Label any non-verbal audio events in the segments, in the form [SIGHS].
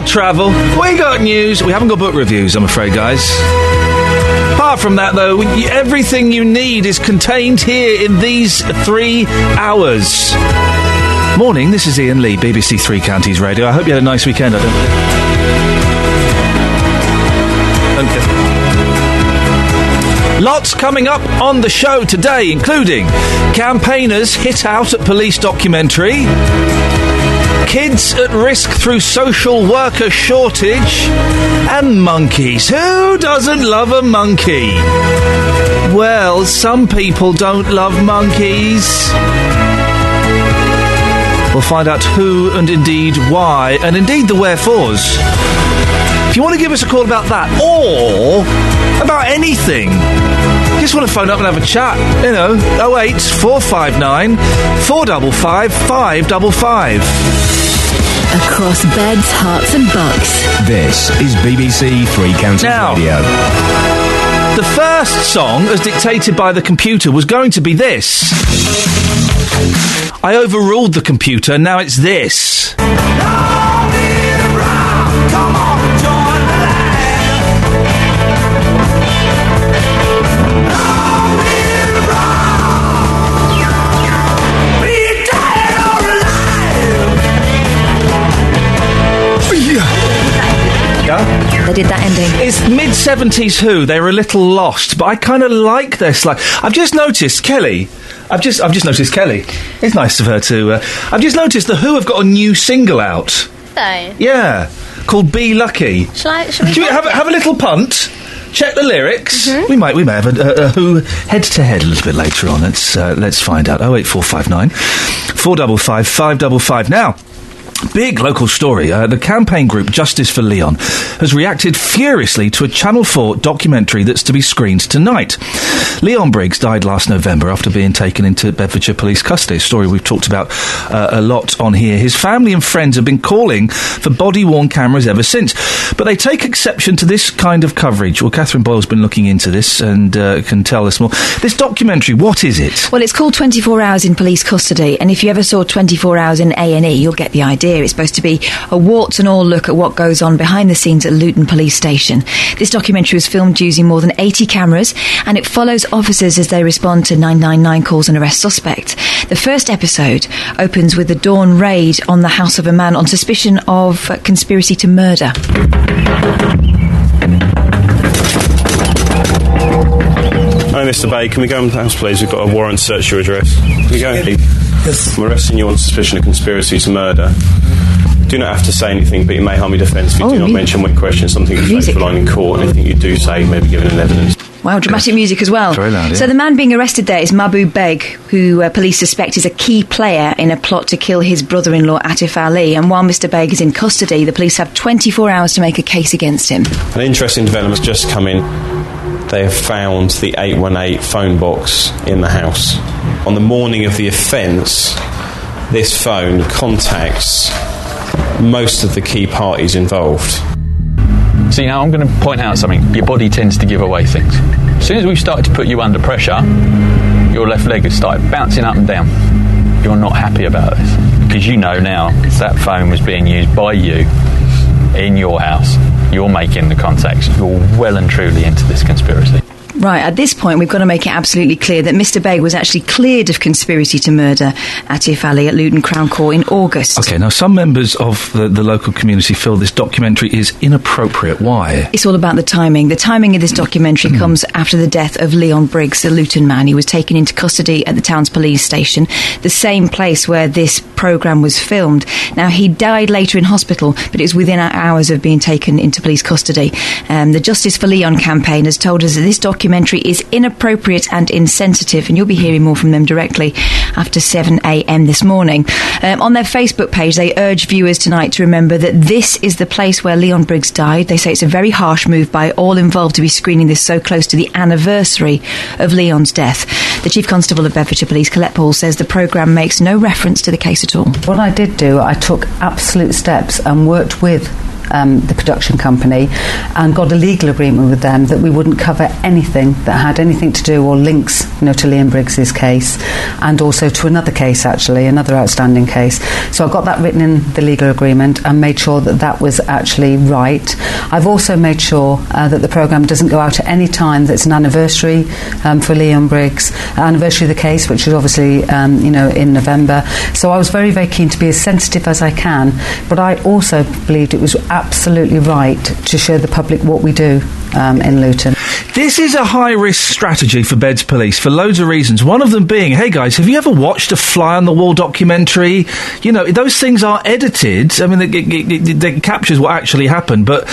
got travel, we got news. We haven't got book reviews, I'm afraid, guys. Apart from that, though, everything you need is contained here in these three hours. Morning, this is Iain Lee, BBC Three Counties Radio. I hope you had a nice weekend. I don't. Okay. Lots coming up on the show today, including campaigners hit out at police documentary, kids at risk through social worker shortage, and monkeys. Who doesn't love a monkey? Well, some people don't love monkeys. We'll find out who and indeed why, and indeed the wherefores. If you want to give us a call about that, or about anything, just want to phone up and have a chat, you know, 08 459 455 555. Across beds, hearts, and bucks. This is BBC Three Counties Now. Radio. The first song, as dictated by the computer, was going to be this. I overruled the computer, now it's this. Seventies Who, they were a little lost, but I kind of like their slide. I've just noticed, Kelly, I've just, I've just noticed Kelly. It's nice of her to. Uh, I've just noticed The Who have got a new single out. Though. Yeah, called Be Lucky. Shall I, shall we have, have a little punt? check the lyrics. Mm-hmm. We might we may have a, a, a who head to head a little bit later on. Let's uh, let's find out. Oh eight four five nine four double five five double five. Now Big local story. Uh, the campaign group Justice for Leon has reacted furiously to a Channel 4 documentary that's to be screened tonight. Leon Briggs died last November after being taken into Bedfordshire police custody, a story we've talked about uh, a lot on here. His family and friends have been calling for body worn cameras ever since, but they take exception to this kind of coverage. Well, Catherine Boyle's been looking into this and uh, can tell us more. This documentary, what is it? Well, it's called 24 Hours in Police Custody, and if you ever saw 24 Hours in A&E, you'll get the idea. It's supposed to be a warts and all look at what goes on behind the scenes at Luton Police Station. This documentary was filmed using more than 80 cameras, and it follows officers as they respond to 999 calls and arrest suspects. The first episode opens with the dawn raid on the house of a man on suspicion of conspiracy to murder. Hi, Mr. Bay. Can we go in the house, please? We've got a warrant search your address. Can we go? Yes. I'm arresting you on suspicion of conspiracy to murder. Do not have to say anything, but you may harm your defence if you Oh, do not mu- mention when questioned something you Music. for line in court. Anything you do say may be given in evidence. Wow, dramatic music as well. Very loud, yeah. So the man being arrested there is Mabu Beg, who uh, police suspect is a key player in a plot to kill his brother-in-law Atif Ali. And while Mr. Beg is in custody, the police have 24 hours to make a case against him. An interesting development has just come in. They have found the 818 phone box in the house. On the morning of the offence, this phone contacts most of the key parties involved. See, now I'm going to point out something. Your body tends to give away things. As soon as we've started to put you under pressure, your left leg has started bouncing up and down. You're not happy about this because you know now that phone was being used by you in your house. You're making the contacts. You're well and truly into this conspiracy. Right, at this point, we've got to make it absolutely clear that Mr. Beg was actually cleared of conspiracy to murder Atif Ali at Luton Crown Court in August. Okay, now some members of the, the local community feel this documentary is inappropriate. Why? It's all about the timing. The timing of this documentary comes after the death of Leon Briggs, the Luton man. He was taken into custody at the town's police station, the same place where this programme was filmed. Now, he died later in hospital, but it was within hours of being taken into police custody. Um, the Justice for Leon campaign has told us that this documentary is inappropriate and insensitive, and you'll be hearing more from them directly after 7am this morning. Um, on their Facebook page, they urge viewers tonight to remember that this is the place where Leon Briggs died. They say it's a very harsh move by all involved to be screening this so close to the anniversary of Leon's death. The Chief Constable of Bedfordshire Police, Colette Paul, says the programme makes no reference to the case at all. What I did do, I took absolute steps and worked with um, the production company and got a legal agreement with them that we wouldn't cover anything that had anything to do or links, you know, to Liam Briggs's case and also to another case actually, another outstanding case. So I got that written in the legal agreement and made sure that that was actually right. I've also made sure uh, that the programme doesn't go out at any time that's an anniversary um, for Liam Briggs, anniversary of the case, which is obviously um, you know in November. So I was very very keen to be as sensitive as I can, but I also believed it was right to show the public what we do um, in Luton. This is a high risk strategy for Beds Police for loads of reasons. One of them being, hey guys, have you ever watched a fly on the wall documentary? You know, those things are edited. I mean, it, it, it, it captures what actually happened, but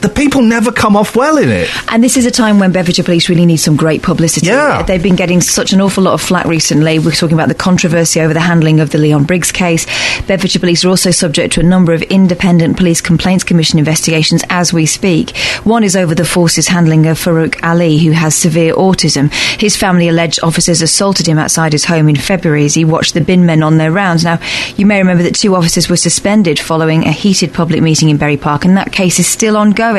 the people never come off well in it. And this is a time when Bedfordshire Police really need some great publicity. Yeah. They've been getting such an awful lot of flack recently. We're talking about the controversy over the handling of the Leon Briggs case. Bedfordshire Police are also subject to a number of independent Police Complaints Commission investigations as we speak. One is over the force's handling of Farouk Ali, who has severe autism. His family alleged officers assaulted him outside his home in February as he watched the bin men on their rounds. Now, you may remember that two officers were suspended following a heated public meeting in Bury Park, and that case is still ongoing.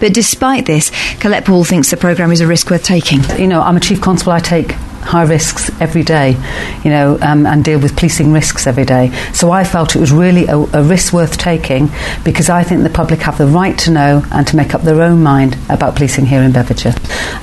But despite this, Colette Paul thinks the programme is a risk worth taking. You know, I'm a chief constable. I take high risks every day, you know, um, and deal with policing risks every day. So I felt it was really a, a, risk worth taking because I think the public have the right to know and to make up their own mind about policing here in Bedfordshire.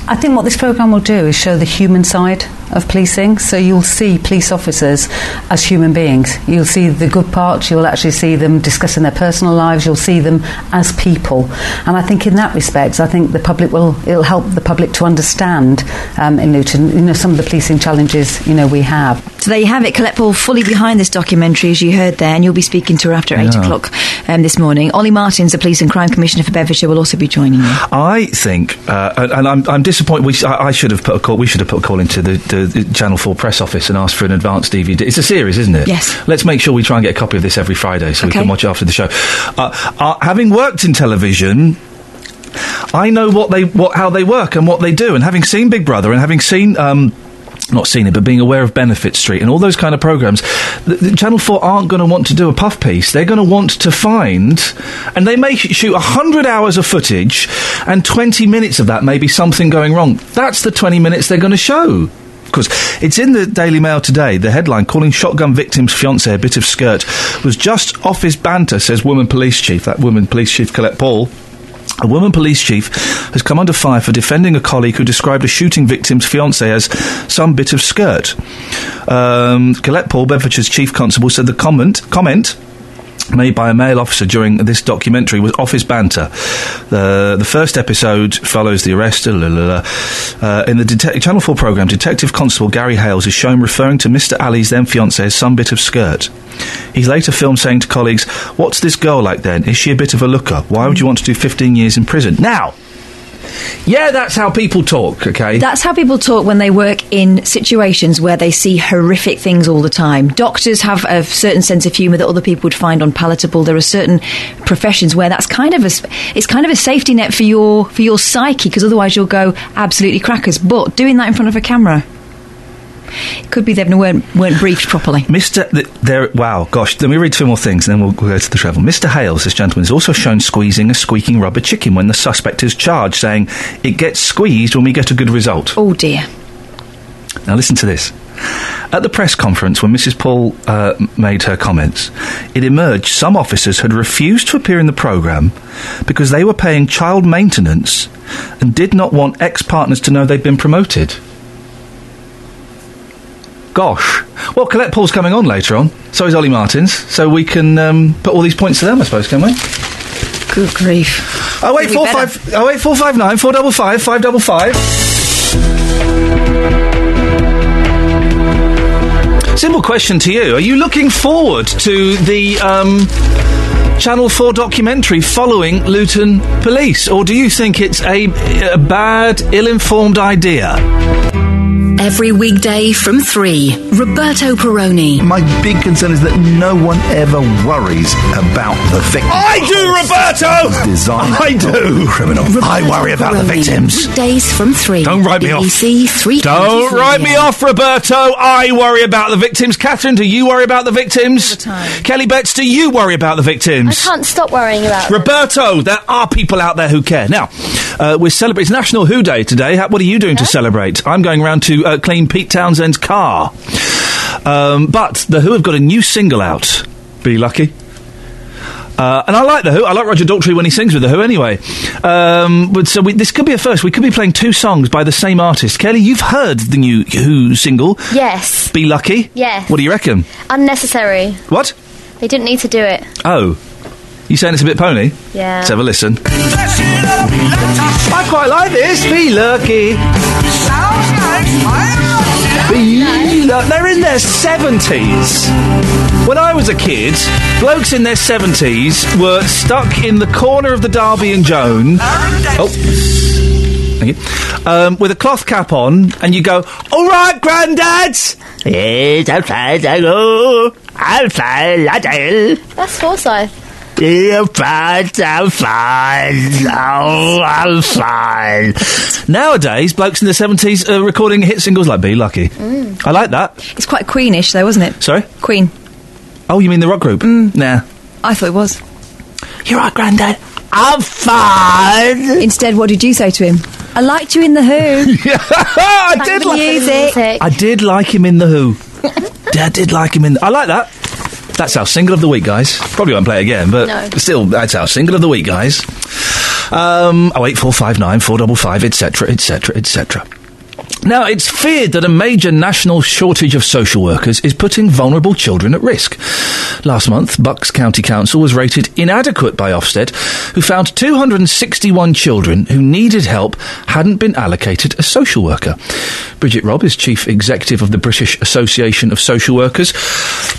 I think what this programme will do is show the human side of policing. So you'll see police officers as human beings. You'll see the good parts, you'll actually see them discussing their personal lives, you'll see them as people. And I think in that respect, I think the public will, it'll help the public to understand um, in Luton, you know, some of the policing challenges, you know, we have. So there you have it. Colette Paul fully behind this documentary, as you heard there, and you'll be speaking to her after Yeah. 8 o'clock um, this morning. Olly Martins, the Police and Crime Commissioner for Bedfordshire, will also be joining you. I think, uh, and and I'm, I'm disappointed. We, I, I should have put a call. We should have put a call into the, the, the Channel Four press office and asked for an advance DVD. It's a series, isn't it? Yes. Let's make sure we try and get a copy of this every Friday so we can watch it after the show. Uh, uh, having worked in television. I know what they, what, how they work and what they do, and having seen Big Brother and having seen, um, not seen it, but being aware of Benefit Street and all those kind of programs, the, the Channel 4 aren't going to want to do a puff piece. They're going to want to find, and they may sh- shoot 100 hours of footage, and 20 minutes of that may be something going wrong. That's the 20 minutes they're going to show. Because it's in the Daily Mail today. The headline calling shotgun victim's fiance a bit of skirt was just office banter, says woman police chief. That woman police chief, Colette Paul. A woman police chief has come under fire for defending a colleague who described a shooting victim's fiance as some bit of skirt. Um, Paul, Bedfordshire's chief constable, said the comment comment made by a male officer during this documentary was office banter. The the first episode follows the arrest. la, la, la. Uh, in the detec- Channel 4 programme, Detective Constable Gary Hales is shown referring to Mr. Ali's then fiancée as some bit of skirt. He's later filmed saying to colleagues, What's this girl like then? Is she a bit of a looker? Why would you want to do 15 years in prison? Now, yeah, that's how people talk, okay? That's how people talk when they work in situations where they see horrific things all the time. Doctors have a certain sense of humour that other people would find unpalatable. There are certain professions where that's kind of a it's kind of a safety net for your for your psyche because otherwise you'll go absolutely crackers. But doing that in front of a camera, it could be they weren't weren't briefed properly. Mr. Th- there, wow, gosh, let me read two more things and then we'll, we'll go to the travel. Mr. Hales, this gentleman, is also shown squeezing a squeaking rubber chicken when the suspect is charged, saying, It gets squeezed when we get a good result. Oh dear. Now, listen to this. At the press conference, when Mrs. Paul uh, made her comments, it emerged some officers had refused to appear in the programme because they were paying child maintenance and did not want ex partners to know they'd been promoted. Gosh. Well, Colette Paul's coming on later on. So is Olly Martins. So we can um, put all these points to them, I suppose, can we? Good grief. Oh wait, We four better. five. Oh wait, four five nine four double five five double five. Simple question to you: Are you looking forward to the um, Channel Four documentary following Luton Police, or do you think it's a, a bad, ill-informed idea? Every weekday from 3, Roberto Perrone. My big concern is that no one ever worries about the victim. I do, Roberto! Design I do. criminal. I worry about the victims. Weekdays from 3. Don't write me off. BBC 3 Don't write me off, Roberto. I worry about the victims. Catherine, do you worry about the victims? Kelly Betts, do you worry about the victims? I can't stop worrying about them. Roberto, there are people out there who care. Now, uh, we're celebrating it's National Who Day today. How, what are you doing to celebrate? I'm going around to uh, clean Pete Townshend's car. Um, but the Who have got a new single out. Be lucky. Uh, and I like the Who. I like Roger Daltrey when he sings with the Who. Anyway, um, but so we, this could be a first. We could be playing two songs by the same artist. Kelly, you've heard the new Who single. Yes. Be lucky. Yes. What do you reckon? Unnecessary. What? They didn't need to do it. Oh, you saying it's a bit pony? Yeah. Let's have a listen. I quite like this. Be lucky. Be lu- They're in their seventies. When I was a kid, blokes in their seventies were stuck in the corner of the Derby and Joan. Oh. Thank you. Um, with a cloth cap on, and you go, "All right, Grandad." Yes, I'm fine. I go. I'm fine. I do. That's Forsyth. I'm fine, I'm fine. Oh, I'm fine. Nowadays, blokes in the 70s are recording hit singles like Be Lucky. Mm. I like that. It's quite Queenish, though, wasn't it? Sorry? Queen. Oh, you mean the rock group? Mm. Nah. I thought it was. You're right, Grandad. I'm fine. Instead, what did you say to him? I liked you in the Who. [LAUGHS] I Thank did like the music. I did like him in The Who. [LAUGHS] I did like him in I like that. That's our single of the week, guys. Probably won't play it again, but No. still, that's our single of the week, guys. Um, oh eight four five nine four double five, etc., etc., etc. Now, it's feared that a major national shortage of social workers is putting vulnerable children at risk. Last month, Bucks County Council was rated inadequate by Ofsted, who found 261 children who needed help hadn't been allocated a social worker. Bridget Robb is Chief Executive of the British Association of Social Workers.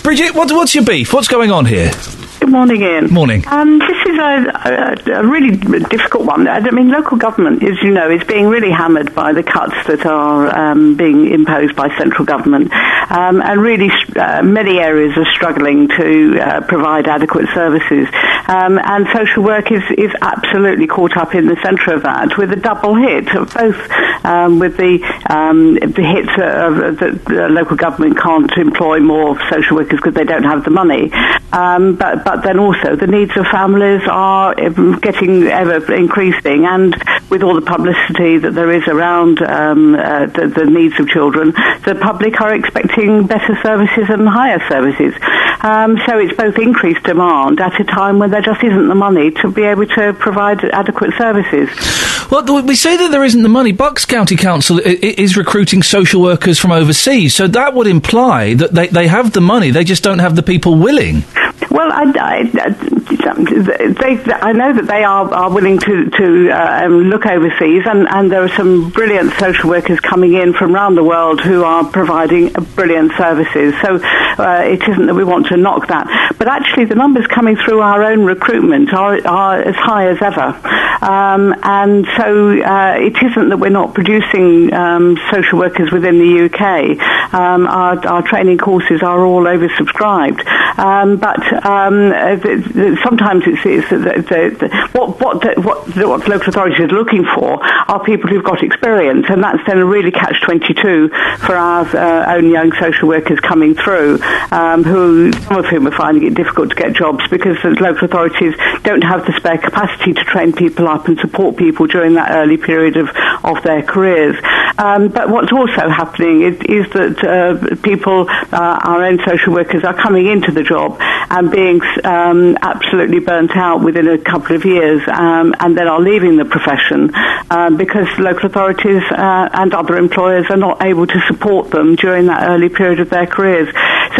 Bridget, what, what's your beef? What's going on here? Good morning, Iain. Morning. Um, this is a, a, a really difficult one. I mean, local government, as you know, is being really hammered by the cuts that are um, being imposed by central government. Um, and really, uh, many areas are struggling to uh, provide adequate services. Um, and social work is, is absolutely caught up in the centre of that with a double hit, both um, with the, um, the hit of that the local government can't employ more social workers because they don't have the money. Um, but, but then also the needs of families are getting ever increasing, and with all the publicity that there is around um, uh, the, the needs of children, the public are expecting better services and higher services. Um, so it's both increased demand at a time when there just isn't the money to be able to provide adequate services. Well, we say that there isn't the money. Bucks County Council is recruiting social workers from overseas, so that would imply that they, they have the money, they just don't have the people willing. Well, I, I, they, I know that they are, are willing to, to uh, um, look overseas, and, and there are some brilliant social workers coming in from around the world who are providing brilliant services. So uh, it isn't that we want to knock that, but actually the numbers coming through our own recruitment are, are as high as ever. Um, and so uh, it isn't that we're not producing um, social workers within the UK. Um, our, our training courses are all oversubscribed. Um, but um, uh, sometimes it's, it's the, the, the, what, what, what, what local authorities are looking for are people who've got experience, and that's then a really catch-22 for our uh, own young social workers coming through, um, who some of whom are finding it difficult to get jobs because the local authorities don't have the spare capacity to train people up and support people during that early period of, of their careers. Um, but what's also happening is, is that uh, people, uh, our own social workers, are coming into the job and being um, absolutely burnt out within a couple of years, um, and then are leaving the profession um, because local authorities uh, and other employers are not able to support them during that early period of their careers.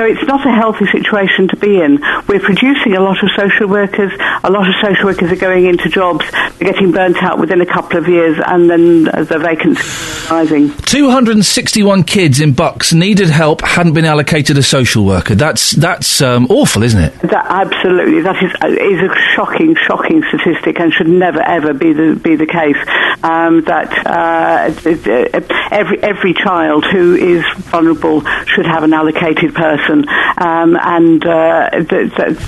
So it's not a healthy situation to be in. We're producing a lot of social workers. A lot of social workers are going into jobs, they're getting burnt out within a couple of years, and then the vacancies are rising. 261 kids in Bucks needed help, hadn't been allocated a social worker. That's that's um, awful, isn't it? That absolutely, that is is a shocking, shocking statistic, and should never ever be the be the case. Um, that uh, every every child who is vulnerable should have an allocated person, um, and, uh, th- th-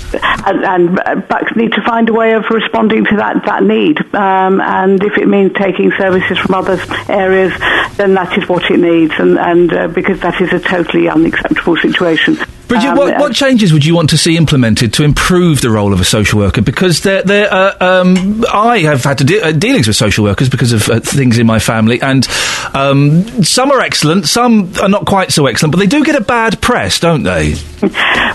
and and uh, Bucks need to find a way of responding to that that need. Um, and if it means taking services from other areas, then that is what it needs, and and uh, because that is a totally unacceptable situation. Bridget, Um, what, what changes would you want to see implemented to improve the role of a social worker? Because they're, they're, uh, um, I have had to de- uh, dealings with social workers because of uh, things in my family, and um, some are excellent, some are not quite so excellent, but they do get a bad press, don't they? [LAUGHS]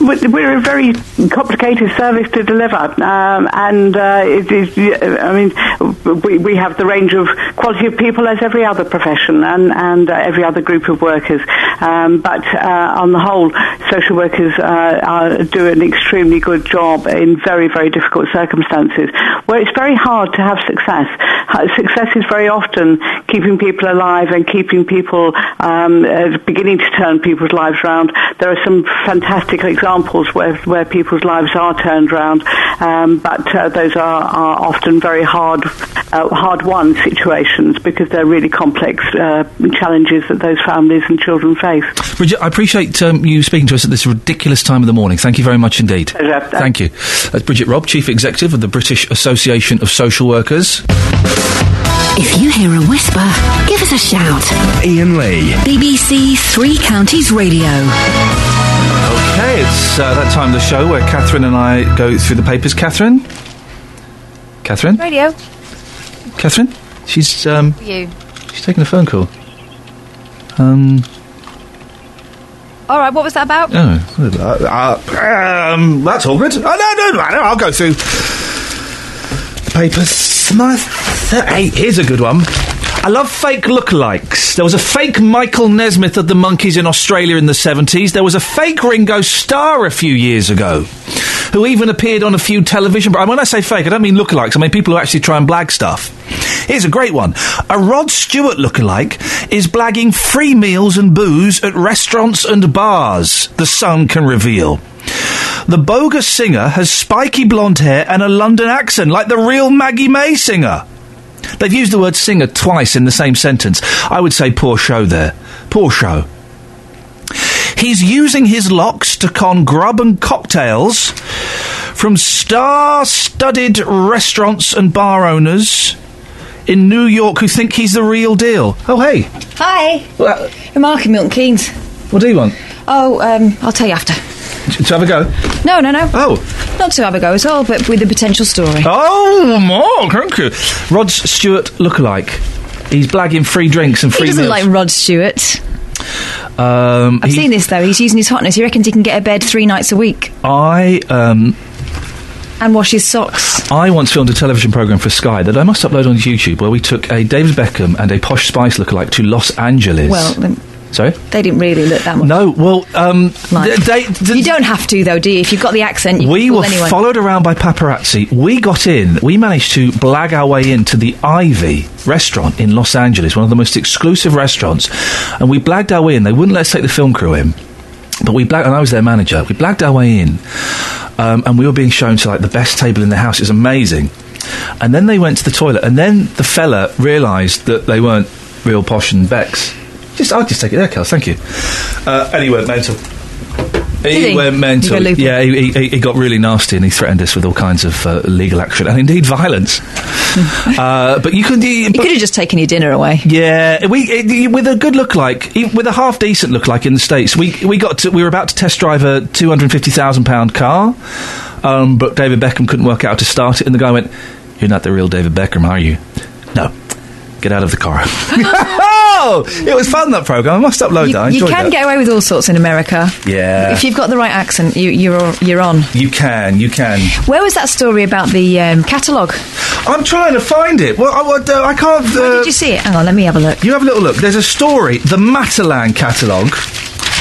We're we're a very complicated service to deliver, um, and uh, it is. I mean, we, we have the range of quality of people as every other profession and and uh, every other group of workers. Um, but uh, on the whole, social workers uh, are, do an extremely good job in very very difficult circumstances, where it's very hard to have success. Success is very often keeping people alive and keeping people um, uh, beginning to turn people's lives around. There are some fantastic examples where, where people's lives are turned around, um, but uh, those are, are often very hard, uh, hard won situations because they're really complex uh, challenges that those families and children face. Bridget, I appreciate um, you speaking to us at this ridiculous time of the morning. Thank you very much indeed. Pleasure. Thank you. That's Bridget Robb, Chief Executive of the British Association of Social Workers. If you hear a whisper, give us a shout. Iain Lee. BBC Three Counties Radio. Okay, it's uh, that time of the show where Catherine and I go through the papers. Catherine? Catherine? Radio. Catherine? She's, um, You. she's taking a phone call. Um, All right, what was that about? oh, uh, um, that's all good. Oh, no, no, no, no, I'll go through the papers. My th- hey, here's a good one. I love fake lookalikes. There was a fake Michael Nesmith of the Monkees in Australia in the 70s. There was a fake Ringo Starr a few years ago, who even appeared on a few television. But when I say fake, I don't mean lookalikes. I mean people who actually try and blag stuff. Here's a great one. A Rod Stewart lookalike is blagging free meals and booze at restaurants and bars, The Sun can reveal. The bogus singer has spiky blonde hair and a London accent, like the real Maggie May singer. They've used the word singer twice in the same sentence. I would say poor show there. Poor show. He's using his locks to con grub and cocktails from star studded restaurants and bar owners in New York who think he's the real deal. Oh, hey. Hi. Well, Mark in Milton Keynes. What do you want? Oh, um, I'll tell you after. To have a go? No, no, no. Oh. Not to have a go at all, but with a potential story. Oh, Mark, thank you. Rod Stewart lookalike. He's blagging free drinks and free He doesn't meals. like Rod Stewart. um, I've he- seen this though. He's using his hotness. He reckons he can get a bed three nights a week I um, and wash his socks. I once filmed a television program for Sky that I must upload on YouTube where we took a David Beckham and a Posh Spice lookalike to Los Angeles. Well, then, sorry. they didn't really look that much. No, well, um, Like, they, they- you don't have to though, do you? If you've got the accent, you we were anyone. followed around by paparazzi. We got in. We managed to blag our way into the Ivy restaurant in Los Angeles, one of the most exclusive restaurants, and we blagged our way in. They wouldn't let us take the film crew in. But we and I was their manager. We blagged our way in, um, and we were being shown to like the best table in the house. It was amazing. And then they went to the toilet, and then the fella realised that they weren't real posh and Becks. Just, I'll just take it there, Kels. Thank you. Uh, and he went mental. Did he? went mental. He yeah, he, he, he got really nasty, and he threatened us with all kinds of uh, legal action and indeed violence. [LAUGHS] uh, but you could, you, could have just taken your dinner away. yeah, we it, with a good look like, with a half decent look like in the states. We we got to, we were about to test drive a two hundred fifty thousand pound car, um, but David Beckham couldn't work out how to start it, and the guy went, "You're not the real David Beckham, are you?" No, get out of the car. [LAUGHS] oh, it was fun that program. I must upload You, that. I you can that. get away with all sorts in America. Yeah. If you've got the right accent, you, you're you're on. You can, you can. Where was that story about the um, catalogue? I'm trying to find it. Well, I, uh, I can't. Uh, Where did you see it? Hang on, let me have a look. You have a little look. There's a story, the Matalan catalogue.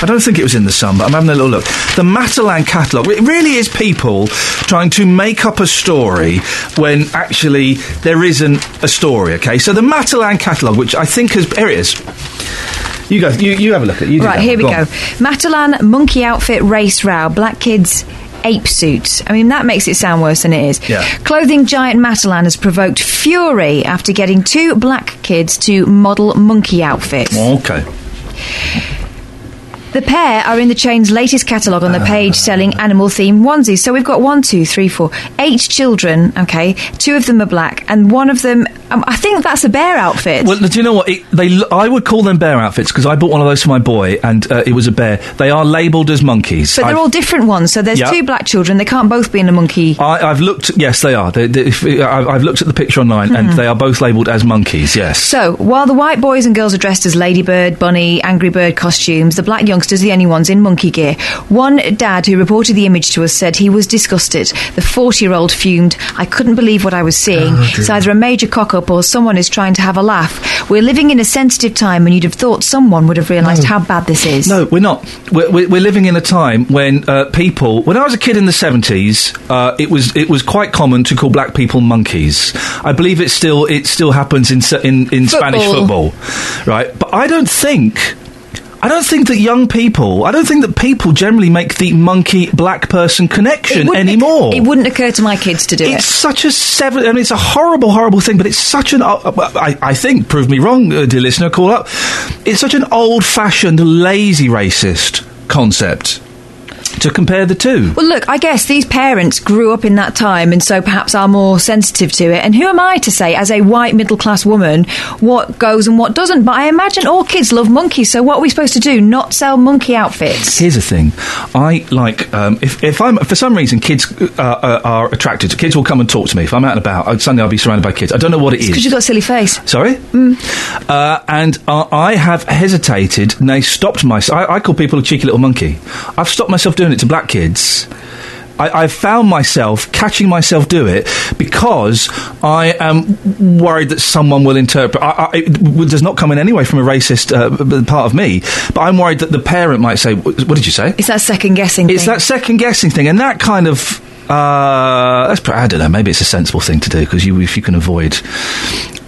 I don't think it was in the Sun, but I'm having a little look. The Matalan catalogue. It really is people trying to make up a story when actually there isn't a story. Okay, so the Matalan catalogue, which I think has here it is. You go. You, you have a look at. it. You Right, here we one. go. Matalan monkey outfit race row. Black kids. Ape suits. I mean, that makes it sound worse than it is. Yeah. Clothing giant Matalan has provoked fury after getting two black kids to model monkey outfits. Okay. The pair are in the chain's latest catalogue on the page selling animal themed onesies. So we've got one, two, three, four, eight children, okay? Two of them are black, and one of them, um, I think that's a bear outfit. Well, do you know what? It, they, I would call them bear outfits because I bought one of those for my boy, and uh, it was a bear. They are labelled as monkeys. but they're I've- all different ones. So there's Yeah. two black children. They can't both be in a monkey. I, I've looked. Yes, they are. They, they, if, I've, looked at the picture online, Mhm. and they are both labelled as monkeys. Yes. So, while the white boys and girls are dressed as ladybird, bunny, angry bird costumes, the black youngsters the only ones in monkey gear. One dad who reported the image to us said he was disgusted. The 40 year old fumed, I couldn't believe what I was seeing. Oh, it's either a major cock up or someone is trying to have a laugh. We're living in a sensitive time, and you'd have thought someone would have realised how bad this is. No, we're not. We're, we're, we're living in a time when uh, people. When I was a kid in the seventies, uh, it was it was quite common to call black people monkeys. I believe it still it still happens in in, in Spanish Football. football, right? But I don't think. I don't think that young people. I don't think that people generally make the monkey black person connection wouldn't anymore. It wouldn't occur to my kids to do It's it. It's such a seven. I mean, it's a horrible, horrible thing, but it's such an. Uh, I, I think, prove me wrong, uh, dear listener, call up. It's such an old-fashioned, lazy, racist concept to compare the two. Well, look, I guess these parents grew up in that time and so perhaps are more sensitive to it. And who am I to say, as a white middle class woman, what goes and what doesn't? But I imagine all kids love monkeys, so what are we supposed to do? Not sell monkey outfits? Here's the thing: I like um, if if I'm for some reason kids uh, uh, are attracted to kids will come and talk to me if I'm out and about. Suddenly I'll be surrounded by kids. I don't know what it Because is. you've got a silly face. Sorry? Uh, and uh, I have hesitated, they stopped myself. I, I call people a cheeky little monkey. I've stopped myself doing it to black kids. I, I've found myself catching myself do it because I am worried that someone will interpret. I, I, it does not come in any way from a racist uh, part of me, but I'm worried that the parent might say, "What what did you say?" It's that second guessing It's thing. that second guessing thing, and that kind of. Uh, that's, I don't know. Maybe it's a sensible thing to do because you, if you can avoid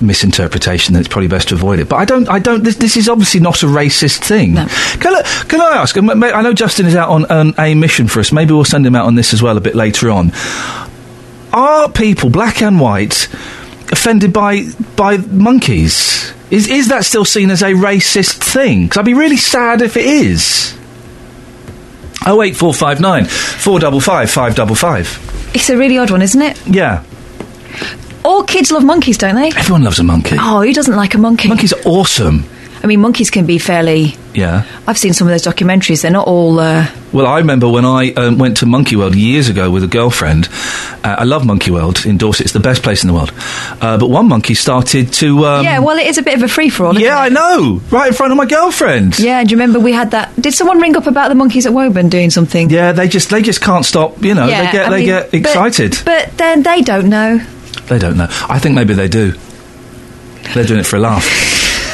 misinterpretation, then it's probably best to avoid it. But I don't. I don't. This, this is obviously not a racist thing. Can, I, can I ask? and ma- ma- I know Justin is out on, on a mission for us. Maybe we'll send him out on this as well a bit later on. Are people, black and white, offended by by monkeys? Is is that still seen as a racist thing? Because I'd be really sad if it is. 08459 455 555. It's a really odd one, isn't it? Yeah. All kids love monkeys, don't they? Everyone loves a monkey. Oh, who doesn't like a monkey? Monkeys are awesome. I mean, monkeys can be fairly. Yeah. I've seen some of those documentaries. They're not all. Uh, Well, I remember when I um, went to Monkey World years ago with a girlfriend. Uh, I love Monkey World in Dorset. It's the best place in the world. Uh, but one monkey started to. Um, yeah, well, it is a bit of a free for all. yeah, I know. Right in front of my girlfriend. Yeah, do you remember we had that? Did someone ring up about the monkeys at Woburn doing something? Yeah, they just they just can't stop. You know, Yeah, they get I they mean, get but- excited. But then they don't know. They don't know. I think maybe they do. They're doing it for a laugh.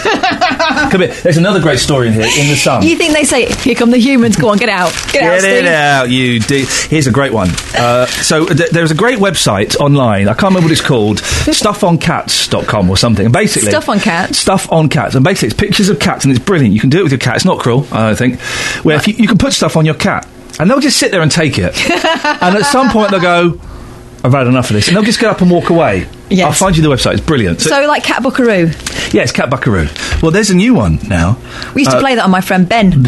[LAUGHS] [LAUGHS] Come here. There's another great story in here in the sun. You think they say, "Here come the humans"? Go on, get out, get, out, Steve. it out, you. Here's a great one. Uh, so th- there's a great website online. I can't remember what it's called. stuffoncats.com or something. And basically, Stuff on cats. Stuff on cats, and basically it's pictures of cats, and it's brilliant. You can do it with your cat. It's not cruel, I don't think. Where if you, you can put stuff on your cat, and they'll just sit there and take it, [LAUGHS] and at some point they'll go, "I've had enough of this," and they'll just get up and walk away. Yes. I'll find you the website. It's brilliant. So, like Cat Buckaroo. yeah, it's Cat Buckaroo. Well, there's a new one now. We used to Uh, play that on my friend Ben. [LAUGHS]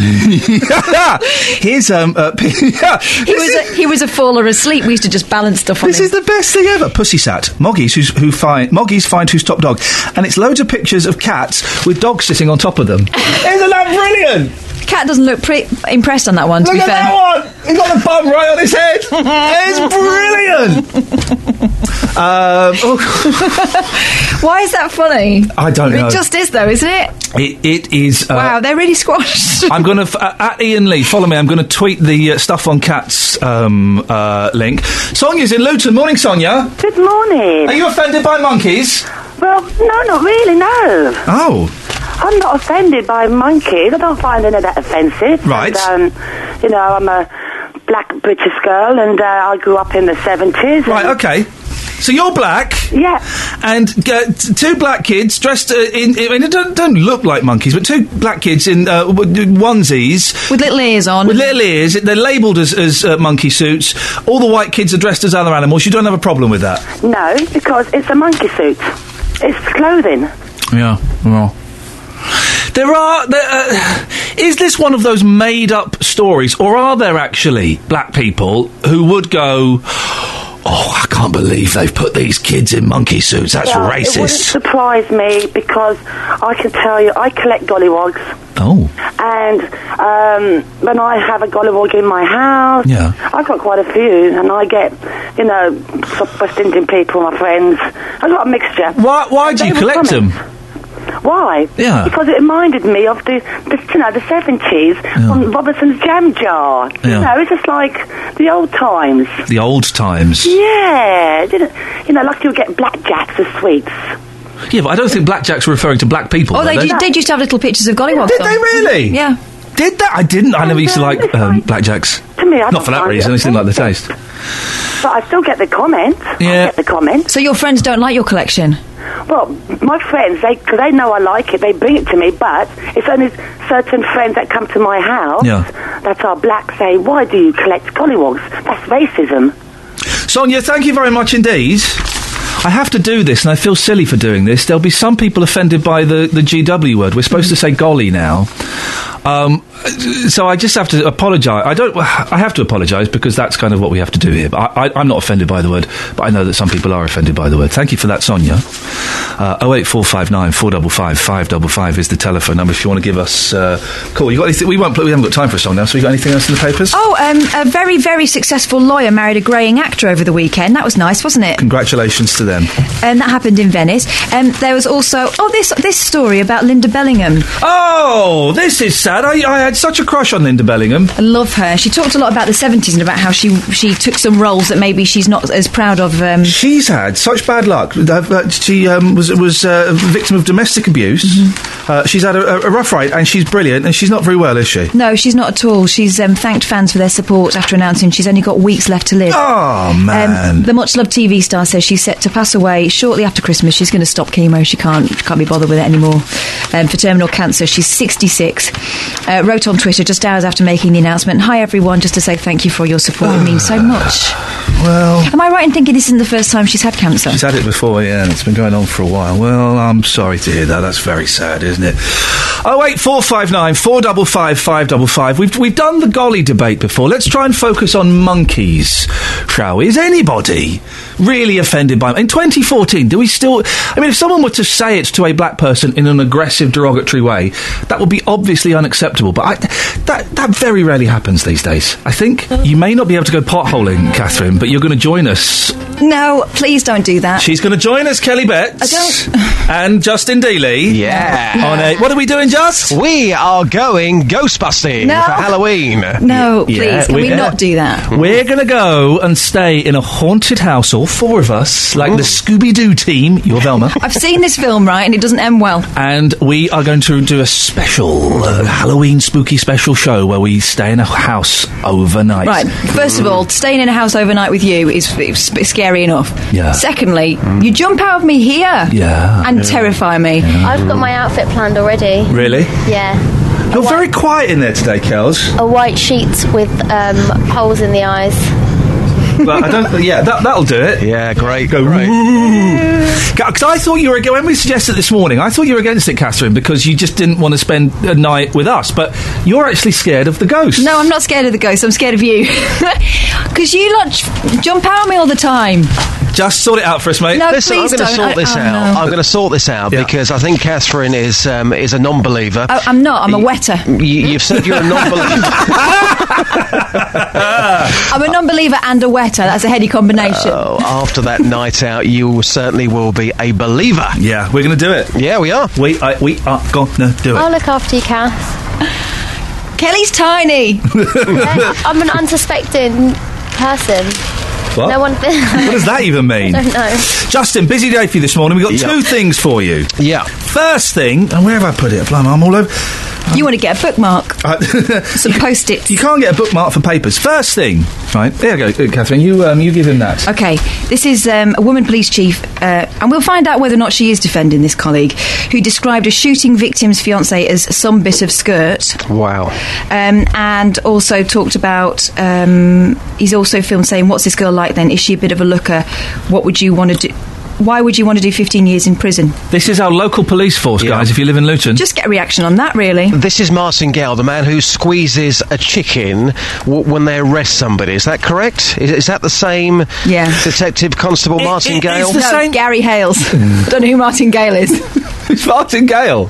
Here's um. Uh, [LAUGHS] He was a, he was a faller asleep. We used to just balance stuff on This him. is the best thing ever. Pussy sat. Moggies who's, who find Moggies find who's top dog, and it's loads of pictures of cats with dogs sitting on top of them. [LAUGHS] Isn't that brilliant? Cat doesn't look pre- impressed on that one. To Look be at fair, that one. He's got the bum right on his head. [LAUGHS] it's brilliant. um, oh, [LAUGHS] why is that funny? I don't know. It just is, though, isn't it? it, it is. Uh, wow, they're really squashed. [LAUGHS] I'm going to f- uh, at Iain Lee. Follow me. I'm going to tweet the uh, stuff on cats um, uh, link. Sonia's in Luton. Morning, Sonia. Good morning. Are you offended by monkeys? Well, no, not really, no. Oh. I'm not offended by monkeys. I don't find any of that offensive. Right. And, um, you know, I'm a black British girl, and uh, I grew up in the 70s. Right, okay. So you're black. Yeah. And uh, t- two black kids dressed uh, in, I mean, they don't, don't look like monkeys, but two black kids in uh, w- onesies. With little ears on. With little ears. They're labelled as, as uh, monkey suits. All the white kids are dressed as other animals. You don't have a problem with that? No, because it's a monkey suit. It's clothing. Yeah, well. There are. There, uh, is this one of those made up stories, or are there actually black people who would go, Oh, I can't believe they've put these kids in monkey suits. That's Well, It wouldn't racist. surprise me because I can tell you, I collect gollywogs. Oh. And um, when I have a gollywog in my house, Yeah. I've got quite a few, and I get, you know, West Indian people, my friends. I've got a mixture. Why, why do They you collect them? Why? Yeah. Because it reminded me of the, the you know, the seventies on Robertson's Jam Jar. Yeah. You know, it's just like the old times. The old times. Yeah, didn't, you know, like you would get blackjacks as sweets. Yeah, but I don't think blackjacks were referring to black people. Oh, were they did, did used to have little pictures of gollywogs. Did on. they really? Yeah. Did that? I didn't. I never used to like um, blackjacks. To me, I Not don't for that reason. it I just didn't like the taste. But I still get the comments. Yeah. I get the comments. So your friends don't like your collection? Well, my friends, they cause they know I like it. They bring it to me, but it's only certain friends that come to my house Yeah. that are black say, "Why do you collect gollywogs? That's racism." Sonia, thank you very much indeed. I have to do this, and I feel silly for doing this. There'll be some people offended by the, the GW word. We're supposed to say golly now. Um, so I just have to apologise. I don't. I have to apologise because that's kind of what we have to do here. But I, I, I'm not offended by the word, but I know that some people are offended by the word. Thank you for that, Sonia. Uh, 08459 455 555 is the telephone number if you want to give us uh, a call. You got anything? We won't. We haven't got time for a song now. So you got anything else in the papers? Oh, um, a very, very successful lawyer married a greying actor over the weekend. That was nice, wasn't it? Congratulations to them. And that happened in Venice. Um, there was also oh this this story about Linda Bellingham. Oh, this is sad. I, I had such a crush on Linda Bellingham. I love her. She talked a lot about the seventies and about how she she took some roles that maybe she's not as proud of. Um, She's had such bad luck. Uh, She um, was was uh, a victim of domestic abuse. Mm-hmm. Uh, she's had a, a- a rough ride, and she's brilliant. And she's not very well, is she? no, she's not at all. She's um, thanked fans for their support after announcing she's only got weeks left to live. Oh man. Um, the much loved TV star says she's set to pass away shortly after Christmas. She's going to stop chemo. She can't she can't be bothered with it anymore. Um, for terminal cancer, she's 66. Uh, wrote on Twitter just hours after making the announcement. Hi everyone, just to say thank you for your support. It means so much. Well, Am I right in thinking this isn't the first time she's had cancer? She's had it before, yeah, and it's been going on for a while. Well, I'm sorry to hear that. That's very sad, isn't it? Oh eight four five nine four double five five double five. We've we've done the golly debate before. Let's try and focus on monkeys, shall we? Is anybody really offended by in 2014? Do we still? I mean, if someone were to say it to a black person in an aggressive, derogatory way, that would be obviously unacceptable. But I, that that very rarely happens these days. I think you may not be able to go potholing, Catherine, but you're going to join us No, please don't do that. She's going to join us, Kelly Betts. I don't- [LAUGHS] And Justin Dealey. Yeah. On a, what are we doing, Just? We are going ghostbusting No. for Halloween. No, Yeah, please, can we- we, yeah. not do that? We're going to go and stay in a haunted house, all four of us, like the Scooby Doo team. You're Velma. I've seen this film, right, and it doesn't end well. and we are going to do a special uh, Halloween spooky special show where we stay in a house overnight. Right. First of all, staying in a house overnight with you is, is scary enough. Yeah. Secondly, you jump out of me here. Yeah. And terrify me. I've got my outfit planned already. Really? Yeah. You're very quiet in there today, Kels. A white sheet with um, holes in the eyes. But I don't. Yeah, that, that'll do it. Yeah, great. Go. great. Because I thought you were ag- when we suggested this morning. I thought you were against it, Catherine, because you just didn't want to spend a night with us. But you're actually scared of the ghost. No, I'm not scared of the ghost. I'm scared of you. [LAUGHS] Because you lot j- jump out at me all the time. Just sort it out for us, mate. No, Listen, I'm going to don't. sort I- this oh, out. no. I'm going to sort this out Yeah. because I think Catherine is um, is a non-believer. Oh, I'm not. I'm a wetter. You, you've said you're a non-believer. [LAUGHS] I'm a non-believer and a wetter. That's a heady combination. oh, after that night out, you certainly will be a believer. Yeah, we're going to do it. Yeah, we are. We I, we are going to do it. I'll look after you, Cass. Kelly's tiny. [LAUGHS] Yeah, I'm an unsuspecting person. What? No one. [LAUGHS] what does that even [LAUGHS] mean? I don't know. Justin, busy day for you this morning. We've got Yeah. two things for you. Yeah. First thing, and where have I put it? Blimey, I'm all over. You want to get a bookmark? Uh, [LAUGHS] Some [LAUGHS] post-its. you can't get a bookmark for papers. First thing, right? There you go, uh, Catherine. You um, you give him that. Okay, this is um, a woman police chief, uh, and we'll find out whether or not she is defending this colleague, who described a shooting victim's fiance as some bit of skirt, Wow. um, and also talked about. Um, he's also filmed saying, "What's this girl like? Then is she a bit of a looker? What would you want to do? Why would you want to do 15 years in prison? This is our local police force, Yeah. guys. If you live in Luton, Just get a reaction on that, really." This is Martin Gale, the man who squeezes a chicken w- when they arrest somebody. Is that correct? Is, is that the same Yeah. Detective Constable Martin it- Gale? it's the No, same- Gary Hales. [LAUGHS] Don't know who Martin Gale is. [LAUGHS] it's Martin Gale.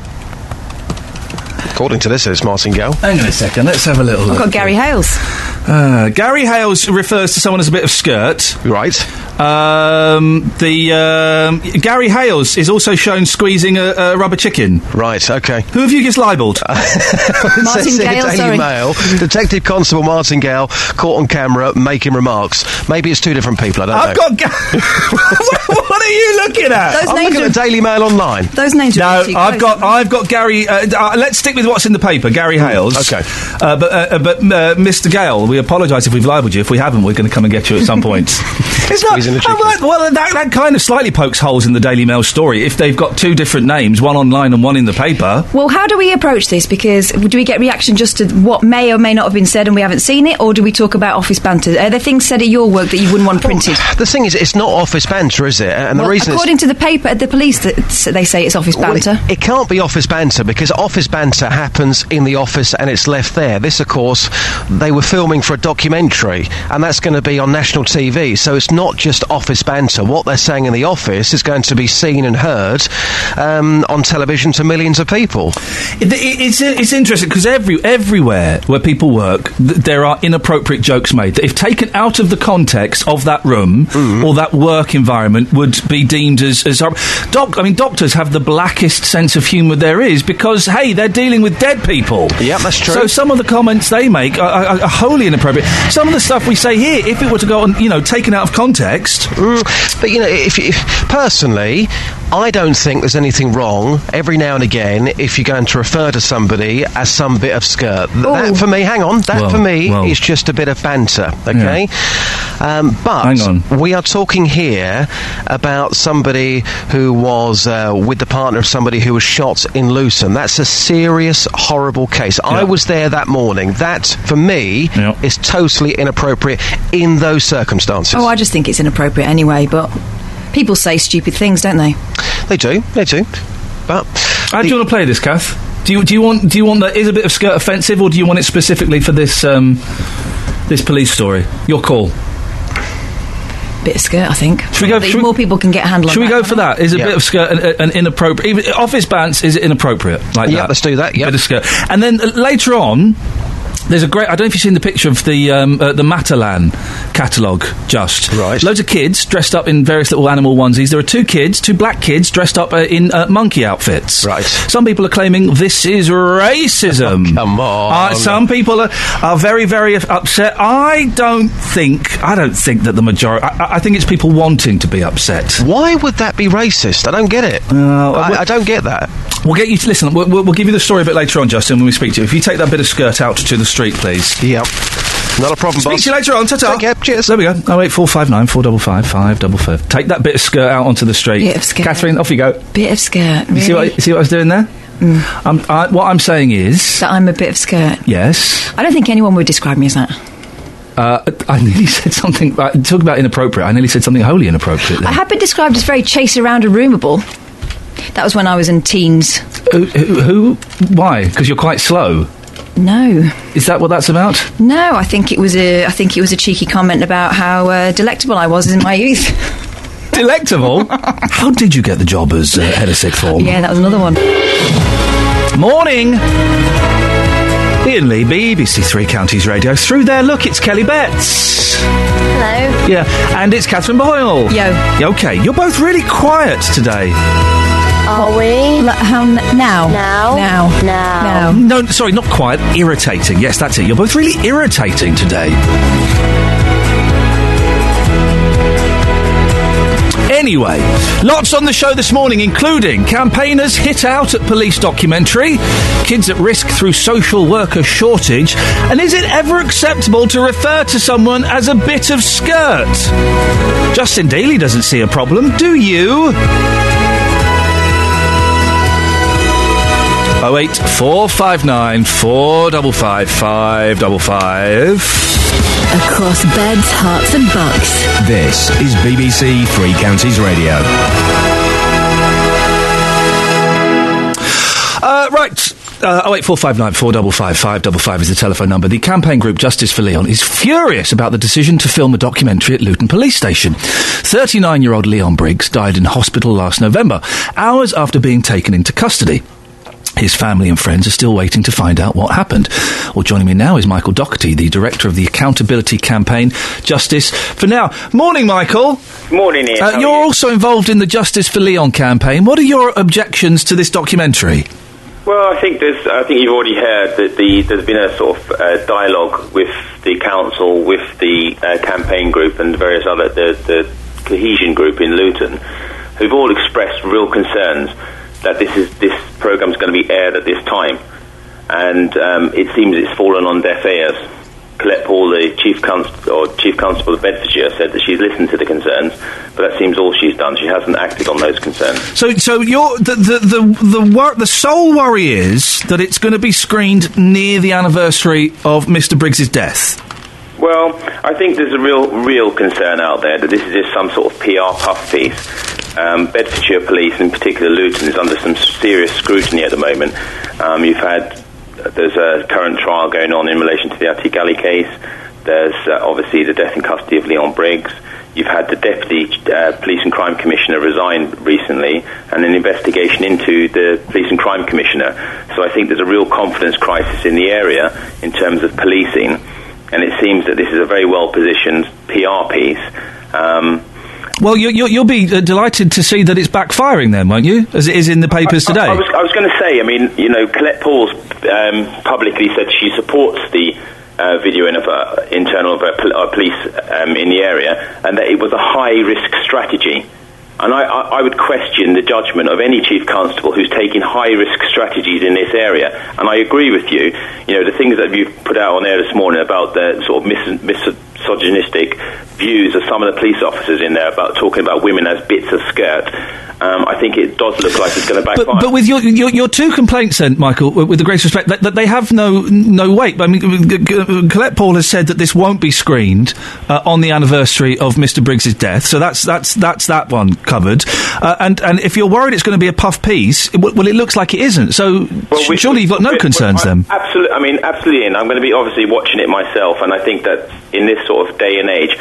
According to this, it's Martin Gale. Hang on a second. Let's have a little look. I've got Gary Hales. Uh, Gary Hales refers to someone as a bit of skirt. Right. Um, the um, Gary Hales is also shown squeezing a, a rubber chicken. Right, okay. Who have you just libelled? [LAUGHS] Martin Says in Gale, Daily sorry. Mail, Detective Constable Martin Gale caught on camera making remarks. Maybe it's two different people, I don't I've know. got. Ga- [LAUGHS] what are you looking at? Those I'm names looking are, at Daily Mail online. those names are No, I've close. got I've got Gary. Uh, uh, let's stick with what's in the paper. Gary Hales. okay. Uh, but uh, uh, but uh, Mr. Gale, we apologise if we've libelled you. If we haven't, we're going to come and get you at some point. [LAUGHS] it's not. Squeezing the chicken. oh, well, well, that, that kind of slightly pokes holes in the Daily Mail story. If they've got two different names, one online and one in the paper. Well, how do we approach this? Because do we get reaction just to what may or may not have been said and we haven't seen it, or do we talk about office banter? Are there things said at your work that you wouldn't want printed? The thing is, it's not office banter, is it? And Well, the reason according to the paper, the police they say it's office Well, banter. it, it can't be office banter because office banter happens in the office and it's left there. This, of course, they were filming for a documentary and that's going to be on national TV. So it's not just office banter. What they're saying in the office is going to be seen and heard um, on television to millions of people. It, it- it's it's interesting because every everywhere where people work, th- there are inappropriate jokes made that, if taken out of the context of that room or that work environment, would be deemed as as doc. I mean, doctors have the blackest sense of humour there is because hey, they're dealing with dead people. Yep, that's true. So some of the comments they make are, are, are wholly inappropriate. Some of the stuff we say here, if it were to go on, you know, taken out of context, Mm, but you know, if, you personally, I don't think there's anything wrong every now and again if you're going to refer to somebody as some bit of skirt. Th- That for me, hang on, that Well, for me well. is just a bit of banter, okay? Um, but Hang on. we are talking here about somebody who was uh, with the partner of somebody who was shot in Luton. That's a serious, horrible case. I was there that morning. That, for me, Yeah. is totally inappropriate in those circumstances. Oh, I just think it's inappropriate anyway, but people say stupid things, don't they? They do, they do. But How do you want to play this, Kath? Do you do you want do you want that is a bit of skirt offensive, or do you want it specifically for this um, this police story? Your call. Bit of skirt, I think. Should we go- I think should we- more people can get a handle on Should we that, go for they? that? Is a bit of skirt an, an inappropriate? Even office bants is it inappropriate like Yeah, that? let's do that, yeah. bit of skirt, and then uh, later on. There's a great. I don't know if you've seen the picture of the um, uh, the Matalan catalogue. Just Right. Loads of kids dressed up in various little animal onesies. There are two kids, two black kids dressed up uh, in uh, monkey outfits. Right. Some people are claiming this is racism. [LAUGHS] come on. Uh, some people are, are very very upset. I don't think. I don't think that the majority. I, I- I think it's people wanting to be upset. Why would that be racist? I don't get it. Uh, I, I don't get that. We'll get you to listen. We'll, we'll, we'll give you the story a bit later on, Justin, when we speak to you. If you take that bit of skirt out to the street, please. Yep. Not a problem, Speak boss. to you later on. Ta-ta. Take care. Cheers. There we go. Oh eight four five nine four double five five double five. Take that bit of skirt out onto the street. Bit of skirt. Catherine, off you go. Bit of skirt. Really? You see what? You see what I was doing there? Um, I, what I'm saying is, that I'm a bit of skirt. yes. I don't think anyone would describe me as that. Uh, I nearly [LAUGHS] said something. Uh, talk about inappropriate. I nearly said something wholly inappropriate. I have been described as very chase around and roomable. That was when I was in teens. who, who, who? Why? Because you're quite slow. No, Is that what that's about? no. I think it was a. I think it was a cheeky comment about how uh, delectable I was in my youth. [LAUGHS] Delectable. How did you get the job as uh, head of sixth form? yeah, that was another one. Morning. Iain Lee, BBC Three Counties Radio. Through there, look, it's Kelly Betts. Hello. Yeah, and it's Catherine Boyle. Yo. Okay, you're both really quiet today. Are we? L- how n- now? Now? Now. Now. Now. No, sorry, not quiet. Irritating. Yes, that's it. You're both really irritating today. Anyway, lots on the show this morning, including campaigners hit out at police documentary, kids at risk through social worker shortage, and is it ever acceptable to refer to someone as a bit of skirt? Justin Dealey doesn't see a problem, do you? 08459 Across beds, Herts, and bucks. This is BBC Three Counties Radio. Uh, right. Uh, 08459 455 555 is the telephone number. The campaign group Justice for Leon is furious about the decision to film a documentary at Luton Police Station. 39 year old Leon Briggs died in hospital last November, hours after being taken into custody. His family and friends are still waiting to find out what happened. Well, joining me now is Michael Doherty, the director of the accountability campaign Justice for Now. Morning, Michael. Morning, Iain. Uh, you're you? also involved in the Justice for Leon campaign. What are your objections to this documentary? Well, I think there's. I think you've already heard that the there's been a sort of uh, dialogue with the council, with the uh, campaign group, and various other the, the cohesion group in Luton, who've all expressed real concerns that this is this program's going to be aired at this time, and um, it seems it's fallen on deaf ears. Colette Paul, the chief constable or chief constable of Bedfordshire, said that she's listened to the concerns, but that seems all she's done. She hasn't acted on those concerns. So, so you're, the the the the, wor- the sole worry is that it's going to be screened near the anniversary of Mr. Briggs's death. Well, I think there's a real, real concern out there that this is just some sort of PR puff piece. Um, Bedfordshire Police, in particular Luton, is under some serious scrutiny at the moment. Um, you've had there's a current trial going on in relation to the Ati Galley case. There's uh, obviously the death in custody of Leon Briggs. You've had the Deputy uh, Police and Crime Commissioner resign recently, and an investigation into the Police and Crime Commissioner. So I think there's a real confidence crisis in the area in terms of policing, and it seems that this is a very well positioned PR piece. Um, Well, you, you, you'll be uh, delighted to see that it's backfiring, then, won't you? As it is in the papers today. I, I was, I was going to say, I mean, you know, Colette Paul's um, publicly said she supports the uh, videoing of uh, internal of uh, uh, police um, in the area, and that it was a high risk strategy. And I, I, I would question the judgment of any chief constable who's taking high risk strategies in this area. And I agree with you. You know, the things that you've put out on air this morning about the sort of mis- misogynistic views of some of the police officers in there about talking about women as bits of skirt. Um, I think it does look like it's going to backfire. But, but with your, your your two complaints, then, Michael, with the greatest respect, that, that they have no no weight. I mean, Colette Paul has said that this won't be screened uh, on the anniversary of Mr. Briggs's death, so that's that's that's that one covered. Uh, and and if you're worried it's going to be a puff piece, it, well, it looks like it isn't. So Well, we- surely you've got no concerns well, then. Absolutely. I mean, absolutely. And I'm going to be obviously watching it myself. And I think that in this sort of day and age,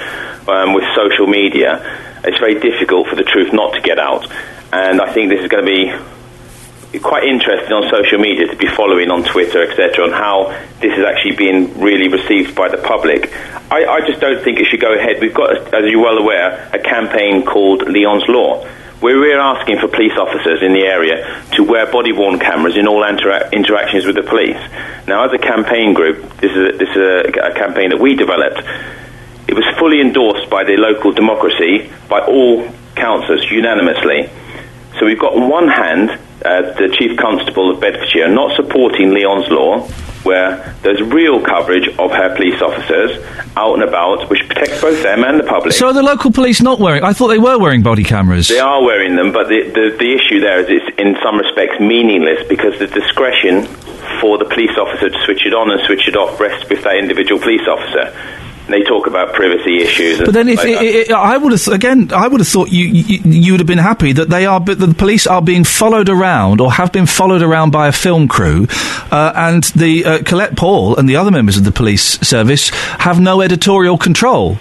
um, with social media, it's very difficult for the truth not to get out. And I think this is going to be quite interesting on social media to be following on Twitter, etc., on how this is actually being really received by the public. I, I just don't think it should go ahead. We've got, as you're well aware, a campaign called Leon's Law, where we're asking for police officers in the area to wear body-worn cameras in all intera- interactions with the police. Now, as a campaign group, this is a, this is a, a campaign that we developed. It was fully endorsed by the local democracy, by all councillors unanimously. So we've got on one hand uh, the Chief Constable of Bedfordshire not supporting Leon's Law, where there's real coverage of her police officers out and about, which protects both them and the public. So are the local police not wearing? I thought they were wearing body cameras. They are wearing them, but the, the, the issue there is it's in some respects meaningless because the discretion for the police officer to switch it on and switch it off rests with that individual police officer. They talk about privacy issues. But then, if like it, it, I would have again, I would have thought you, you you would have been happy that they are, but the police are being followed around or have been followed around by a film crew, uh, and the uh, Colette Paul and the other members of the police service have no editorial control.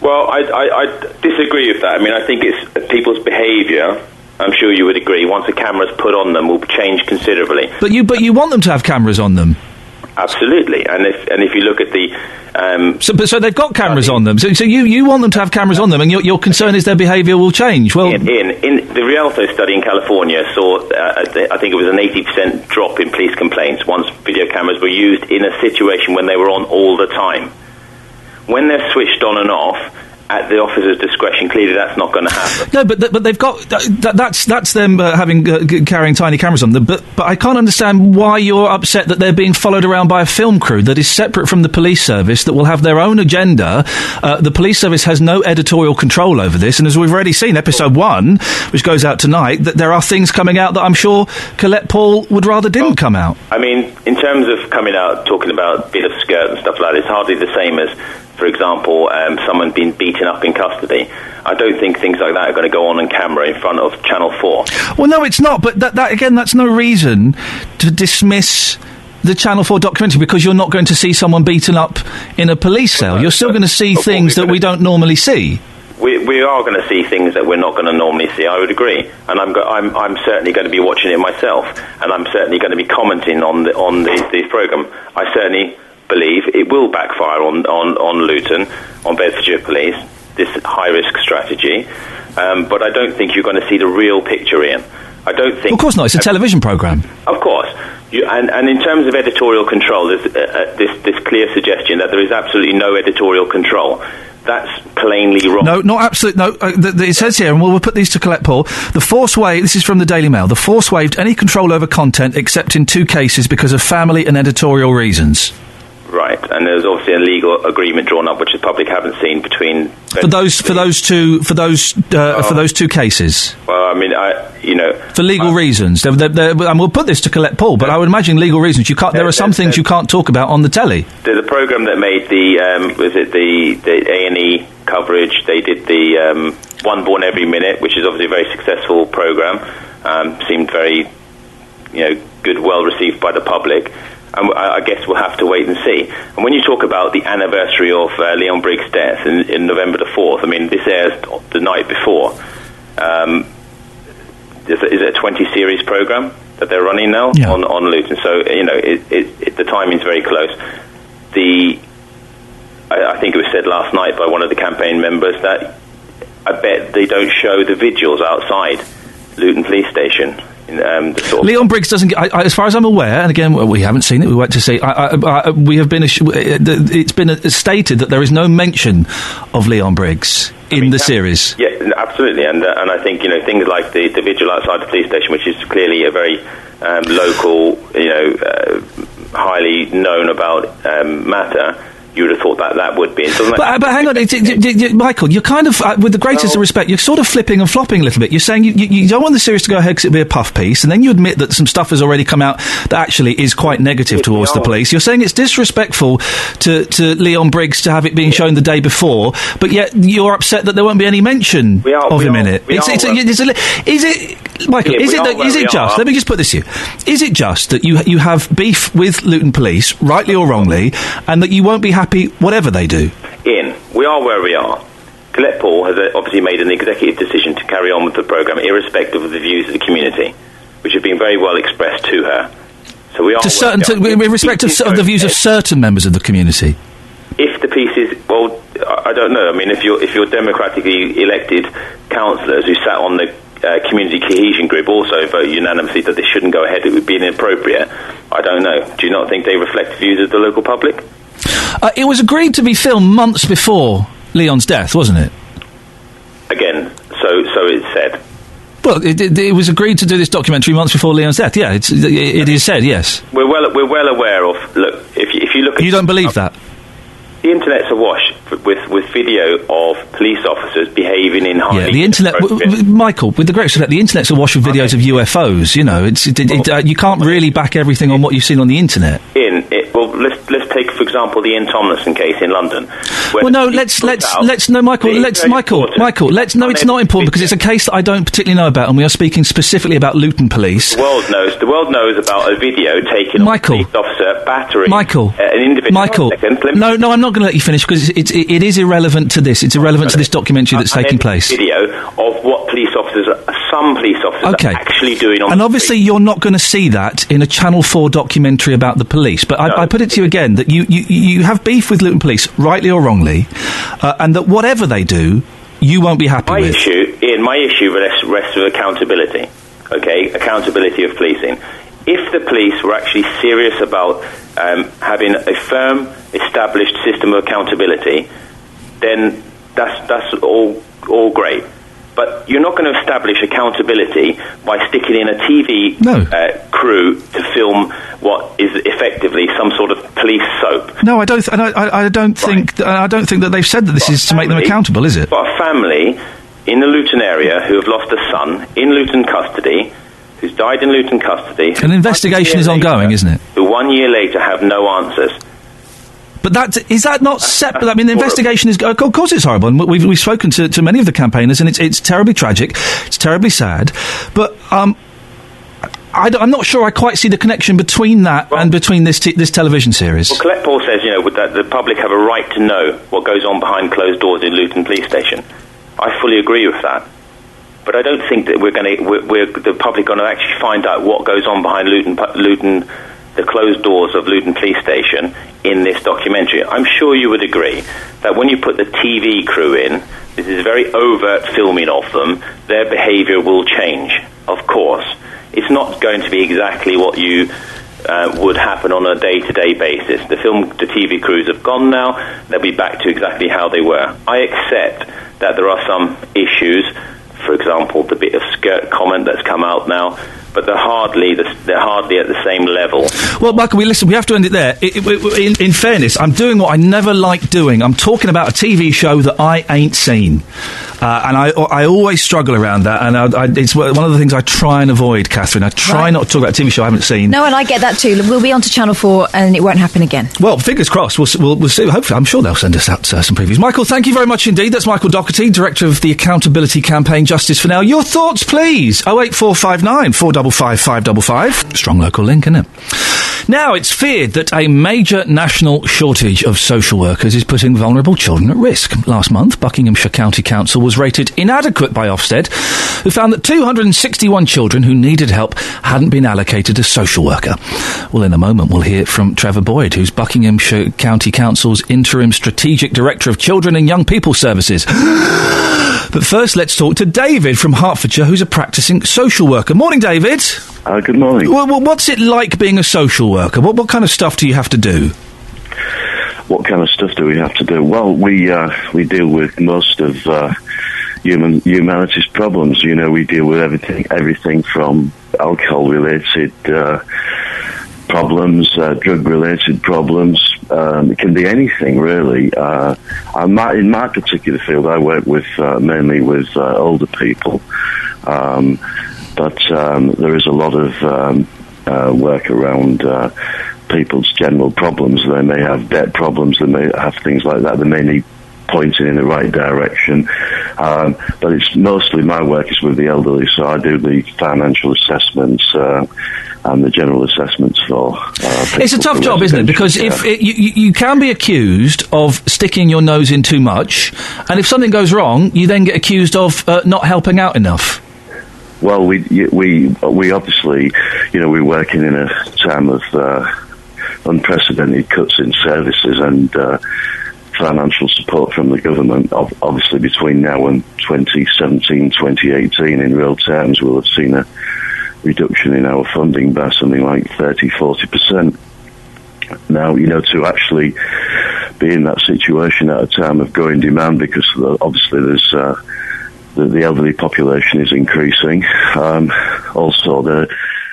Well, I, I, I disagree with that. I mean, I think it's people's behaviour. I'm sure you would agree. Once a camera's put on them, will change considerably. But you, but you want them to have cameras on them. Absolutely, and if and if you look at the um, So, but, so they've got cameras on them. So, so you, you want them to have cameras on them, and your, your concern is their behaviour will change. Well, in, in in the Rialto study in California saw, uh, I think it was an 80% drop in police complaints once video cameras were used in a situation when they were on all the time. When they're switched on and off, at the officer's discretion. Clearly, that's not going to happen. No, but th- but they've got th- th- that's that's them uh, having uh, g- carrying tiny cameras on them. But but I can't understand why you're upset that they're being followed around by a film crew that is separate from the police service that will have their own agenda. Uh, the police service has no editorial control over this, and as we've already seen, episode one, which goes out tonight, that there are things coming out that I'm sure Colette Paul would rather didn't come out. I mean, in terms of coming out talking about of skirt and stuff like that, it's hardly the same as, for example, um, someone being beaten up in custody. I don't think things like that are going to go on on camera in front of Channel 4. Well, no, it's not. But that, that again, that's no reason to dismiss the Channel 4 documentary because you're not going to see someone beaten up in a police cell. You're still going to see things that we don't normally see. We, we are going to see things that we're not going to normally see. I would agree, and I'm, go- I'm I'm certainly going to be watching it myself, and I'm certainly going to be commenting on the on the, the program. I certainly believe it will backfire on on on Luton, on Bedfordshire Police, this high risk strategy. Um, but I don't think you're going to see the real picture, Iain. I don't think. Of course not. It's a television program. Of course. You, and, and in terms of editorial control, there's uh, uh, this, this clear suggestion that there is absolutely no editorial control. That's plainly wrong. No, not absolute. No, uh, it says here, and we'll, we'll put these to Colette Paul. The Force waived. This is from the Daily Mail. The Force waived any control over content except in two cases because of family and editorial reasons. Right, and there's obviously a legal agreement drawn up, which the public haven't seen between. For those, for those two, for those, uh, for those two cases, Well, I mean, I, you know, for legal reasons, they're, they're, they're- and we'll put this to Colette Paul. But I would imagine legal reasons. You can't. There are some things you can't talk about on the telly. there's a program that made the um, was it the the A and E coverage. They did the um, One Born Every Minute, which is obviously a very successful program. Um, seemed very, you know, good, well received by the public. And I I guess we'll have to wait and see. And when you talk about the anniversary of uh, Leon Briggs' death in, in November the fourth, I mean, this airs the night before. Um, is it, is it a 20 series program that they're running now on, on Luton? So, you know, it, it, it, the timing's very close. The, I, I think it was said last night by one of the campaign members that I bet they don't show the vigils outside Luton Police Station. Um, the sort of Leon Briggs doesn't get, I, I, as far as I'm aware, and again, well, we haven't seen it, we went to see, I, I, I, we have been, uh, it's been uh, stated that there is no mention of Leon Briggs in the series. Yeah, absolutely, and uh, and I think you know things like the, the vigil outside the police station, which is clearly a very um, local, you know, uh, highly known about um, matter. You would have thought that that would be. But, uh, but hang on, it, it, it, it- Michael, you're kind of, uh, with the greatest of respect, you're sort of flipping and flopping a little bit. You're saying you, you, you don't want the series to go ahead because it'd be a puff piece, and then you admit that some stuff has already come out that actually is quite negative towards the police. You're saying it's disrespectful to, to Leon Briggs to have it being shown the day before, but yet you're upset that there won't be any mention are- of him are- in it. It's, are it's, where- it's a is it, Michael, Yeah, is it, are that, where is it just, are. let me just put this here, is it just that you, you have beef with Luton Police, rightly or wrongly, and that you won't be happy whatever they do? in. We are where we are. Colette Paul has uh, obviously made an executive decision to carry on with the programme, irrespective of the views of the community, which have been very well expressed to her. So we are to certain, we to, respect of, of the views of certain members of the community. If the piece is well, I I don't know. I mean, if you're if you're democratically elected councillors who sat on the uh, community cohesion group also vote unanimously that this shouldn't go ahead, it would be inappropriate. I don't know. Do you not think they reflect the views of the local public? Uh, it was agreed to be filmed months before Leon's death, wasn't it? Again, so so it's said. Well, it, it, it was agreed to do this documentary months before Leon's death. Yeah, it's, it, it is said. Yes. We're well we're well aware of. Look, if you, if you look at You don't believe that? the internet's awash with with video of police officers behaving in highly Yeah, the internet, w- w- Michael. With the great respect, the internet's awash with videos of UFOs. You know, it's it, it, it, uh, you can't really back everything on what you've seen on the internet. in it. Well, let's let's take for example the Ian Tomlinson case in London. Well, no, let's let's out- let's no, Michael. Let's Michael, Michael. Let's no, it's not important because it's a case that I don't particularly know about, and we are speaking specifically about Luton Police. The world knows. The world knows about a video taken Michael. of a police officer battering Michael. uh, an individual. Michael, no, no, I'm not going to let you finish because it's, it's, it is irrelevant to this. It's irrelevant to this documentary that's taking place. Video of what police officers, some police officers, Okay. are actually doing on. And obviously, you're not going to see that in a Channel 4 documentary about the police. But I, I put it to you again that you, you, you have beef with Luton Police, rightly or wrongly, uh, and that whatever they do, you won't be happy My with. issue, Iain, my issue rests, rests with accountability. Okay, accountability of policing. If the police were actually serious about um, having a firm, established system of accountability, then That's that's all all great. But you're not going to establish accountability by sticking in a TV uh, crew to film what is effectively some sort of police soap. No, I don't. Th- and I, I, I don't think. Th- I don't think that they've said that this is to make them accountable, is it? Got a family in the Luton area who have lost a son in Luton custody, who's died in Luton custody. An investigation is ongoing, isn't it? Who one year later have no answers. But that is that not separate? I mean, the investigation is. Of course, it's horrible, and we've we've spoken to, to many of the campaigners, and it's it's terribly tragic. It's terribly sad. But um, I, am not sure I quite see the connection between that and between this t- this television series. Well, Colette Paul says, you know, that the public have a right to know what goes on behind closed doors in Luton Police Station. I fully agree with that. But I don't think that we're going to, the public going to actually find out what goes on behind Luton, Luton, the closed doors of Luton Police Station in this documentary. I'm sure you would agree that when you put the TV crew in, this is very overt filming of them, their behaviour will change, of course. It's not going to be exactly what you uh, would happen on a day-to-day basis. The film, the TV crews have gone now. They'll be back to exactly how they were. I accept that there are some issues. For example, the bit of skirt comment that's come out now, but they're hardly the, they're hardly at the same level. Well, Michael, we listen. We have to end it there. I- I- in, in fairness, I'm doing what I never like doing. I'm talking about a TV show that I ain't seen, uh, and I I always struggle around that. And I, I, it's one of the things I try and avoid, Catherine. I try not to talk about a TV show I haven't seen. No, and I get that too. We'll be on to Channel 4 and it won't happen again. Well, fingers crossed. We'll, we'll, we'll see. Hopefully, I'm sure they'll send us out uh, some previews. Michael, thank you very much indeed. That's Michael Doherty, director of the accountability campaign Justice for Now. Your thoughts, please. Oh eight four five nine four double five five double five. Strong local link, isn't it? Now, it's feared that a major national shortage of social workers is putting vulnerable children at risk. Last month, Buckinghamshire County Council was rated inadequate by Ofsted, who found that 261 children who needed help hadn't been allocated a social worker. Well, in a moment, we'll hear from Trevor Boyd, who's Buckinghamshire County Council's interim strategic director of children and young people services. [GASPS] but first, let's talk to David from Hertfordshire, who's a practicing social worker. Morning, David. Uh, good morning. Well, what's it like being a social worker? What, what kind of stuff do you have to do? What kind of stuff do we have to do? Well, we uh, we deal with most of uh, human humanities problems. You know, we deal with everything everything from alcohol related uh, problems, uh, drug related problems. Um, it can be anything really. Uh, I'm in my particular field, I work with uh, mainly with uh, older people, um, but um, there is a lot of um, uh, work around. Uh, people's general problems. They may have debt problems. They may have things like that. They may need pointing in the right direction. Um, but it's mostly my work is with the elderly, so I do the financial assessments uh, and the general assessments for. Uh, It's a tough job, isn't it? Because care. if it, you, you you can be accused of sticking your nose in too much, and if something goes wrong, you then get accused of uh, not helping out enough. Well, we we we obviously, you know, we're working in a time of uh, unprecedented cuts in services and uh, financial support from the government. Obviously, between now and 2017, 2018, in real terms, we'll have seen a reduction in our funding by something like 30, 40 percent. Now, you know, to actually be in that situation at a time of growing demand, because obviously there's uh, the, the elderly population is increasing. Um, also, there,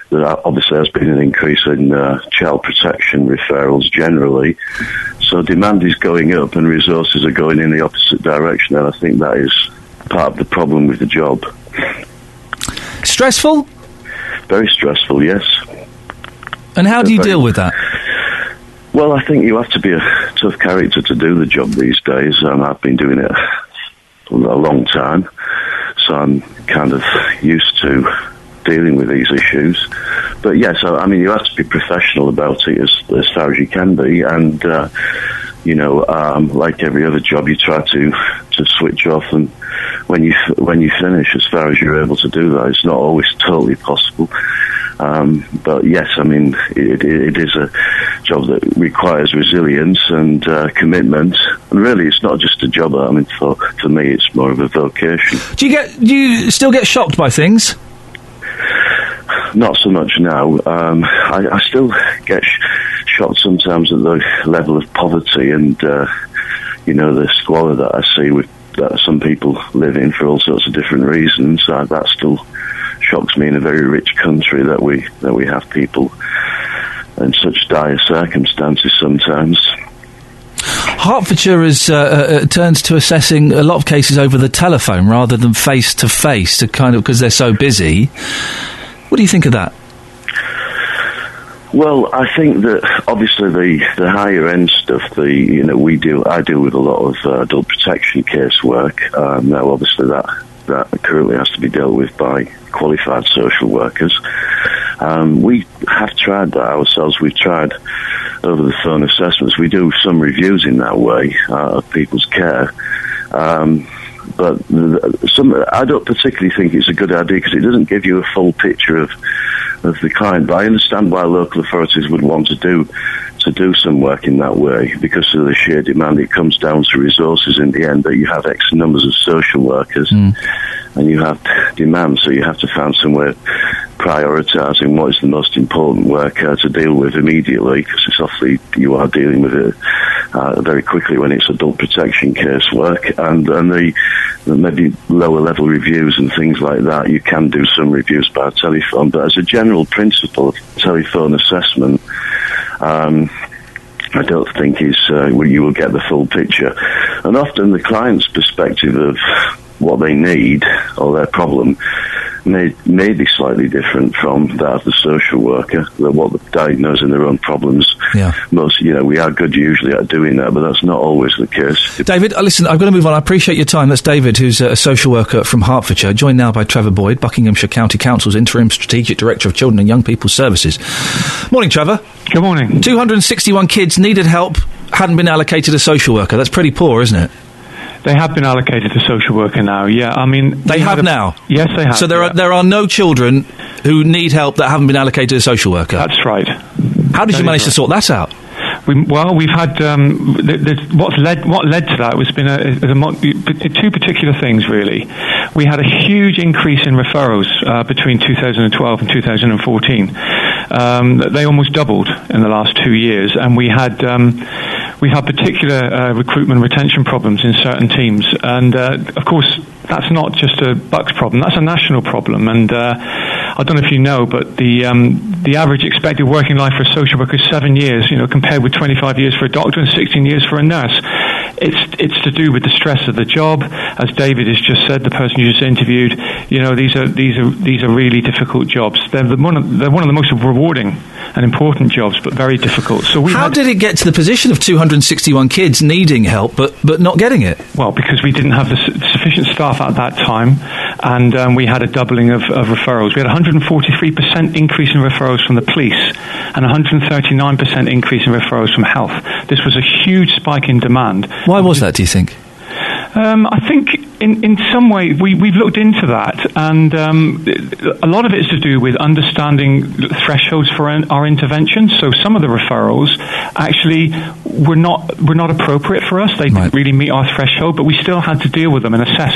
there are- obviously has been an increase in uh, child protection referrals generally. So demand is going up and resources are going in the opposite direction, and I think that is part of the problem with the job. Stressful? Very stressful, yes. And how do you Very- deal with that? Well, I think you have to be a tough character to do the job these days, and I've been doing it a long time, I'm kind of used to dealing with these issues. But yes, so I mean, you have to be professional about it as, as far as you can be, and uh, you know, um, like every other job, you try to to switch off, and when you when you finish, as far as you're able to do that, it's not always totally possible. Um, but yes, I mean, it, it is a job that requires resilience and uh, commitment. And really, it's not just a job. I mean, for for me, it's more of a vocation. Do you get? Do you still get shocked by things? Not so much now. Um, I, I still get sh- shocked sometimes at the level of poverty and, uh, you know, the squalor that I see with that some people live in for all sorts of different reasons. Uh, that still shocks me in a very rich country that we that we have people in such dire circumstances sometimes. Hertfordshire has uh, uh, turned to assessing a lot of cases over the telephone rather than face to face to kind of because they're so busy. What do you think of that? Well, I think that obviously the, the higher end stuff, the you know we deal I deal with a lot of uh, adult protection casework. Um, now, obviously that that currently has to be dealt with by qualified social workers. Um, we have tried that ourselves. We've tried over the phone assessments. We do some reviews in that way uh, of people's care. Um, but some, I don't particularly think it's a good idea because it doesn't give you a full picture of of the client. But I understand why local authorities would want to do to do some work in that way because of the sheer demand. It comes down to resources in the end that you have X numbers of social workers Mm. and you have demand, so you have to find somewhere prioritising what is the most important work uh, to deal with immediately because it's obviously you are dealing with it uh, very quickly when it's adult protection case work and, and the, the maybe lower level reviews and things like that you can do some reviews by telephone but as a general principle telephone assessment um, I don't think is uh, where you will get the full picture. And often the client's perspective of what they need or their problem may, may be slightly different from that of the social worker, that what they're diagnosing their own problems. Yeah. Most, you know, we are good usually at doing that, but that's not always the case. David, uh, listen, I've got to move on. I appreciate your time. That's David, who's a social worker from Hertfordshire, joined now by Trevor Boyd, Buckinghamshire County Council's Interim Strategic Director of Children and Young People's Services. Morning, Trevor. Good morning. 261 kids needed help, hadn't been allocated a social worker. That's pretty poor, isn't it? They have been allocated a social worker now. Yeah, I mean They have a- now? Yes, they have. So there yeah. are there are no children who need help that haven't been allocated a social worker. That's right. How did That you manage to sort that out? We, well, we've had um, th- th- what's led what led to that was been a, a, mo- two particular things really. We had a huge increase in referrals uh, between 2012 and 2014. Um, they almost doubled in the last two years, and we had um, we had particular uh, recruitment and retention problems in certain teams, and uh, of course that's not just a Bucks problem; that's a national problem. And uh, I don't know if you know, but the um, the average expected working life for a social worker is seven years. You know, compared with 25 years for a doctor and 16 years for a nurse. It's it's to do with the stress of the job, as David has just said. The person you just interviewed, you know, these are these are these are really difficult jobs. They're the, one of, they're one of the most rewarding and important jobs, but very difficult. So we How had- did it get to the position of 261 kids needing help but, but not getting it? Well, because we didn't have the su- sufficient staff at that time, and um, we had a doubling of, of referrals. We had 143% increase in referrals from the police and 139% increase in referrals from health. This was a huge spike in demand. Why was that, do you think? Um, I think in, in some way we, we've looked into that, and um, a lot of it is to do with understanding thresholds for an, our interventions. So some of the referrals actually were not were not appropriate for us. They didn't really meet our threshold, but we still had to deal with them and assess.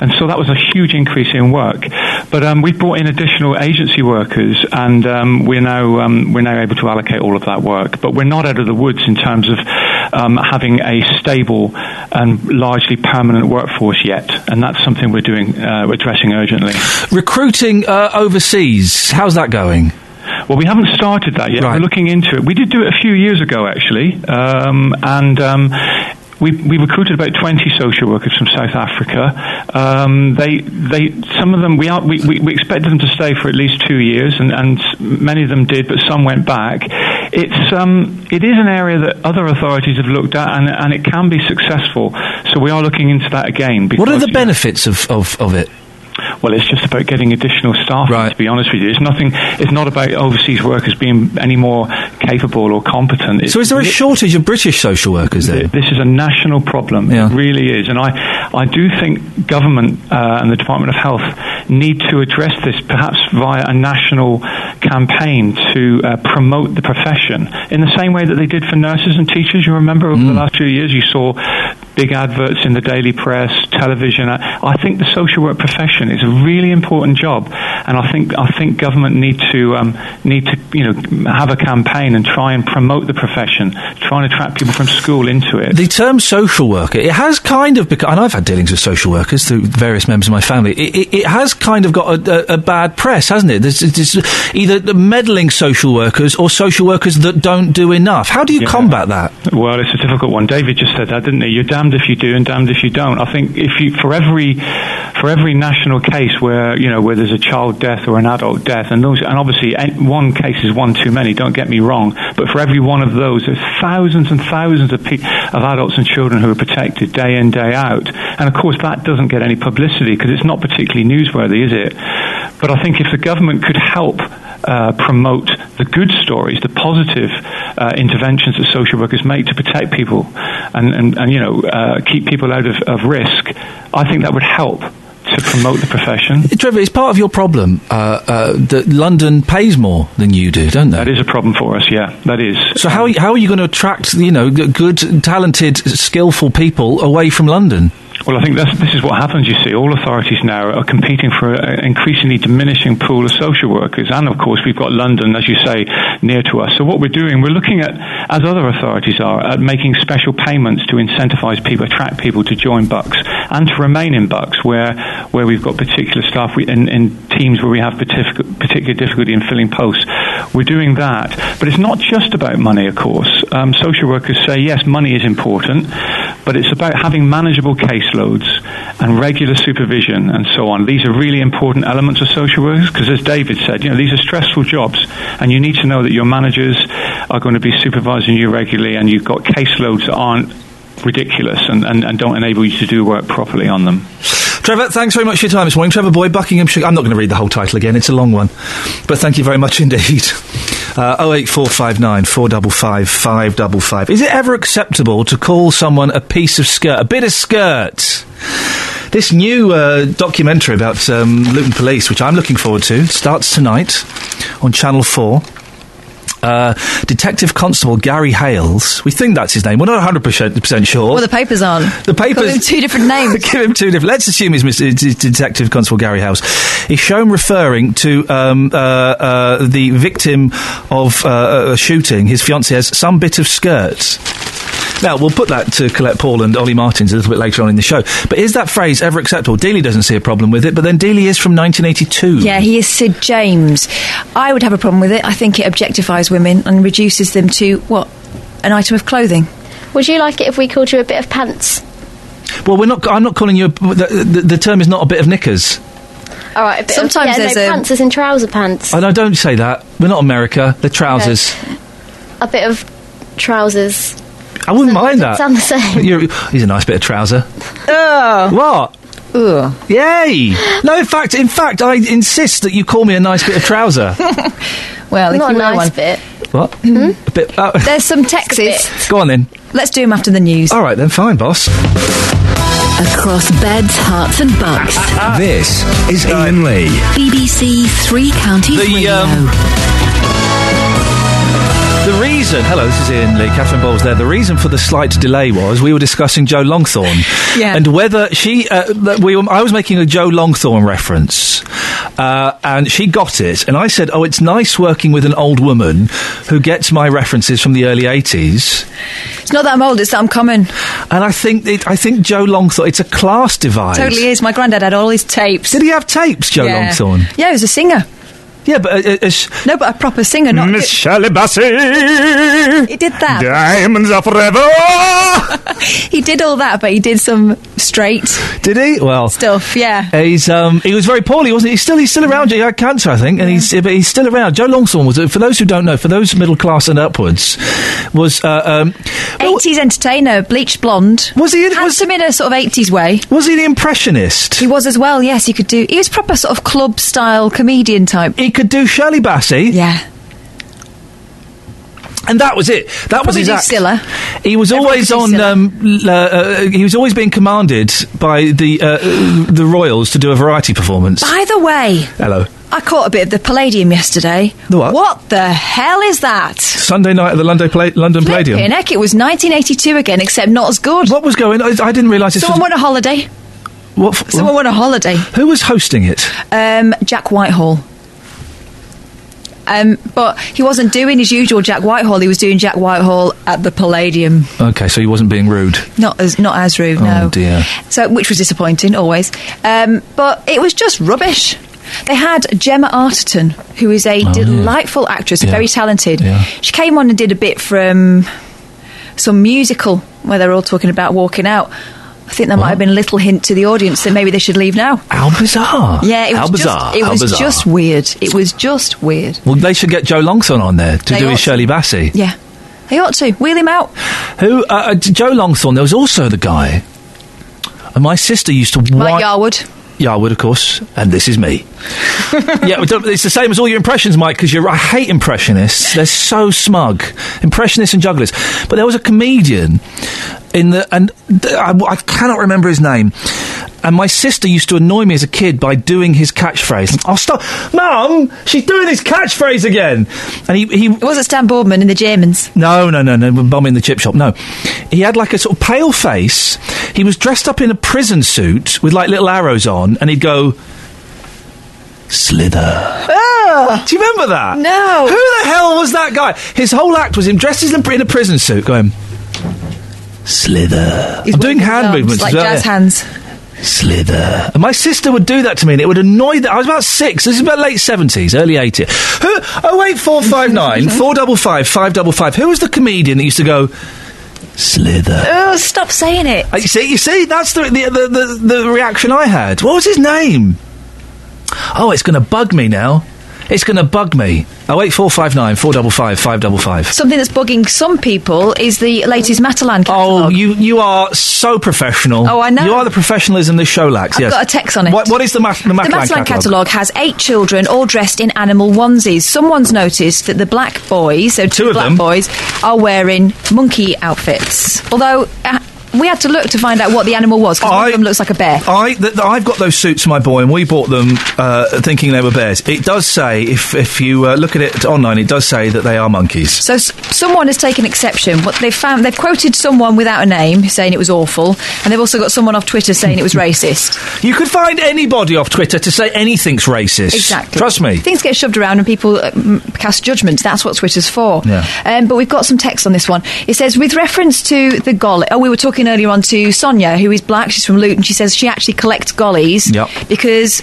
And so that was a huge increase in work. But um, we brought in additional agency workers, and um, we're now um, we're now able to allocate all of that work. But we're not out of the woods in terms of um, having a stable and largely permanent workforce yet, and that's something we're doing, uh, we're addressing urgently. Recruiting uh, overseas, how's that going? Well, we haven't started that yet. We're looking into it. We did do it a few years ago, actually, um, and. Um, we, we recruited about 20 social workers from South Africa. Um, they, they, some of them, we, are, we, we, expected them to stay for at least two years, and, and many of them did, but some went back. It's, um, it is an area that other authorities have looked at, and, and it can be successful. So we are looking into that again. What are the benefits of, of, of it? Well, it's just about getting additional staff. Right. To be honest with you, it's nothing. It's not about overseas workers being any more capable or competent. It's So is there a shortage of British social workers then? This is a national problem. Yeah. It really is, and I, I do think government uh, and the Department of Health need to address this, perhaps via a national campaign to uh, promote the profession in the same way that they did for nurses and teachers. You remember over Mm. the last few years, you saw big adverts in the daily press, television. I, I think the social work profession is a really important job, and I think I think government need to um, need to you know have a campaign and try and promote the profession, try and attract people from school into it. The term social worker, it has kind of become, and I've had dealings with social workers through various members of my family, it, it, it has kind of got a, a, a bad press, hasn't it? There's, there's either the meddling social workers or social workers that don't do enough. How do you Yeah. combat that? Well, it's a difficult one. David just said that, didn't he? You're damned if you do and damned if you don't. I think if you for every for every national case where you know where there's a child death or an adult death, and those and obviously eh, one case is one too many. Don't get me wrong, but for every one of those, there's thousands and thousands of pe- of adults and children who are protected day in day out, and of course that doesn't get any publicity because it's not particularly newsworthy, is it? But I think if the government could help uh, promote the good stories, the positive uh, interventions that social workers make to protect people and, and, and you know, uh, keep people out of, of risk, I think that would help to promote the profession. Trevor, it's part of your problem uh, uh, that London pays more than you do, don't they? That is a problem for us, yeah, that is. So how, how are you going to attract, you know, good, talented, skillful people away from London? Well, I think this is what happens. You see, all authorities now are competing for an increasingly diminishing pool of social workers, and of course, we've got London, as you say, near to us. So what we're doing, we're looking at, as other authorities are, at making special payments to incentivise people, attract people to join Bucks and to remain in Bucks, where where we've got particular staff we, in, in teams where we have particular, difficulty in filling posts. We're doing that, but it's not just about money. Of course, um, social workers say yes, money is important, but it's about having manageable caseloads and regular supervision and so on. These are really important elements of social workers because, as David said, you know these are stressful jobs, and you need to know that your managers are going to be supervising you regularly, and you've got caseloads that aren't ridiculous and, and, and don't enable you to do work properly on them. Trevor, thanks very much for your time this morning. Trevor Boy, Buckinghamshire. I'm not going to read the whole title again, it's a long one. But thank you very much indeed. [LAUGHS] Uh, 08459 455 555. Is it ever acceptable to call someone a piece of skirt, a bit of skirt? This new uh, documentary about um, Luton Police, which I'm looking forward to, starts tonight on Channel 4. Uh, Detective Constable Gary Hales, we think that's his name. We're not 100% sure. Well, the papers aren't. The papers Got him two different names. [LAUGHS] Give him two different. Let's assume he's Mr. D- Detective Constable Gary Hales. He's shown referring to um, uh, uh, the victim of uh, a shooting, his fiancée, as some bit of skirt. Now, we'll put that to Colette Paul and Olly Martins a little bit later on in the show. But is that phrase ever acceptable? Dealey doesn't see a problem with it, but then Dealey is from 1982. Yeah, he is Sid James. I would have a problem with it. I think it objectifies women and reduces them to, what, an item of clothing. Would you like it if we called you a bit of pants? Well, we're not. I'm not calling you. A, the, the, the term is not a bit of knickers. All right. A bit Sometimes of, yeah, there's no, a- pants as in trouser pants. I no, don't say that. We're not America. They're trousers. A bit of trousers. I wouldn't mind that. sound the same. You're, he's a nice bit of trouser. Oh. What? Ugh. Yay! No, in fact, in fact, I insist that you call me a nice bit of trouser. [LAUGHS] Well, if Not you a nice one. bit. what? A bit. Uh, There's some texts. go on then. Let's do them after the news. All right then, fine, boss. Across beds, Herts, and bucks. [LAUGHS] This is Iain Lee. BBC Three Counties The, Radio. um, The reason, hello, this is Iain Lee, Catherine Bowles there. The reason for the slight delay was we were discussing Joe Longthorne. Yeah. And whether she, uh, we were, I was making a Joe Longthorne reference, uh, and she got it, and I said, oh, it's nice working with an old woman who gets my references from the early 80s. It's not that I'm old, it's that I'm common. And I think, it, I think Joe Longthorne, it's a class divide. Totally is. My granddad had all his tapes. Did he have tapes, Joe yeah. Longthorne? Yeah, he was a singer. Yeah, but uh, uh, No, but a proper singer, not. Miss Shirley Bassey, He did that. diamonds are forever. [LAUGHS] He did all that, but he did some straight did he? Well, stuff. Yeah. He's um, he was very poorly, wasn't he? He's still he's still around. He had cancer, I think, and he's but he's still around. Joe Longthorne was, for those who don't know, for those middle class and upwards, was uh, um, 80s entertainer, bleached blonde. Was he? Handsome in a sort of 80s way. was he the impressionist? He was as well. Yes, he could do. He was proper sort of club style comedian type. He could do Shirley Bassey. Yeah. And that was it. That was Probably his act. He was Everyone always on. Um, uh, uh, he was always being commanded by the uh, the royals to do a variety performance. By the way, Hello. I caught a bit of the Palladium yesterday. The what? What the hell is that? Sunday night at the London, Pla- London Palladium. Heck, it was 1982 again, except not as good. What was going? on? I, didn't realise Someone was. went on holiday. What? f- Someone went on holiday. Who was hosting it? Um, Jack Whitehall. Um, but he wasn't doing his usual Jack Whitehall. He was doing Jack Whitehall at the Palladium. Okay, so he wasn't being rude. Not as not as rude, Oh, no. dear. So, which was disappointing always. Um, but it was just rubbish. They had Gemma Arterton, who is a delightful actress, Oh, Yeah. very talented. Yeah. She came on and did a bit from some musical where they're all talking about walking out. I think there might have been a little hint to the audience that maybe they should leave now. How bizarre! Yeah, it How was bizarre! just it was bizarre. just weird. It was just weird. Well, they should get Joe Longthorne on there to They do his to. Shirley Bassey. Yeah, they ought to wheel him out. Who? Uh, uh, Joe Longthorne. There was also the guy. And my sister used to. Mike wi- Yarwood. Yarwood, of course, and this is me. [LAUGHS] yeah, it's the same as all your impressions, Mike. Because I hate impressionists; they're so smug. Impressionists and jugglers. But there was a comedian in the, and I, I cannot remember his name. And my sister used to annoy me as a kid by doing his catchphrase. I'll stop, Mum. She's doing his catchphrase again. And he, he It wasn't Stan Boardman in the Germans. no, no, no, no. Bum in the chip shop. No, he had like a sort of pale face. He was dressed up in a prison suit with like little arrows on, and he'd go slither. Ah! Do you remember that? No. Who the hell was that guy? His whole act was him dressed in a prison suit, going slither. He's I'm doing hand arms movements like as well, jazz hands. Slither. And my sister would do that to me, and it would annoy that. I was about six. This is about late seventies, early eighties. Who? Oh eight four five nine four double five five double five. Who was the comedian that used to go slither? Oh, stop saying it. Uh, You see, you see, that's the the, the the the reaction I had. What was his name? Oh, it's going to bug me now. It's going to bug me. Oh eight four five nine four double five five double five. Something that's bugging some people is the latest Matalan catalogue. Oh, you you are so professional. Oh, I know. You are the professionalism this show lacks. I've yes. got a text on it. What, what is the, Mat- the The Matalan Matalan catalogue? has eight children all dressed in animal onesies. Someone's noticed that the black boys, so two, of black them. boys, are wearing monkey outfits. Although uh, we had to look to find out what the animal was because one of them looks like a bear. I, th- th- I've got those suits my boy, and we bought them uh, thinking they were bears. It does say, if if you uh, look at it online, it does say that they are monkeys. So s- someone has taken exception. What they found, they've quoted someone without a name saying it was awful, and they've also got someone off Twitter saying it was racist. [LAUGHS] You could find anybody off Twitter to say anything's racist. Exactly. Trust me. Things get shoved around and people uh, cast judgments. That's what Twitter's for. Yeah. Um, but we've got some text on this one. It says, with reference to the golly. Oh, we were talking earlier on to Sonia, who is black. She's from Luton. She says she actually collects gollies Yep. because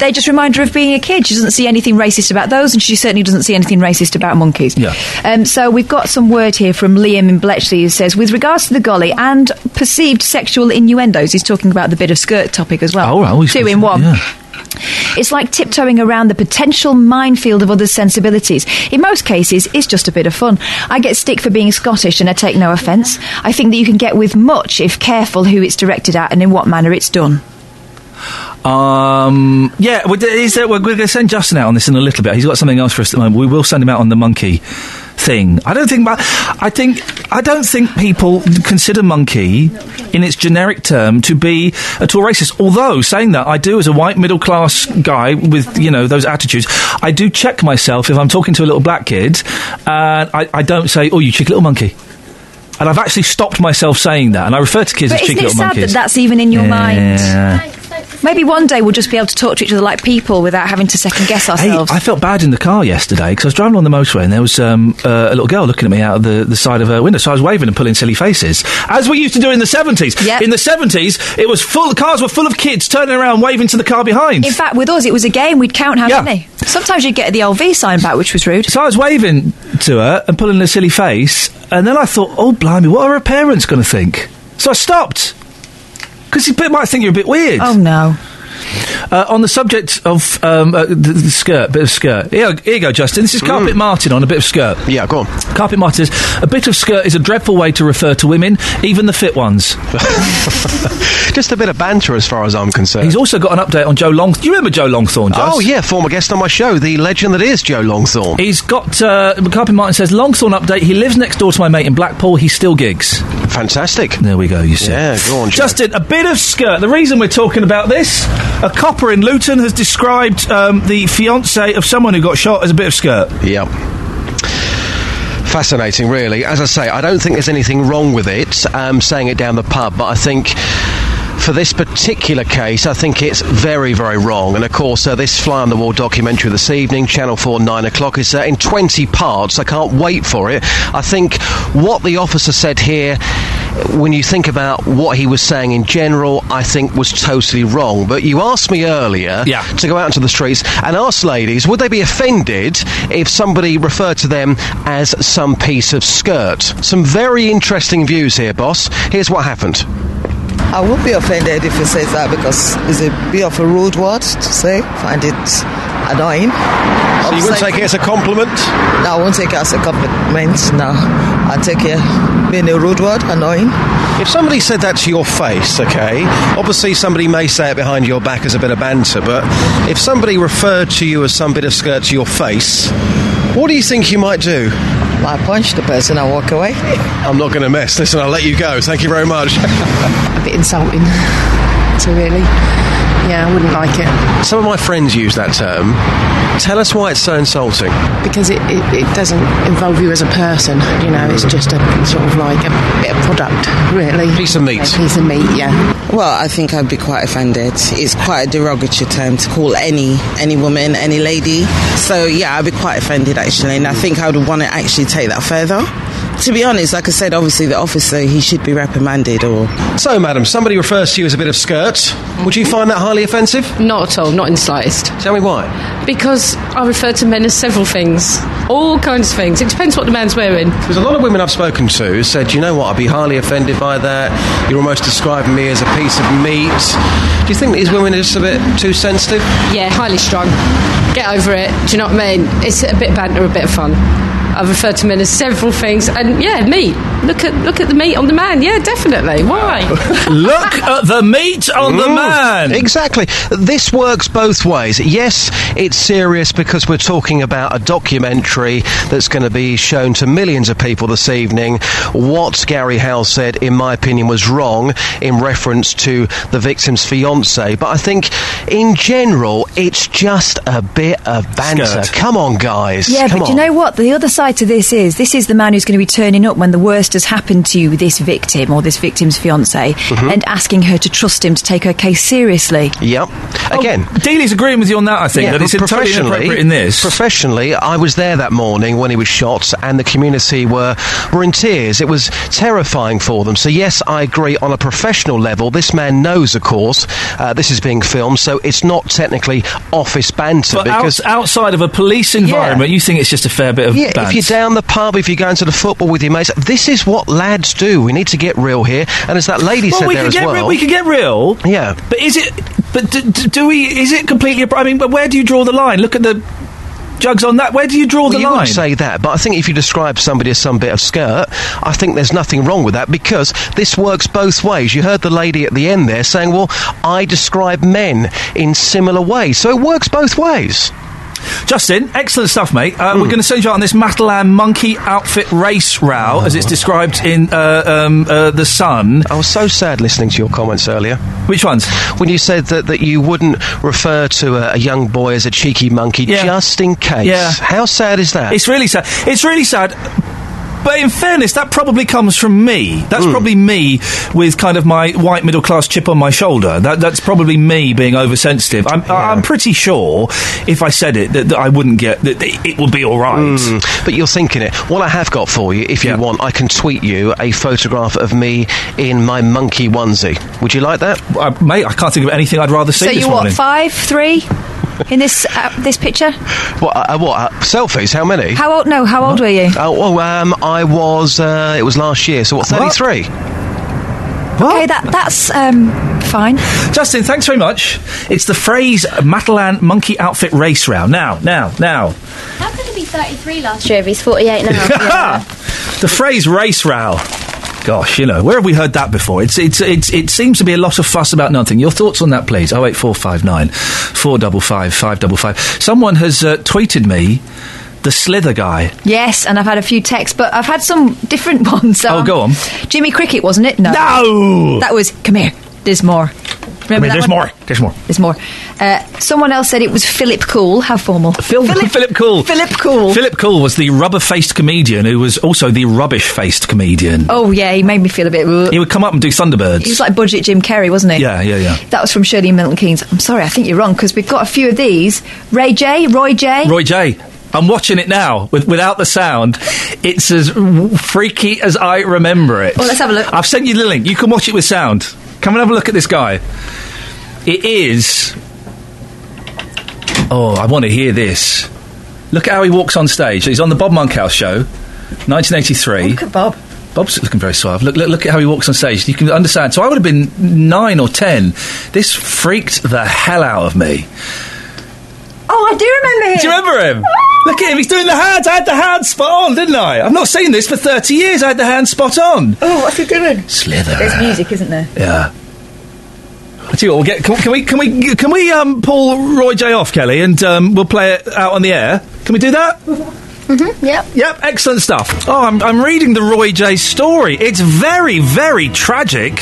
they just remind her of being a kid. She doesn't see anything racist about those, and she certainly doesn't see anything racist about monkeys. Yeah. Um, so we've got some word here from Liam in Bletchley who says, with regards to the golly and perceived sexual innuendos, he's talking about the bit of skirt topic as well. Oh, right. We- Two in one. Yeah. It's like tiptoeing around the potential minefield of others' sensibilities. In most cases, it's just a bit of fun. I get stick for being Scottish and I take no offence. I think that you can get with much if careful who it's directed at and in what manner it's done. Um, yeah, is there, we're going to send Justin out on this in a little bit. He's got something else for us at the moment. We will send him out on the monkey thing. I don't think. I think. I don't think people consider monkey in its generic term to be at all racist. Although saying that, I do as a white middle class guy with you know those attitudes. I do check myself if I'm talking to a little black kid, and I, I don't say, "Oh, you cheeky little monkey." And I've actually stopped myself saying that, and I refer to kids But as isn't cheeky it little sad monkeys. that that's even in your mind? Maybe one day we'll just be able to talk to each other like people without having to second guess Hey, ourselves. I felt bad in the car yesterday because I was driving on the motorway and there was um, uh, a little girl looking at me out of the, the side of her window. So I was waving and pulling silly faces, as we used to do in the 70s. Yep. In the 70s, it was full, the cars were full of kids turning around waving to the car behind. in fact, with us, it was a game. We'd count how Yeah. many. Sometimes you'd get the LV sign back, which was rude. so I was waving to her and pulling a silly face, and then I thought, oh, blimey, what are her parents going to think? So I stopped. Because people might think you're a bit weird. Oh no. Uh, on the subject of um, uh, the, the skirt, bit of skirt. Here, here you go, Justin. This is Carpet Martin on a bit of skirt. Yeah, go on. Carpet Martin says, a bit of skirt is a dreadful way to refer to women, even the fit ones. [LAUGHS] Just a bit of banter as far as I'm concerned. He's also got an update on Joe Long. Do you remember Joe Longthorne, Just? Oh, yeah, former guest on my show, the legend that is Joe Longthorne. He's got, uh, Carpet Martin says, Longthorne update. He lives next door to my mate in Blackpool. He still gigs. Fantastic. There we go, you see. Yeah, go on, Joe. Justin, a bit of skirt. The reason we're talking about this, a copper in Luton has described um, the fiance of someone who got shot as a bit of skirt. Yep. Fascinating, really. As I say, I don't think there's anything wrong with it, um, saying it down the pub, but I think. For this particular case, I think it's very, very wrong. And of course, uh, this Fly on the Wall documentary this evening, Channel 4, 9 o'clock, is uh, in 20 parts. I can't wait for it. I think what the officer said here when you think about what he was saying in general, I think was totally wrong. But you asked me earlier Yeah. to go out into the streets and ask ladies, would they be offended if somebody referred to them as some piece of skirt? Some very interesting views here, boss. Here's what happened. I would be offended if he says that because it's a bit of a rude word to say. Find it annoying. So you wouldn't take it as a compliment? No, I won't take it as a compliment. No, I take it being a rude word, annoying. If somebody said that to your face, okay, obviously somebody may say it behind your back as a bit of banter, but if somebody referred to you as some bit of skirt to your face, what do you think you might do? I punch the person and walk away. I'm not going to mess. Listen, I'll let you go. Thank you very much. [LAUGHS] a bit insulting. So really, yeah, I wouldn't like it Some of my friends use that term. Tell us why it's so insulting. because it, it, it doesn't involve you as a person. You know, it's just a sort of like a bit of product, really. Piece of meat. A piece of meat, yeah. Well, I think I'd be quite offended. It's quite a derogatory term to call any any woman, any lady. So yeah, I'd be quite offended actually, and I think I would want to actually take that further. To be honest, like I said, obviously the officer he should be reprimanded or. So, madam, somebody refers to you as a bit of skirt. Would you find that highly offensive? Not at all, not in the slightest. Tell me why. Because I refer to men as several things, all kinds of things. It depends what the man's wearing. There's a lot of women I've spoken to who said, you know what, I'd be highly offended by that. You're almost describing me as a piece of meat. Do you think these women are just a bit too sensitive? Yeah, highly strong. Get over it. Do you know what I mean? It's a bit of banter, a bit of fun. I've referred to men as several things, and yeah, meat. Look at look at the meat on the man. Yeah, definitely. Why? [LAUGHS] Look at the meat on the Mm, man. Exactly. This works both ways. Yes, it's serious because we're talking about a documentary that's going to be shown to millions of people this evening. What Gary Howe said, in my opinion, was wrong in reference to the victim's fiance. But I think, in general, it's just a bit of banter. Skirt. Come on, guys. Yeah, Come but on. you know what? The other side to this is this is the man who's going to be turning up when the worst has happened to this victim or this victim's fiance Mhm. and asking her to trust him to take her case seriously. Yep. Again, Dealey's agreeing with you on that, I think, Yeah, that it's but totally professionally- inappropriate in this. Professionally, I was there that morning when he was shot, and the community were were in tears. It was terrifying for them. So yes, I agree. On a professional level, this man knows, of course, uh, this is being filmed, so it's not technically office banter But because. outs- outside of a police environment, you think it's just a fair bit of yeah, bants. You're down the pub, if you're going to the football with your mates, this is what lads do. We need to get real here, and as that lady well, said we there can as get well. re- we can get real. Yeah. But is it? But do, do we? Is it completely? I mean, but where do you draw the line? Look at the jugs on that. Where do you draw Well, the you line? wouldn't say that, but I think if you describe somebody as some bit of skirt, I think there's nothing wrong with that because this works both ways. You heard the lady at the end there saying, "Well, I describe men in similar ways," so it works both ways. Justin, excellent stuff, mate. Uh, Hmm. We're going to send you out on this Matalan monkey outfit race row, as it's described in uh, um, uh, the Sun. I was so sad listening to your comments earlier. Which ones? When you said that, that you wouldn't refer to a, a young boy as a cheeky monkey just in case. Yeah. How sad is that? It's really sad. It's really sad. But in fairness, that probably comes from me. That's Hmm. probably me with kind of my white middle class chip on my shoulder. That, that's probably me being oversensitive. I'm, I'm pretty sure if I said it that, that I wouldn't get that it would be all right. Mm, but you're thinking it. What I have got for you, if you want, I can tweet you a photograph of me in my monkey onesie. Would you like that? Uh, mate, I can't think of anything I'd rather see so you're morning. what five, three in this uh, this picture? What? Uh, what? Uh, selfies? How many? How old? No, how old were you? Oh, well, um, I was. Uh, it was last year. So what? Thirty-three. Okay, that that's um, fine. Justin, thanks very much. It's the phrase Matalan monkey outfit race round. Now, now, now. How could he be 33 last year if he's 48 now? [LAUGHS] The phrase race row. Gosh, you know, where have we heard that before? It's, it's, it's, it seems to be a lot of fuss about nothing. Your thoughts on that, please? 08459 455 555. Someone has uh, tweeted me the Slither guy. Yes, and I've had a few texts, but I've had some [LAUGHS] different ones. Oh, Um, go on. Jimmy Cricket, wasn't it? No. No! That was, come here, there's more. Remember I mean, there's one? more. There's more. There's more. Uh, someone else said it was Philip Cool. How formal. Phil, [LAUGHS] Philip, Cool. Philip Cool. Philip Cool was the rubber faced comedian who was also the rubbish faced comedian. Oh, yeah, he made me feel a bit... He would come up and do Thunderbirds. He was like budget Jim Carrey, wasn't he? yeah, yeah, yeah. That was from Shirley Milton Keynes. I'm sorry, I think you're wrong because we've got a few of these. Ray J, Roy J. Roy J. I'm watching it now with, without the sound. It's as freaky as I remember it. Well, let's have a look. I've sent you the link. You can watch it with sound. Come and have a look at this guy. It is. Oh, I want to hear this. Look at how he walks on stage. He's on the Bob Monkhouse show, 1983. Look at Bob. Bob's looking very suave. Look, look, look at how he walks on stage. You can understand. So I would have been nine or ten. This freaked the hell out of me. Oh, I do remember him. Do you remember him? Ah! Look at him. He's doing the hands. I had the hands spot on, didn't I? I've not seen this for 30 years. I had the hands spot on. Oh, what's he doing? Slither. There's music, isn't there? Yeah. I tell you what, we'll get, can, can we can we can we um, pull Roy J off, Kelly, and um, we'll play it out on the air? Can we do that? Mm-hmm, yep. Yep, excellent stuff. Oh, I'm, I'm reading the Roy J story. It's very, very tragic.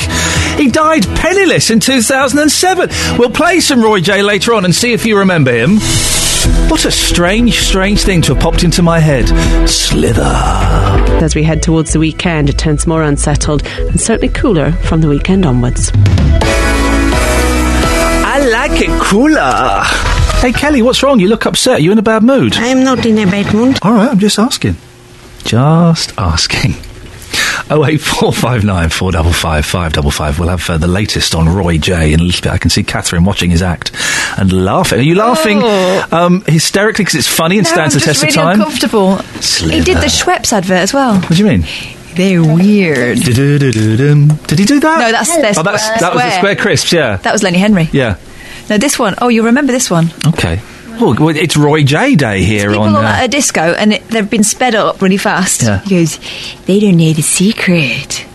He died penniless in 2007. We'll play some Roy J later on and see if you remember him. What a strange, strange thing to have popped into my head. Slither. As we head towards the weekend, it turns more unsettled and certainly cooler from the weekend onwards. I like it cooler. Hey, Kelly, what's wrong? You look upset. Are you in a bad mood? I am not in a bad mood. All right, I'm just asking. Just asking. 08459 455 555. We'll have uh, the latest on Roy J in a little bit. I can see Catherine watching his act and laughing. Are you laughing um, hysterically because it's funny and No, stands I'm the test really of time? uncomfortable. He did the Schweppes advert as well. What do you mean? They're weird. Did he do that? No, that's oh, that's, that was the square. Square Crisps, yeah. That was Lenny Henry. Yeah. No, this one. Oh, you remember this one? Okay. Well, it's Roy J Day here People on. uh, at a disco and it, they've been sped up really fast. Yeah. He goes, they don't need the secret.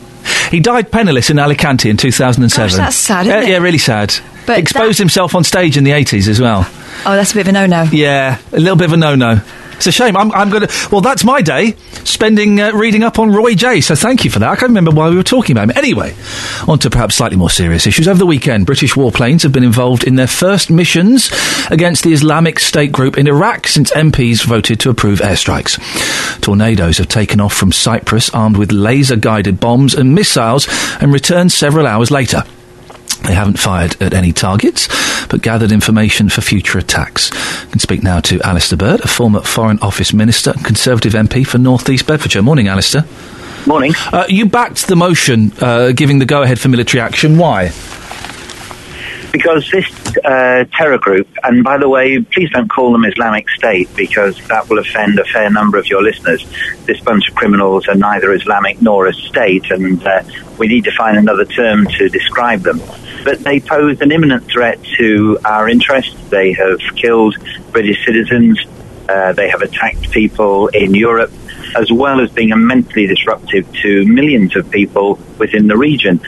He died penniless in Alicante in 2007. Gosh, that's sad, isn't yeah, it? Yeah, really sad. But Exposed that- himself on stage in the 80s as well. Oh, that's a bit of a no-no. Yeah, a little bit of a no-no. It's a shame. I'm, I'm going to. Well, that's my day, spending uh, reading up on Roy J. So thank you for that. I can't remember why we were talking about him. Anyway, on to perhaps slightly more serious issues. Over the weekend, British warplanes have been involved in their first missions against the Islamic State group in Iraq since MPs voted to approve airstrikes. Tornadoes have taken off from Cyprus armed with laser-guided bombs and missiles and returned several hours later. They haven't fired at any targets, but gathered information for future attacks. I can speak now to Alistair Burt, a former Foreign Office Minister and Conservative MP for North East Bedfordshire. Morning, Alistair. Morning. Uh, you backed the motion uh, giving the go ahead for military action. Why? Because this uh, terror group, and by the way, please don't call them Islamic State because that will offend a fair number of your listeners. This bunch of criminals are neither Islamic nor a state, and uh, we need to find another term to describe them. But they pose an imminent threat to our interests. They have killed British citizens. Uh, they have attacked people in Europe, as well as being immensely disruptive to millions of people within the region.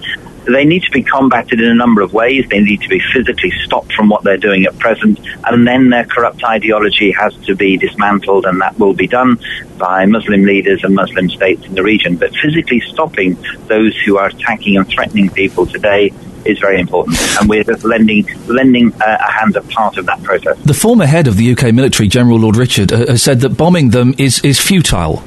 They need to be combated in a number of ways. They need to be physically stopped from what they're doing at present, and then their corrupt ideology has to be dismantled, and that will be done by Muslim leaders and Muslim states in the region. But physically stopping those who are attacking and threatening people today is very important, and we're just lending lending uh, a hand as part of that process. The former head of the UK military, General Lord Richards, uh, has said that bombing them is, is futile.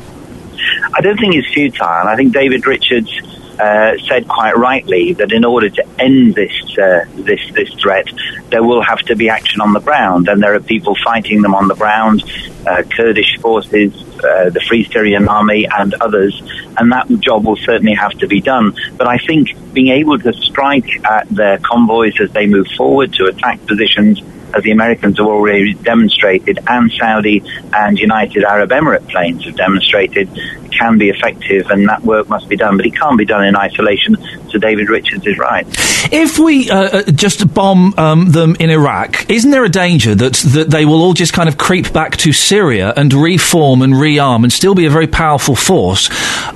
I don't think it's futile. I think David Richards uh, said quite rightly that in order to end this uh, this this threat, there will have to be action on the ground, and there are people fighting them on the ground, uh, Kurdish forces, uh, the Free Syrian Army, and others, and that job will certainly have to be done. But I think being able to strike at their convoys as they move forward to attack positions as the Americans have already demonstrated, and Saudi and United Arab Emirate planes have demonstrated, can be effective, and that work must be done. But it can't be done in isolation. So David Richards is right. If we uh, uh, just bomb um, them in Iraq, isn't there a danger that that they will all just kind of creep back to Syria and reform and rearm and still be a very powerful force?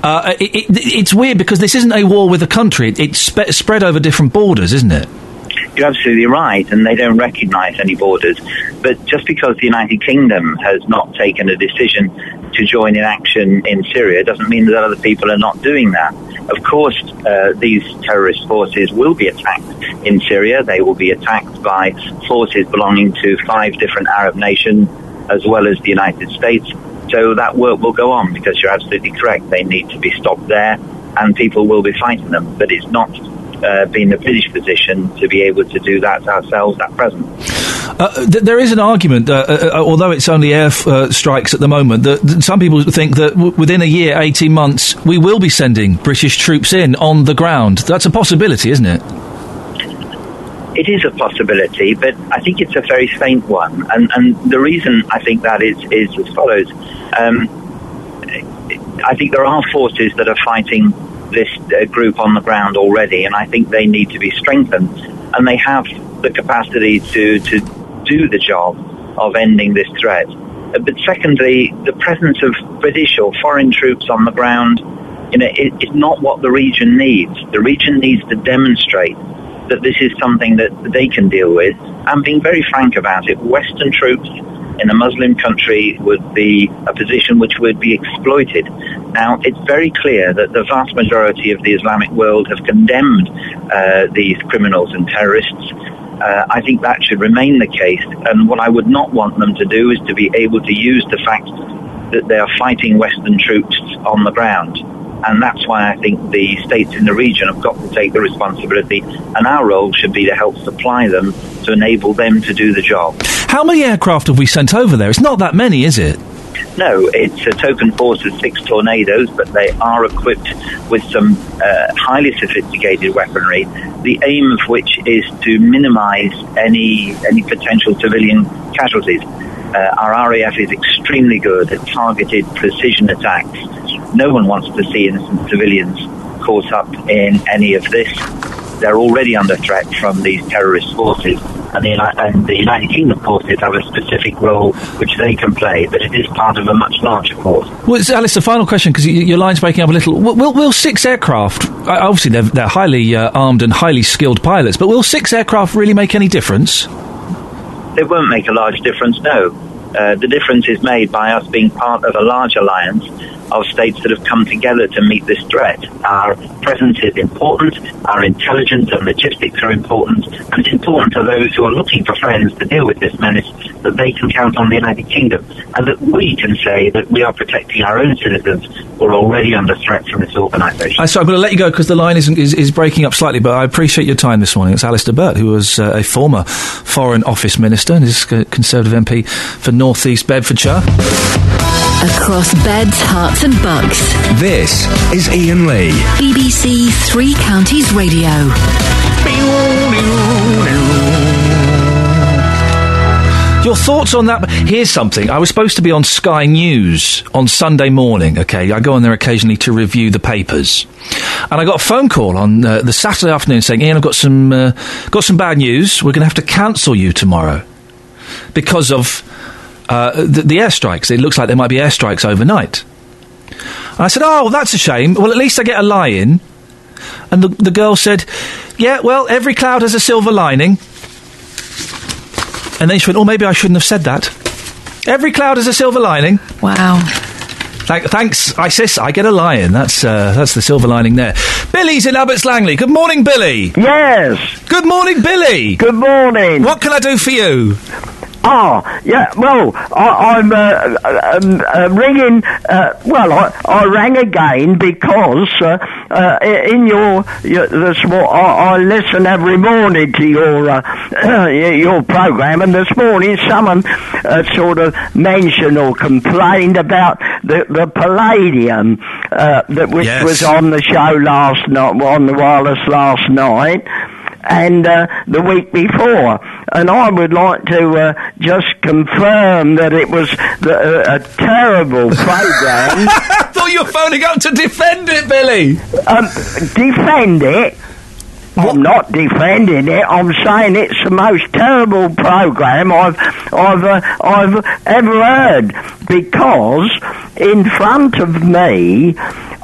Uh, it, it, it's weird because this isn't a war with a country; it's spe- spread over different borders, isn't it? You're absolutely right, and they don't recognise any borders. But just because the United Kingdom has not taken a decision to join in action in Syria doesn't mean that other people are not doing that. Of course, uh, these terrorist forces will be attacked in Syria. They will be attacked by forces belonging to five different Arab nations as well as the United States. So that work will go on because you're absolutely correct. They need to be stopped there and people will be fighting them. But it's not uh, been the British position to be able to do that ourselves at present. Uh, th- there is an argument, uh, uh, uh, although it's only air f- uh, strikes at the moment, that, that some people think that w- within a year, 18 months, we will be sending British troops in on the ground. That's a possibility, isn't it? It is a possibility, but I think it's a very faint one. And, and the reason I think that is, is as follows. Um, I think there are forces that are fighting this uh, group on the ground already, and I think they need to be strengthened. And they have the capacity to, to do the job of ending this threat. Uh, But secondly, the presence of British or foreign troops on the ground you know, it, not what the region needs. The region needs to demonstrate that this is something that they can deal with. And being very frank about it, Western troops in a Muslim country would be a position which would be exploited. Now, it's very clear that the vast majority of the Islamic world have condemned uh, these criminals and terrorists. Uh, I think that should remain the case. And what I would not want them to do is to be able to use the fact that they are fighting Western troops on the ground. And that's why I think the states in the region have got to take the responsibility, and our role should be to help supply them to enable them to do the job. How many aircraft have we sent over there? It's not that many, is it? No, it's a token force of six tornadoes, but they are equipped with some uh, highly sophisticated weaponry. The aim of which is to minimise any any potential civilian casualties. Uh, our RAF is extremely good at targeted precision attacks. No one wants to see innocent civilians caught up in any of this. They're already under threat from these terrorist forces, and the, and the United Kingdom forces have a specific role which they can play, but it is part of a much larger force. Well, Alice, the final question, because your line's breaking up a little. Will, will, will six aircraft, obviously they're, they're highly uh, armed and highly skilled pilots, but will six aircraft really make any difference? It won't make a large difference, no. Uh, the difference is made by us being part of a large alliance of states that have come together to meet this threat. Our presence is important, our intelligence and logistics are important, and it's important to those who are looking for friends to deal with this menace that they can count on the United Kingdom, and that we can say that we are protecting our own citizens who are already under threat from this organisation. So I'm going to let you go because the line isn't, is, is breaking up slightly, but I appreciate your time this morning. It's Alistair Burt, who was uh, a former Foreign Office Minister and is a Conservative MP for North East Bedfordshire. Across beds, Herts, and bucks. This is Iain Lee. BBC Three Counties Radio. Your thoughts on that? Here's something. I was supposed to be on Sky News on Sunday morning. Okay, I go on there occasionally to review the papers, and I got a phone call on uh, the Saturday afternoon saying, "Ian, I've got some uh, got some bad news. We're going to have to cancel you tomorrow because of uh, the, the airstrikes. It looks like there might be airstrikes overnight." And I said, "Oh, well, that's a shame. Well, at least I get a lie in." And the, the girl said, "Yeah, well, every cloud has a silver lining." And then she went, "Oh, maybe I shouldn't have said that." Every cloud has a silver lining. Wow. Thank, thanks, ISIS. I get a lion. That's uh, that's the silver lining there. Billy's in Abbots Langley. Good morning, Billy. Yes. Good morning, Billy. Good morning. What can I do for you? Ah, yeah. Well, I, I'm uh, um, uh, ringing. Uh, well, I, I rang again because uh, uh, in your, your this morning I, I listen every morning to your uh, [CLEARS THROAT] your program, and this morning someone uh, sort of mentioned or complained about the the palladium uh, that which Yes. was on the show last night, on the wireless last night. And uh, the week before. And I would like to uh, just confirm that it was the, uh, a terrible [LAUGHS] program. I thought you were phoning up to defend it, Billy. Um, defend it. I'm not defending it. I'm saying it's the most terrible program I've I've uh, I've ever heard because in front of me.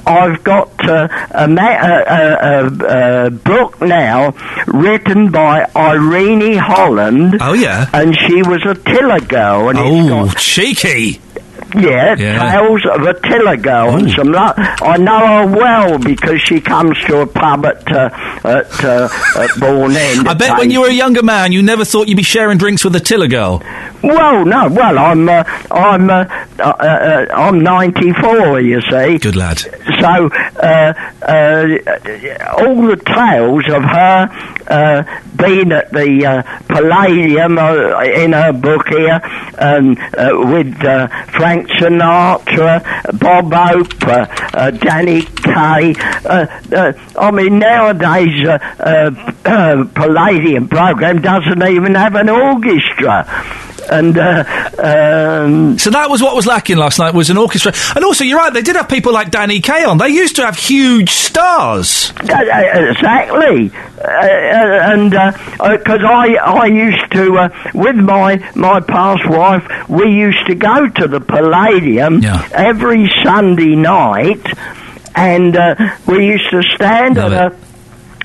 I've got uh, a, ma- a, a, a, book now written by Irene Holland. Oh yeah, and she was a tiller girl. And it's Oh, got cheeky. Yeah, Yeah. Tales of a Tiller Girl and some. Lo- I know her well because she comes to a pub at uh, at, uh, at Bourne End. [LAUGHS] I bet when you were a younger man, you never thought you'd be sharing drinks with a Tiller girl. Well, no. Well, I'm uh, I'm uh, uh, uh, I'm 94. You see. Good lad. So uh, uh, all the tales of her uh, being at the uh, Palladium uh, in her book here, and uh, with uh, Frank Sinatra, Bob Hope, uh, Danny Kaye. Uh, uh, I mean, nowadays uh, uh, [CLEARS THROAT] Palladium program doesn't even have an orchestra. And uh, um, So that was what was lacking last night was an orchestra. And also, you're right, they did have people like Danny Kaye on. They used to have huge stars. Uh, uh, exactly, and because I I used to uh, with my my past wife, we used to go to the Palladium every Sunday night, and uh, we used to stand at a.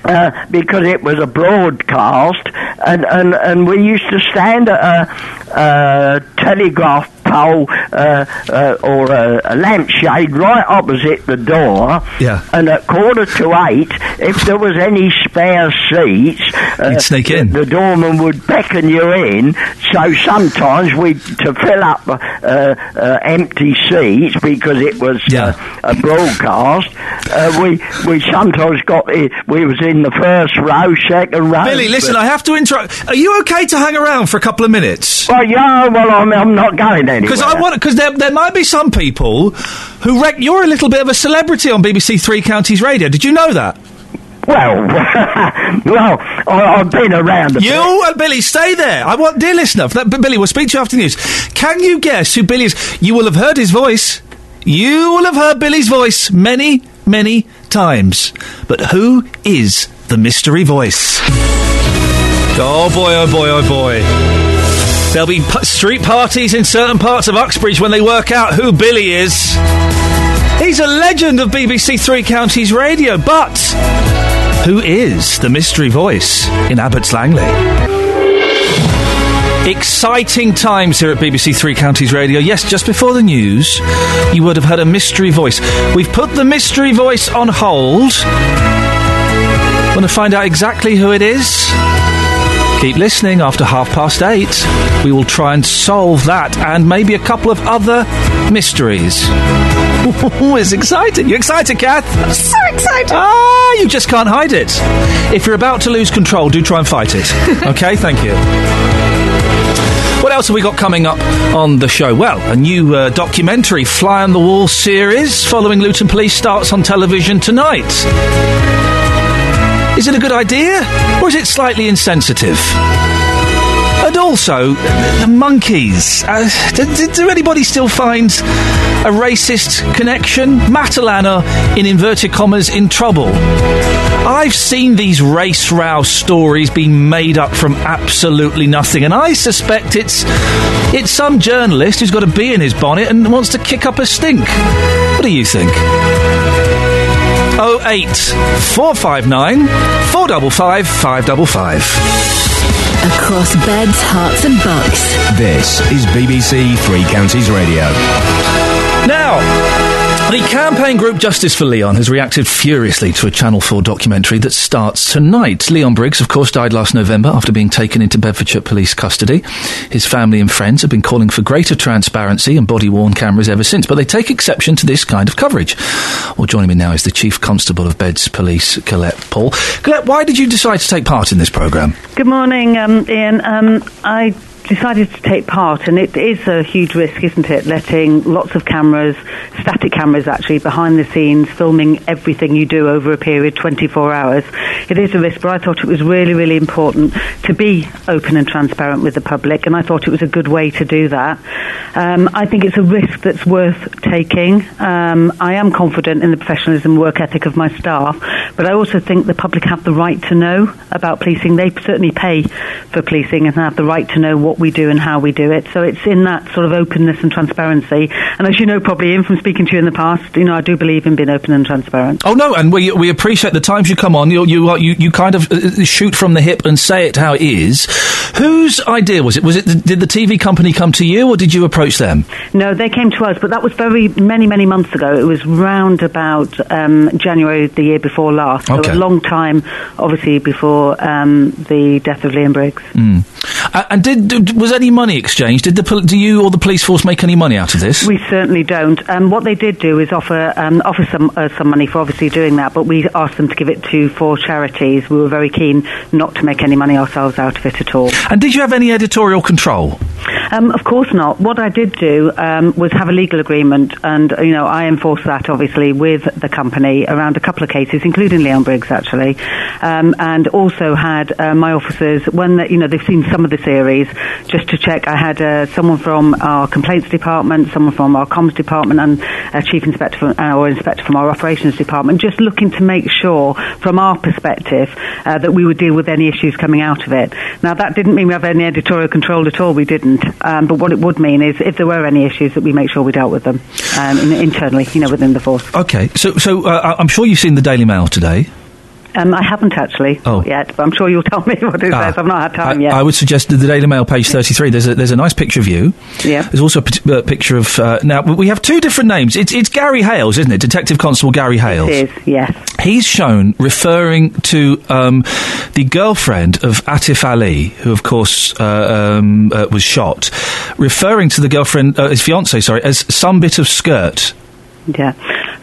Uh, because it was a broadcast, and, and, and we used to stand at a, a telegraph pole uh, uh, or a, a lampshade right opposite the door. Yeah. And at quarter to eight, if there was any spare seats, uh, You'd sneak the- in. The, doorman would beckon you in. So sometimes we to fill up uh, uh, empty seats because it was uh, a broadcast. Uh, we we sometimes got i- we was in the first row, second row. Billy, listen, I have to interrupt. Are you okay to hang around for a couple of minutes? Well, yeah, well, I'm, I'm not going anywhere. Because I want because there there might be some people who rec- you're a little bit of a celebrity on BBC Three Counties Radio. Did you know that? Well, [LAUGHS] well, I, I've been around. A You and Billy, stay there. I want, dear listener, that, B- Billy, we'll speak to you after the news. Can you guess who Billy is? You will have heard his voice. You will have heard Billy's voice many, many times. But who is the mystery voice? Oh boy, oh boy, oh boy. There'll be p- street parties in certain parts of Uxbridge when they work out who Billy is. He's a legend of BBC Three Counties Radio, but who is the mystery voice in Abbots Langley? Exciting times here at BBC Three Counties Radio. Yes, just before the news, you would have heard a mystery voice. We've put the mystery voice on hold. Want to find out exactly who it is? Keep listening after half past eight. We will try and solve that and maybe a couple of other mysteries. [LAUGHS] It's exciting. You excited, Kath? I'm so excited. Ah, you just can't hide it. If you're about to lose control, do try and fight it. [LAUGHS] okay, thank you. What else have we got coming up on the show? Well, a new uh, documentary, Fly on the Wall series, following Luton Police, starts on television tonight. Is it a good idea, or is it slightly insensitive? And also, the monkeys. Uh, do, do- anybody still find a racist connection? Matalana, in inverted commas, in trouble. I've seen these race row stories being made up from absolutely nothing, and I suspect it's it's some journalist who's got a bee in his bonnet and wants to kick up a stink. What do you think? 08 459 455 555. Across beds, Herts, and bucks. This is BBC Three Counties Radio. Now, the campaign group Justice for Leon has reacted furiously to a Channel 4 documentary that starts tonight. Leon Briggs, of course, died last November after being taken into Bedfordshire police custody. His family and friends have been calling for greater transparency and body worn cameras ever since, but they take exception to this kind of coverage. Well, joining me now is the Chief Constable of Beds Police, Colette Paul. Colette, why did you decide to take part in this programme? Good morning, um, Iain. Um, I decided to take part, and it is a huge risk, isn't it? Letting lots of cameras, static cameras actually, behind the scenes, filming everything you do over a period 24 hours. It is a risk, but I thought it was really, really important to be open and transparent with the public, and I thought it was a good way to do that. Um, I think it's a risk that's worth taking. Um, I am confident in the professionalism work ethic of my staff, but I also think the public have the right to know about policing. They certainly pay for policing and have the right to know what we do and how we do it. So it's in that sort of openness and transparency. And as you know, probably, Iain, from speaking to you in the past, you know, I do believe in being open and transparent. Oh no, and we we appreciate the times you come on. You you are- you, you kind of uh, shoot from the hip and say it how it is. Whose idea was it? Was it did the TV company come to you, or did you approach them? No, they came to us, but that was very many, many months ago. It was round about um, January the year before last. So Okay. a long time, obviously, before um, the death of Liam Briggs. Mm. Uh, and did, did was any money exchanged? Did the pol- do you or the police force make any money out of this? We certainly don't. Um, what they did do is offer um, offer some uh, some money for obviously doing that, but we asked them to give it to four charities. We were very keen not to make any money ourselves out of it at all. And did you have any editorial control? Um, of course not. What I did do um, was have a legal agreement, and you know I enforced that obviously with the company around a couple of cases, including Leon Briggs actually, um, and also had uh, my officers when they, you know they've seen some of the series just to check. I had uh, someone from our complaints department, someone from our comms department, and a chief inspector from, uh, or inspector from our operations department, just looking to make sure from our perspective uh, that we would deal with any issues coming out of it. Now that didn't mean we have any editorial control at all. We didn't. Um, but what it would mean is if there were any issues that we make sure we dealt with them um, in, internally, you know, within the force. Okay, so so uh, I'm sure you've seen the Daily Mail today. Um, I haven't actually Oh. yet, but I'm sure you'll tell me [LAUGHS] what it Ah. says. I've not had time I, yet. I would suggest the Daily Mail, page 33. There's a, there's a nice picture of you. Yeah. There's also a uh, picture of. Uh, now, we have two different names. It's, it's Gary Hales, isn't it? Detective Constable Gary Hales. It is, yes. He's shown referring to um, the girlfriend of Atif Ali, who, of course, uh, um, uh, was shot, referring to the girlfriend, uh, his fiance, sorry, as some bit of skirt. Yeah.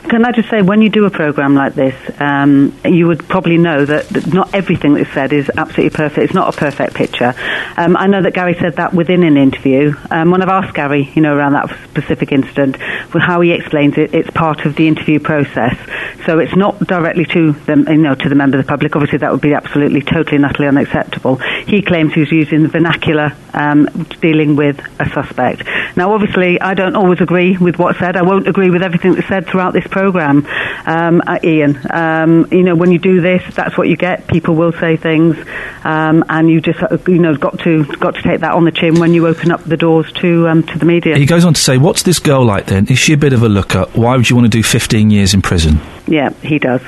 Can I just say, when you do a program like this, um, you would probably know that, not everything that's said is absolutely perfect. It's not a perfect picture. Um, I know that Gary said that within an interview. Um, when I've asked Gary, you know, around that specific incident, how he explains it, it's part of the interview process. So it's not directly to you know, to the member of the public. Obviously, that would be absolutely, totally, and utterly unacceptable. He claims he's using the vernacular um, dealing with a suspect. Now, obviously, I don't always agree with what's said. I won't agree with everything that's said throughout this program, um, uh, Iain. Um, you know, when you do this, that's what you get. People will say things, um, and you just, uh, you know, got to got to take that on the chin when you open up the doors to um, to the media. He goes on to say, What's this girl like then? Is she a bit of a looker? Why would you want to do 15 years in prison? Yeah, he does.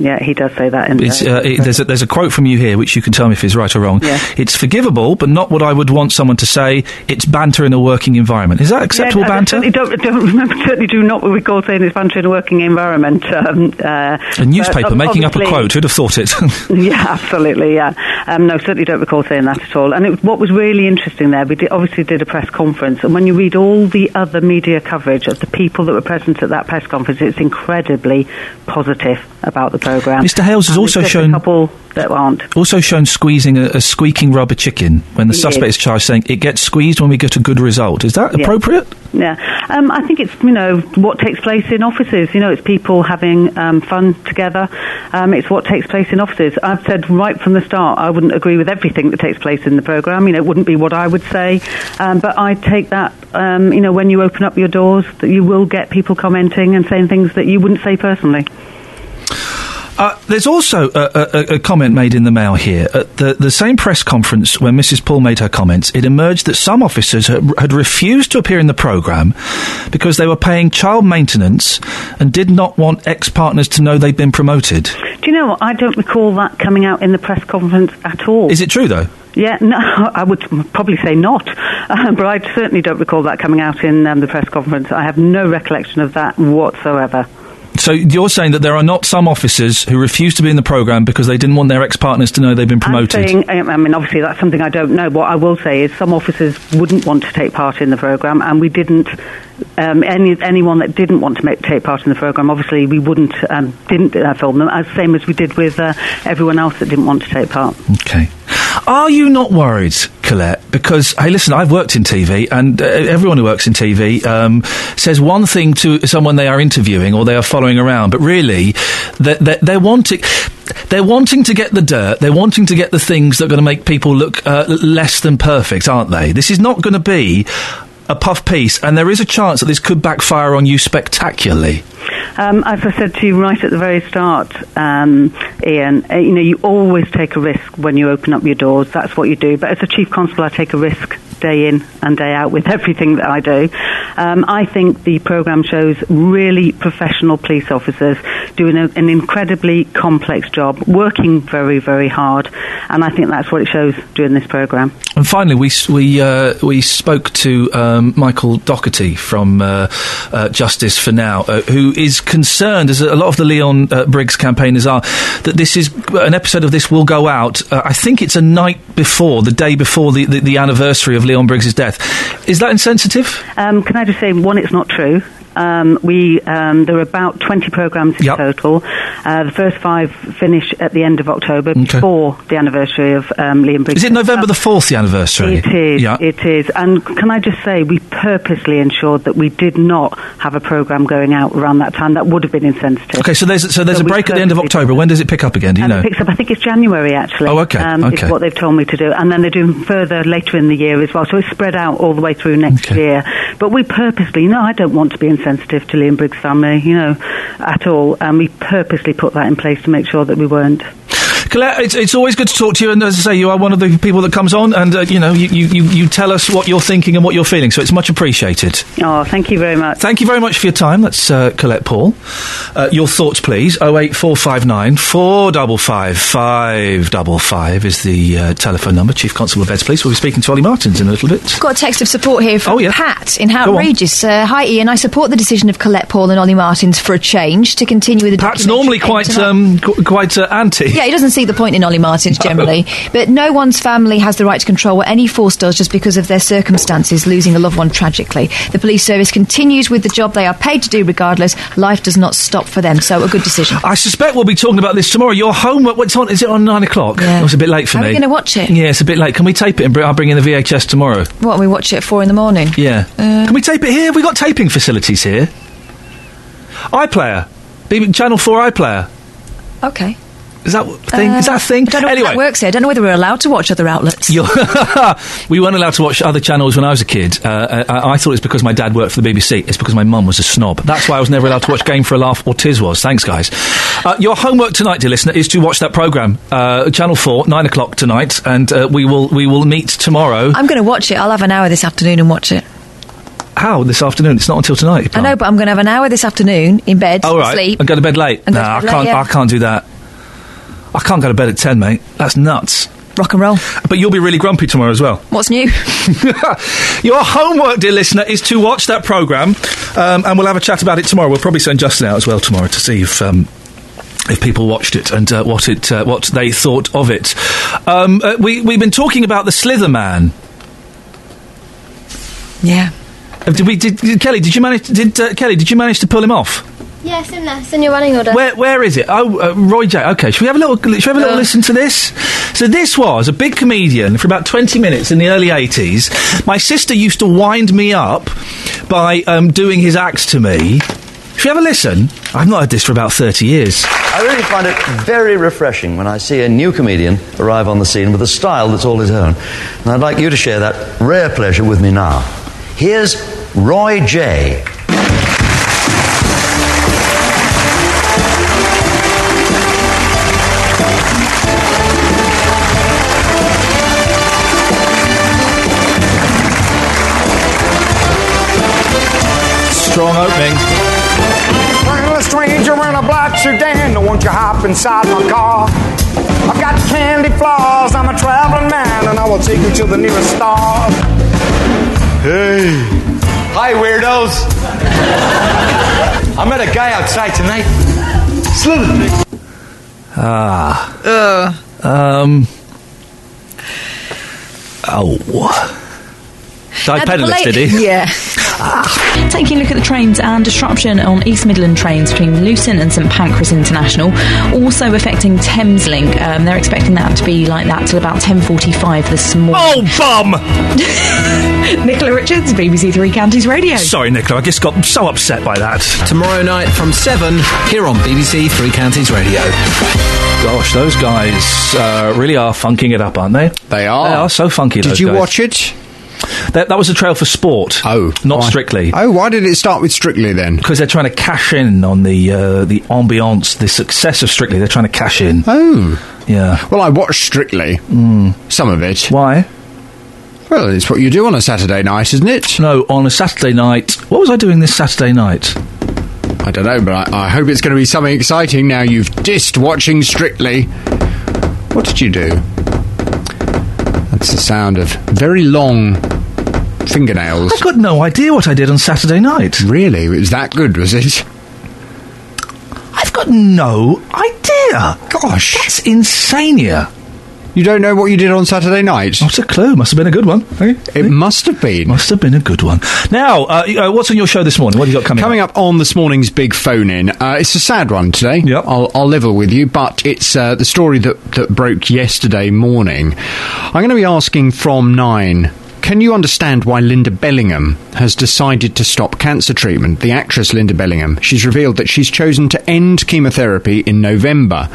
Yeah, he does say that. In the- uh, it, there's, a, there's a quote from you here which you can tell me if it's right or wrong. Yeah. It's forgivable, but not what I would want someone to say. It's banter in a working environment. Is that acceptable yeah, I banter? certainly don't, [LAUGHS] don't remember, certainly do not recall saying it's banter in a working environment. Um, uh, a newspaper making up a quote. Who'd have thought it? [LAUGHS] yeah, absolutely. Yeah, um, no, certainly don't recall saying that at all. And it, what was really interesting there, we did, obviously did a press conference, and when you read all the other media coverage of the people that were present at that press conference, it's incredibly positive about the program. Mr. Hales has also shown- a couple that aren't. also shown squeezing a, a squeaking rubber chicken when the He suspect is. charged, saying it gets squeezed when we get a good result. Is that Yeah. appropriate? Yeah, um, I think it's you know what takes place in offices. You know, it's people having um, fun together. Um, it's what takes place in offices. I've said right from the start I wouldn't agree with everything that takes place in the program. You know, it wouldn't be what I would say, um, but I take that. Um, you know, when you open up your doors, that you will get people commenting and saying things that you wouldn't say personally. Uh, there's also a, a, a comment made in the mail here. At the, the same press conference when Mrs. Paul made her comments, it emerged that some officers had, had refused to appear in the programme because they were paying child maintenance and did not want ex partners to know they'd been promoted. Do you know what? I don't recall that coming out in the press conference at all. Is it true, though? Yeah, no, [LAUGHS] I would probably say not, [LAUGHS] uh, but I certainly don't recall that coming out in um, the press conference. I have no recollection of that whatsoever. So you're saying that there are not some officers who refuse to be in the programme because they didn't want their ex partners to know they've been promoted? Saying, I mean, obviously that's something I don't know. What I will say is some officers wouldn't want to take part in the programme, and we didn't. Um, any anyone that didn't want to make, take part in the programme, obviously we wouldn't um, didn't uh, film them, as same as we did with uh, everyone else that didn't want to take part. Okay. Are you not worried, Colette? Because hey, listen, I've worked in TV, and uh, everyone who works in TV um, says one thing to someone they are interviewing or they are following around, but really, they're, they're, they're wanting. They're wanting to get the dirt. They're wanting to get the things that are going to make people look uh, less than perfect, aren't they? This is not going to be a puff piece, and there is a chance that this could backfire on you spectacularly. Um, as I said to you right at the very start, um, Iain, uh, you know, you always take a risk when you open up your doors. That's what you do. But as a chief constable, I take a risk day in and day out with [LAUGHS] everything that I do. Um, I think the programme shows really professional police officers doing a, an incredibly complex job, working very, very hard, and I think that's what it shows during this programme. And finally, we we uh, we spoke to um, Michael Doherty from uh, uh, Justice for Now, uh, who is concerned, as a lot of the Leon uh, Briggs campaigners are, that this is an episode of this will go out. Uh, I think it's a night before, the day before the, the, the anniversary of Leon Briggs's death. Is that insensitive? Um, can I just say, one, it's not true. Um, we um, there are about 20 programmes in total. Uh, the first five finish at the end of October, before the anniversary of um, Liam Briggs. Is it November the fourth, the anniversary? It is. Yeah. It is. And can I just say, we purposely ensured that we did not have a programme going out around that time. That would have been insensitive. Okay, so there's so there's So a break at the end of October. When does it pick up again? Do you and know? it picks up, I think it's January actually. Oh, okay, Um, okay. What they've told me to do. And then they're doing further later in the year as well. So it's spread out all the way through next year. But we purposely, no, I don't want to be insensitive to Liam Briggs' family, you know, at all. And we purposely put that in place to make sure that we weren't. Colette, it's, it's always good to talk to you, and as I say, you are one of the people that comes on, and uh, you know, you, you, you you tell us what you're thinking and what you're feeling, so it's much appreciated. Oh, thank you very much. Thank you very much for your time. That's uh, Colette Paul. Uh, your thoughts, please. Oh eight four five nine four double five five double five is the uh, telephone number. Chief Constable of Beds Police. We'll be speaking to Olly Martins in a little bit. Got a text of support here from Pat in Go on. Outrageous. Uh, Hi, Iain. I support the decision of Colette Paul and Olly Martins for a change to continue with the Pat's normally quite um, qu- quite uh, anti. Yeah, he doesn't see the point in Olly Martins generally. but no one's family has the right to control what any force does just because of their circumstances, losing a loved one tragically. The police service continues with the job they are paid to do regardless. Life does not stop for them, so a good decision. I suspect we'll be talking about this tomorrow. Your homework. What's on? Is it on nine o'clock? Yeah. It was a bit late for Are me. we going to watch it? Yeah, it's a bit late. Can we tape it and bring, I'll bring in the VHS tomorrow? What, we watch it at four in the morning? Yeah. Uh, Can we tape it here? Have we got taping facilities here? iPlayer. Channel 4 iPlayer. Okay. Is that thing? Is that thing? Uh, I don't know anyway. works here. I don't know whether we're allowed to watch other outlets. [LAUGHS] We weren't allowed to watch other channels when I was a kid. Uh, I, I thought it's because my dad worked for the BBC. It's because my mum was a snob. That's why I was never allowed to watch Game for a Laugh or Tiswas. Thanks, guys. Uh, your homework tonight, dear listener, is to watch that programme, uh, Channel 4, 9 o'clock tonight, and uh, we will we will meet tomorrow. I'm going to watch it. I'll have an hour this afternoon and watch it. How? This afternoon? It's not until tonight. I know, but I'm going to have an hour this afternoon in bed, Oh, right. sleep. And go to bed late. Nah, to bed I can't. late, yeah. I can't do that. I can't go to bed at ten, mate. That's nuts. Rock and roll. But you'll be really grumpy tomorrow as well. What's new? [LAUGHS] Your homework, dear listener, is to watch that programme, um, and we'll have a chat about it tomorrow. We'll probably send Justin out as well tomorrow to see if. Um, if people watched it and uh, what it uh, what they thought of it, um, uh, we we've been talking about the Slither Man. Yeah. Did we? Did, did- Kelly? Did you manage? Did uh, Kelly? Did you manage to pull him off? Yeah, it's in there. It's in your running order. Where where is it? Oh, uh, Roy J. Okay, should we have a little? Should we have a little listen to this? So this was a big comedian for about twenty minutes in the early eighties. My sister used to wind me up by um, doing his acts to me. Should we have a listen? I've not heard this for about thirty years. I really find it very refreshing when I see a new comedian arrive on the scene with a style that's all his own. And I'd like you to share that rare pleasure with me now. Here's Roy J. Strong opening. Well, a stranger in a black sedan, don't you hop inside my car. I've got candy floss, I'm a traveling man, and I will take you to the nearest star. Hey. Hi, weirdos. I met a guy outside tonight. Slither. Ah. Um. Oh. Died Now, the late- did he? [LAUGHS] Yeah. [LAUGHS] taking a look at the trains and disruption on East Midland trains between Luton and St Pancras International, also affecting Thameslink. Um, they're expecting that to be like that till about 10.45 this morning. Oh, bum! [LAUGHS] Nicola Richards, BBC Three Counties Radio. Sorry, Nicola, I just got so upset by that. Tomorrow night from 7 here on BBC Three Counties Radio. Gosh, those guys uh, really are funking it up, aren't they? They are. They are so funky. Did those you guys. watch it? That, that was a trail for sport. Oh, not why- strictly. Oh, why did it start with Strictly then? Because they're trying to cash in on the uh, the ambiance, the success of Strictly. They're trying to cash in. Oh, yeah. Well, I watched Strictly. Some of it. Why? Well, it's what you do on a Saturday night, isn't it? No, on a Saturday night. What was I doing this Saturday night? I don't know, but I, I hope it's going to be something exciting now you've dissed watching Strictly. What did you do? That's the sound of very long fingernails. I've got no idea what I did on Saturday night. Really? It was that good, was it? I've got no idea. Gosh. That's insania. You don't know what you did on Saturday night? Not a clue. Must have been a good one. It must have been. Must have been a good one. Now, uh, uh, what's on your show this morning? What have you got coming, Coming up on this morning's big phone in, uh, it's a sad one today. Yep. I'll, I'll level with you, but it's uh, the story that, that broke yesterday morning. I'm going to be asking from nine. Can you understand why Linda Bellingham has decided to stop cancer treatment? The actress Linda Bellingham. She's revealed that she's chosen to end chemotherapy in November.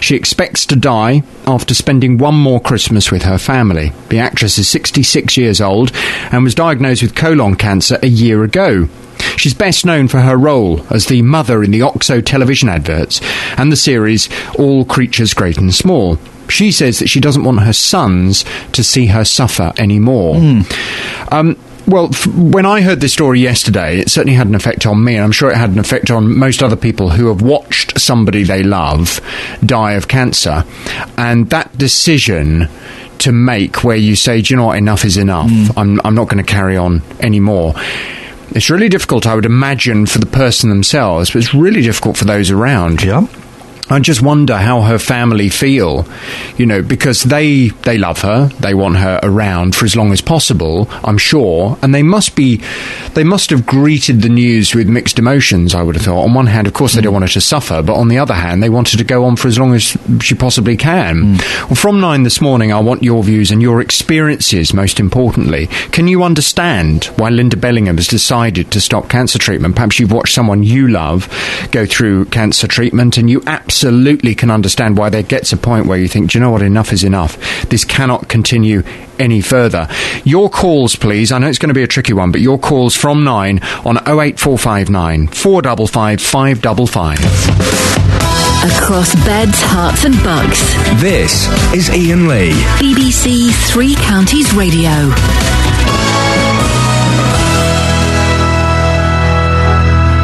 She expects to die after spending one more Christmas with her family. The actress is 66 years old and was diagnosed with colon cancer a year ago. She's best known for her role as the mother in the Oxo television adverts and the series All Creatures Great and Small. She says that she doesn't want her sons to see her suffer anymore. Um, well, f- when I heard this story yesterday, it certainly had an effect on me, and I'm sure it had an effect on most other people who have watched somebody they love die of cancer. And that decision to make, where you say, do you know what, enough is enough, I'm, I'm not going to carry on anymore. It's really difficult, I would imagine, for the person themselves, but it's really difficult for those around. Yeah. I just wonder how her family feel, you know, because they they love her, they want her around for as long as possible, I'm sure, and they must be, they must have greeted the news with mixed emotions. I would have thought. On one hand, of course, they don't want her to suffer, but on the other hand, they want her to go on for as long as she possibly can. Hmm. Well, from nine this morning, I want your views and your experiences. Most importantly, can you understand why Linda Bellingham has decided to stop cancer treatment? Perhaps you've watched someone you love go through cancer treatment, and you absolutely can understand why there gets a point where you think, do you know what, enough is enough. This cannot continue any further. Your calls, please. I know it's going to be a tricky one, but your calls from nine on 08459 455 555. Across beds, Herts, and bucks. This is Iain Lee. BBC Three Counties Radio.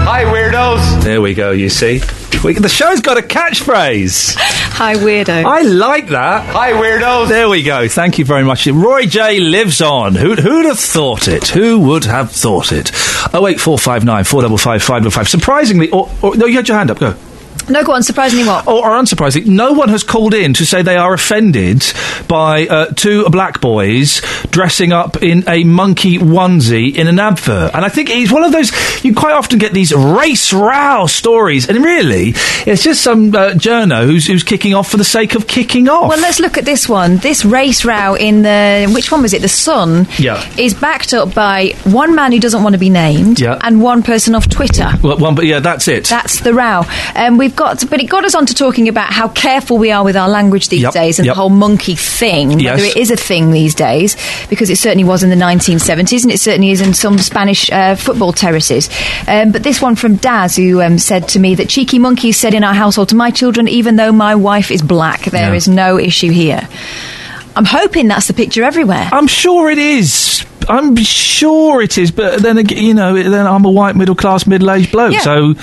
Hi, weirdos. There we go, you see. We, the show's got a catchphrase. [LAUGHS] Hi, weirdo. I like that. Hi, weirdos. There we go. Thank you very much. Roy J lives on. Who'd, who'd have thought it? Who would have thought it? Oh eight four five nine four double five five double five. Surprisingly, or, or no, you had your hand up. Go. No, go on. Surprisingly, what? Or, or unsurprisingly, no one has called in to say they are offended by uh, two black boys dressing up in a monkey onesie in an advert. And I think it's one of those, you quite often get these race row stories, and really, it's just some uh, journo who's, who's kicking off for the sake of kicking off. Well, let's look at this one. This race row in the which one was it? The Sun. Yeah. Is backed up by one man who doesn't want to be named. Yeah. And one person off Twitter. Well, one, but yeah, that's it. That's the row. Um, we've got, but it got us on to talking about how careful we are with our language these Yep, days and yep. the whole monkey thing, Yes. whether it is a thing these days, because it certainly was in the 1970s and it certainly is in some Spanish uh, football terraces. Um, but this one from Daz, who um, said to me that cheeky monkeys said in our household to my children, even though my wife is black, there Yeah. is no issue here. I'm hoping that's the picture everywhere. I'm sure it is. I'm sure it is, but then you know, then I'm a white middle class middle aged bloke, Yeah. so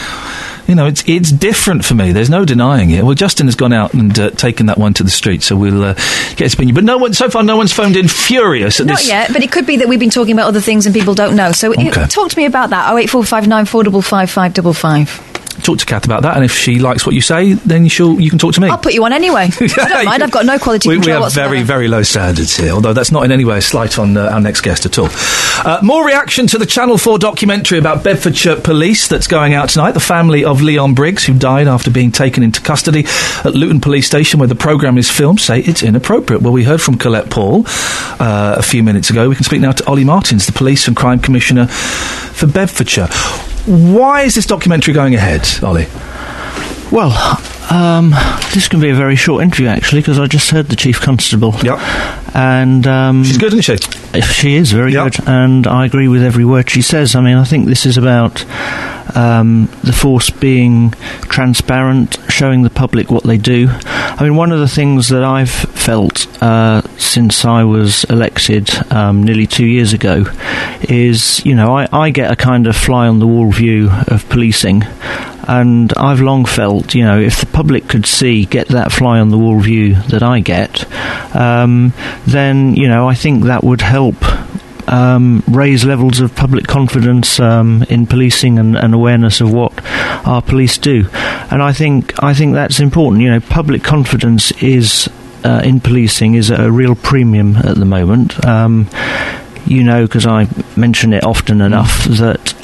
you know, it's it's different for me. There's no denying it. Well, Justin has gone out and uh, taken that one to the street, so we'll uh, get his opinion. But no one so far, no one's phoned in furious at Not this. yet, but it could be that we've been talking about other things and people don't know. So Okay. talk to me about that. Oh eight four five nine four double five five double five. Talk to Kath about that, and if she likes what you say, then she'll you can talk to me. I'll put you on anyway. [LAUGHS] I don't mind. I've got no quality we, we have very, very low standards here, although that's not in any way a slight on uh, our next guest at all. Uh, more reaction to the Channel 4 documentary about Bedfordshire police that's going out tonight. The family of Leon Briggs, who died after being taken into custody at Luton Police Station, where the programme is filmed, say it's inappropriate. Well, we heard from Colette Paul uh, a few minutes ago. We can speak now to Olly Martins, the Police and Crime Commissioner for Bedfordshire. Why is this documentary going ahead, Olly? Well, um, this can be a very short interview actually because I just heard the chief constable. Yep. And um, she's good, isn't she? She is very good, and I agree with every word she says. I mean, I think this is about um, the force being transparent, showing the public what they do. I mean, one of the things that I've felt uh, since I was elected um, nearly two years ago is, you know, I, I get a kind of fly on the wall view of policing. And I've long felt, you know, if the public could see, get that fly on the wall view that I get, um, then, you know, I think that would help um, raise levels of public confidence um, in policing and, and awareness of what our police do. And I think I think that's important. You know, public confidence is uh, in policing is a real premium at the moment. Um, you know, because I mention it often enough that.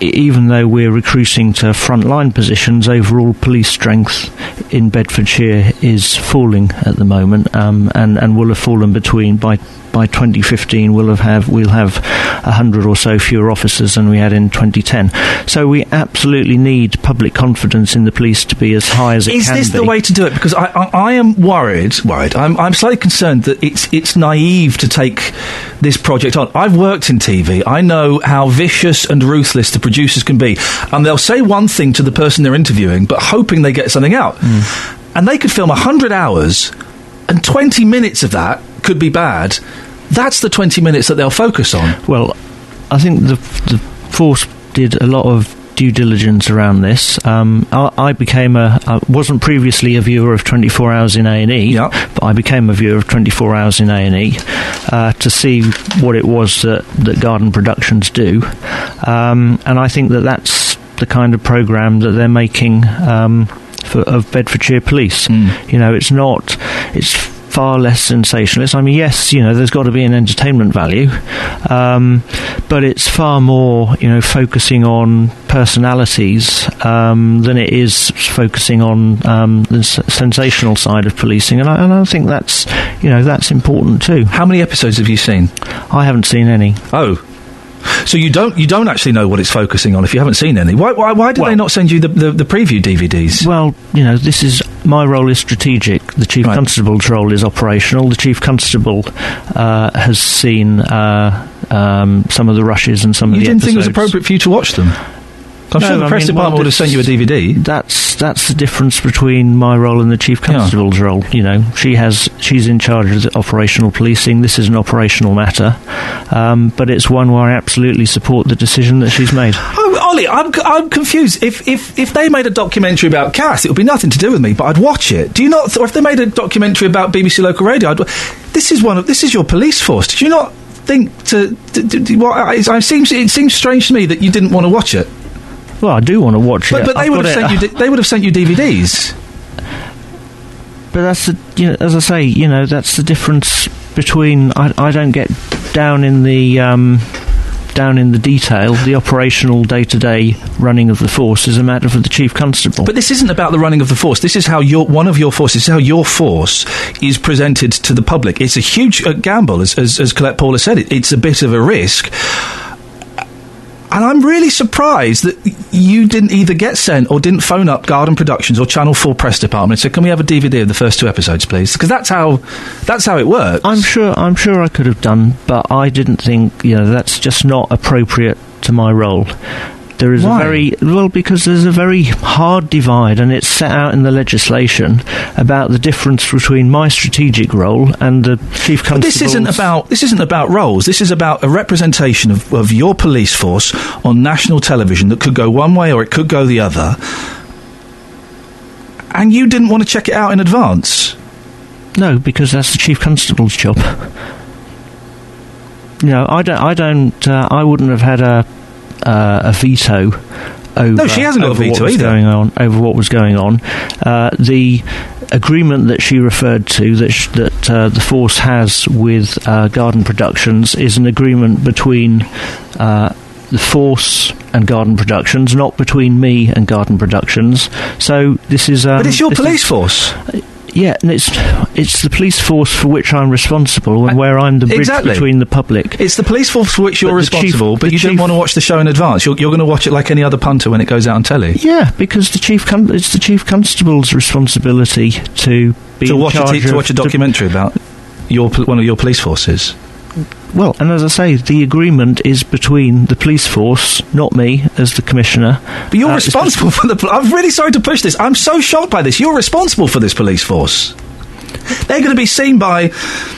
Even though we're recruiting to frontline positions, overall police strength in Bedfordshire is falling at the moment, um, and and will have fallen between by by 2015 we'll have, have we'll have a hundred or so fewer officers than we had in 2010. So we absolutely need public confidence in the police to be as high as it Is can be. Is this the way to do it? Because I, I, I am worried. Worried. I'm, I'm slightly concerned that it's it's naive to take this project on. I've worked in TV. I know how vicious and ruthless the producers can be, and they'll say one thing to the person they're interviewing, but hoping they get something out. Mm. And they could film hundred hours, and twenty minutes of that could be bad. That's the twenty minutes that they'll focus on. Well, I think the the force did a lot of due diligence around this. Um, I, I became a I wasn't previously a viewer of 24 Hours in A and E, but I became a viewer of 24 Hours in A and E uh, to see what it was that that Garden Productions do, um, and I think that that's the kind of program that they're making. Um, for, of Bedfordshire Police, you know, it's not. It's far less sensationalist. I mean, yes, you know, there's got to be an entertainment value, um, but it's far more, you know, focusing on personalities um, than it is focusing on um, the s- sensational side of policing, and I, and I think that's, you know, that's important too. How many episodes have you seen? I haven't seen any. Oh. So you don't you don't actually know what it's focusing on if you haven't seen any. Why why, why did they not send you the, the, the preview DVDs? Well, you know, this is my role is strategic. The chief constable's role is operational. The chief constable uh, has seen uh, um, some of the rushes and some You of the You didn't think it was appropriate for you to watch them. I'm sure No, the I press mean, department well, would have sent you a DVD. That's that's the difference between my role and the chief constable's role. You know, she has she's in charge of the operational policing. This is an operational matter, um, but it's one where I absolutely support the decision that she's made. [LAUGHS] Oh, Olly, I'm, I'm confused. If, if if they made a documentary about Cass, it would be nothing to do with me, but I'd watch it. Do you not? Or if they made a documentary about BBC local radio, I'd, this is one of this is your police force. Did you not think to? to, to, what, I, I seems it seems strange to me that you didn't want to watch it. Well, I do want to watch But, it. but they I've would have it- sent you. They would have sent you DVDs. But that's the, you know, as I say, you know, that's the difference between I, I don't get down in the um, down in the detail. The operational day to day running of the force is a matter for the chief constable. But this isn't about the running of the force. This is how your one of your forces, how your force is presented to the public. It's a huge uh, gamble, as, as, as Colette Paula said. It, it's a bit of a risk. And I'm really surprised that you didn't either get sent or didn't phone up Garden Productions or Channel 4 Press Department and can we have a DVD of the first two episodes, please? Because that's how, that's how it works. I'm sure I'm sure I could have done, but I didn't think you know that's just not appropriate to my role. There is Why? a very well because there's a very hard divide, and it's set out in the legislation about the difference between my strategic role and the chief constable. But this isn't about this isn't about roles. This is about a representation of, of your police force on national television that could go one way or it could go the other. And you didn't want to check it out in advance. No, because that's the chief constable's job. You know, I don't. I don't. Uh, I wouldn't have had a uh, a veto over. No, she hasn't got a veto what was either. Going on over what was going on. Uh, the agreement that she referred to that sh- that uh, the force has with uh, Garden Productions is an agreement between. Uh, the Force and Garden Productions, not between me and Garden Productions. So this is. Um, But it's your police is- force. Yeah, and it's it's the police force for which I'm responsible and where I'm the bridge Exactly. between the public. It's the police force for which you're But the chief- responsible, but you don't want to watch the show in advance. You're, you're going to watch it like any other punter when it goes out on telly. Yeah, because the chief con- it's the chief constable's responsibility to be to watch a charge to watch a documentary about your one of your police forces. Well, and as I say, the agreement is between the police force, not me as the commissioner. But you're Uh, responsible for the. I'm really sorry to push this. I'm so shocked by this. You're responsible for this police force. They're going to be seen by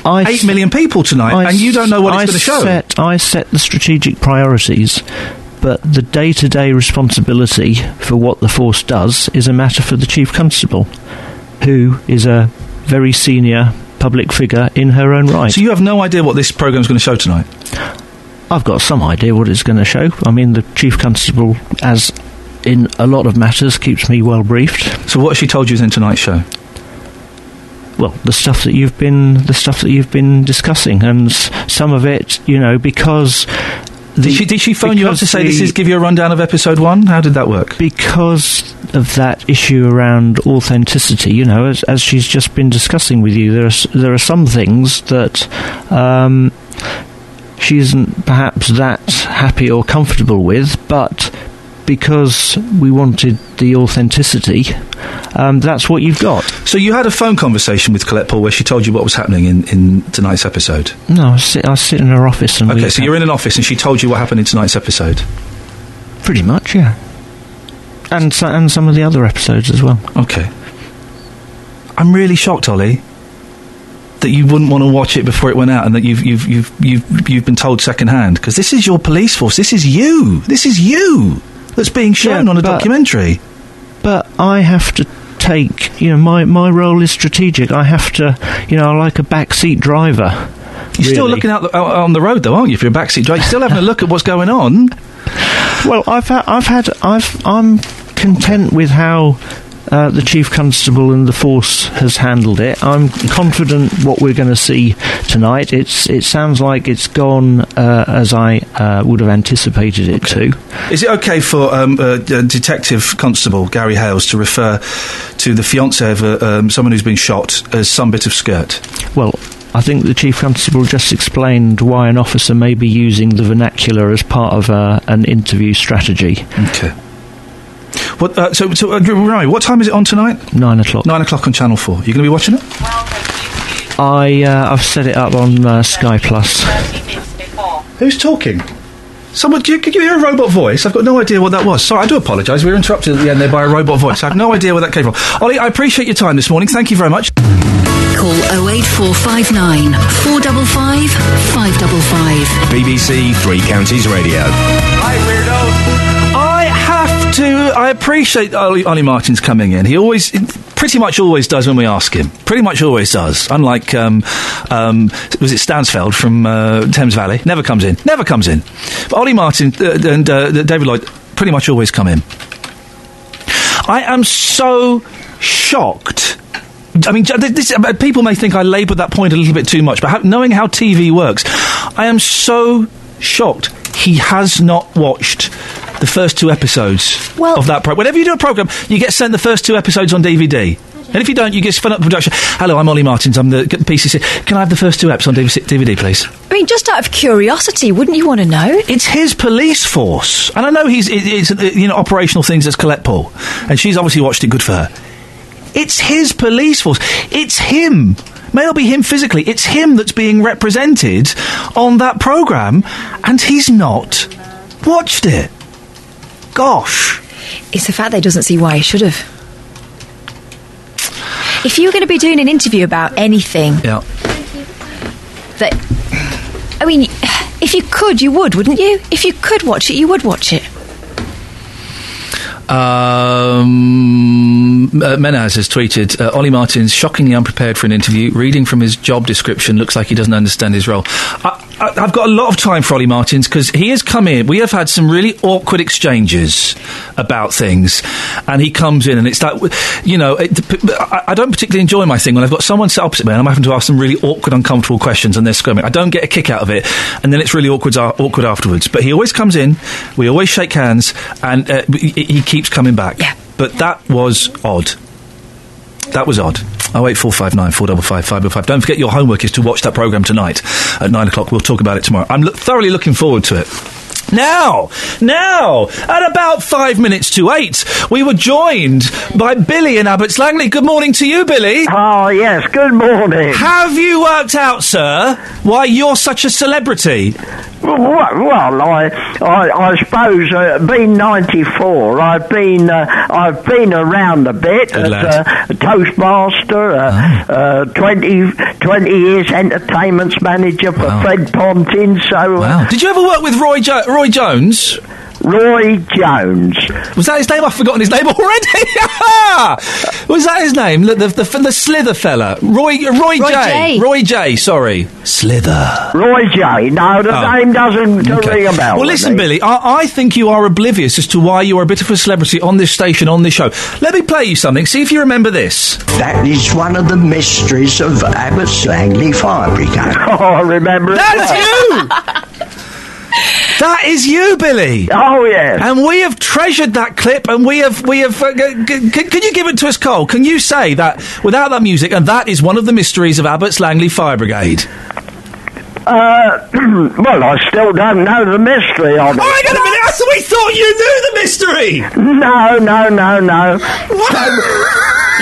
eight million people tonight, I and you don't know what I it's going to show. Set, I set the strategic priorities, but the day-to-day responsibility for what the force does is a matter for the chief constable, who is a very senior public figure in her own right. So you have no idea what this programme is going to show tonight. I've got some idea what it's going to show. I mean, the chief constable, as in a lot of matters, keeps me well briefed. So what has she told you is in tonight's show? Well, the stuff that you've been, the stuff that you've been discussing, and some of it, you know, because. The, Did she, did she phone you up to say this is give you a rundown of episode one? How did that work? because of that issue around authenticity, you know, as, as she's just been discussing with you, there are there are some things that um, she isn't perhaps that happy or comfortable with, but because we wanted the authenticity, um, that's what you've got. So you had a phone conversation with Colette Paul where she told you what was happening in, in tonight's episode. No, I sit, I sit in her office and Okay, so you're in an office and she told you what happened in tonight's episode. pretty much, yeah, and so, and some of the other episodes as well. Okay. I'm really shocked, Olly, that you wouldn't want to watch it before it went out, and that you've you've you've you've, you've been told secondhand because this is your police force. This is you. This is you that's being shown Yeah, on a but- documentary. but I have to take, you know, my, my role is strategic. I have to, you know, like a backseat driver. You're still looking out, the, out on the road, though, aren't you? If you're a backseat driver, you're still having a look at what's going on. [LAUGHS] Well, I've had, I've had, I've, I'm content with how uh, the chief constable and the force has handled it. I'm confident what we're going to see tonight. It's, it sounds like it's gone uh, as I uh, would have anticipated it to. Is it okay for um, uh, Detective Constable Gary Hales to refer to the fiance of uh, um, someone who's been shot as some bit of skirt? Well, I think the chief constable just explained why an officer may be using the vernacular as part of uh, an interview strategy. Okay. What, uh, so, so uh, remind me, what time is it on tonight? Nine o'clock. Nine o'clock on Channel 4. You going to be watching it? I uh, I've set it up on uh, Sky Plus. Who's talking? Someone, do you, could you hear a robot voice? I've got no idea what that was. Sorry, I do apologise. We were interrupted at the end there by a robot voice. I have no idea where that came from. Olly, I appreciate your time this morning. Thank you very much. Call 08459 455 555. BBC Three Counties Radio. I have to. I appreciate Olly, Martin's coming in. He always, pretty much always does when we ask him. Pretty much always does. Unlike, um, um, was it Stansfeld from uh, Thames Valley? Never comes in. Never comes in. But Olly Martin uh, and uh, David Lloyd pretty much always come in. I am so shocked. I mean, this, uh, people may think I labour that point a little bit too much, but how, knowing how TV works, I am so shocked he has not watched the first two episodes of that program. Whenever you do a program, you get sent the first two episodes on DVD. And if you don't, you get spun up the production. Hello, I'm Olly Martins. I'm the PCC. Can I have the first two eps on DVD, please? I mean, just out of curiosity, wouldn't you want to know? It's his police force, and I know he's it's uh, you know operational things as Colette Paul, and she's obviously watched it. Good for her. It's his police force. It's him. May not be him physically. It's him that's being represented on that program, and he's not watched it. Gosh. It's the fact that he doesn't see why he should have. If you were going to be doing an interview about anything, Yeah. that I mean, if you could, you would, wouldn't you? If you could watch it, you would watch it. Um, uh, Menaz has tweeted uh, Olly Martin's shockingly unprepared for an interview. Reading from his job description looks like he doesn't understand his role. I, I've got a lot of time for Olly Martins because he has come in. We have had some really awkward exchanges about things, and he comes in and it's like, you know, it, I, don't particularly enjoy my thing when I've got someone sat opposite me and I'm having to ask some really awkward, uncomfortable questions and they're screaming. I don't get a kick out of it, and then it's really awkward, awkward afterwards. But he always comes in, we always shake hands, and uh, he, he keeps coming back. Yeah. But that was odd. That was odd. Oh eight four five nine four double five five double five. Don't forget your homework is to watch that program tonight at nine o'clock. We'll talk about it tomorrow. I'm lo- thoroughly looking forward to it. Now, now, at about five minutes to eight, we were joined by Billy in Abbots Langley. Good morning to you, Billy. Oh, yes, good morning. Have you worked out, sir, why you're such a celebrity? Well, well I, I, I suppose, uh, being 94, I've been, uh, I've been around a bit Good as uh, Toastmaster, uh, uh, 20, 20 years entertainments manager for Fred Pontin. So, Wow. Did you ever work with Roy, jo- Roy Jones? Roy Jones. Was that his name? I've forgotten his name already. [LAUGHS] Was that his name? The, the, the, the Slither fella. Roy, Roy, Roy J. J. Roy J, sorry. Slither. Roy J. No, the Oh. name doesn't Okay. ring a bell. Well, listen, me. Billy, I, I think you are oblivious as to why you are a bit of a celebrity on this station, on this show. Let me play you something. See if you remember this. That is one of the mysteries of Abbots Langley Fire Brigade. [LAUGHS] Oh, I remember it That's [LAUGHS] you! That is you, Billy. Oh yes. And we have treasured that clip, and we have we have. Uh, g- g- can you give it to us, Cole? Can you say that without that music, and that is one of the mysteries of Abbots Langley Fire Brigade? Uh, [CLEARS THROAT] well, I still don't know the mystery of it. Oh, hang on a minute! We thought you knew the mystery. No, no, no, no. So,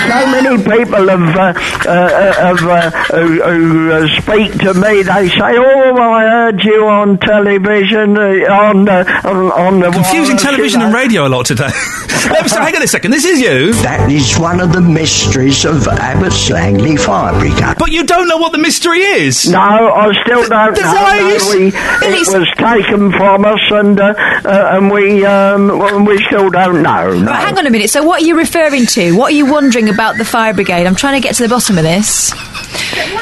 so many people have, uh, uh, have uh, who, who uh, speak to me. They say, "Oh, I heard you on television uh, on uh, on, on the Confusing wireless, television you and radio a lot today. [LAUGHS] Let me say, hang on a second. This is you. That is one of the mysteries of Abbots Langley Fire Brigade. But you don't know what the mystery is. No, I still don't Th- know. No, we, Billy's- it was taken from us, and uh, uh, and we um, we still don't know. No. Right, hang on a minute. So, what are you referring to? What are you wondering about the fire brigade? I'm trying to get to the bottom of this.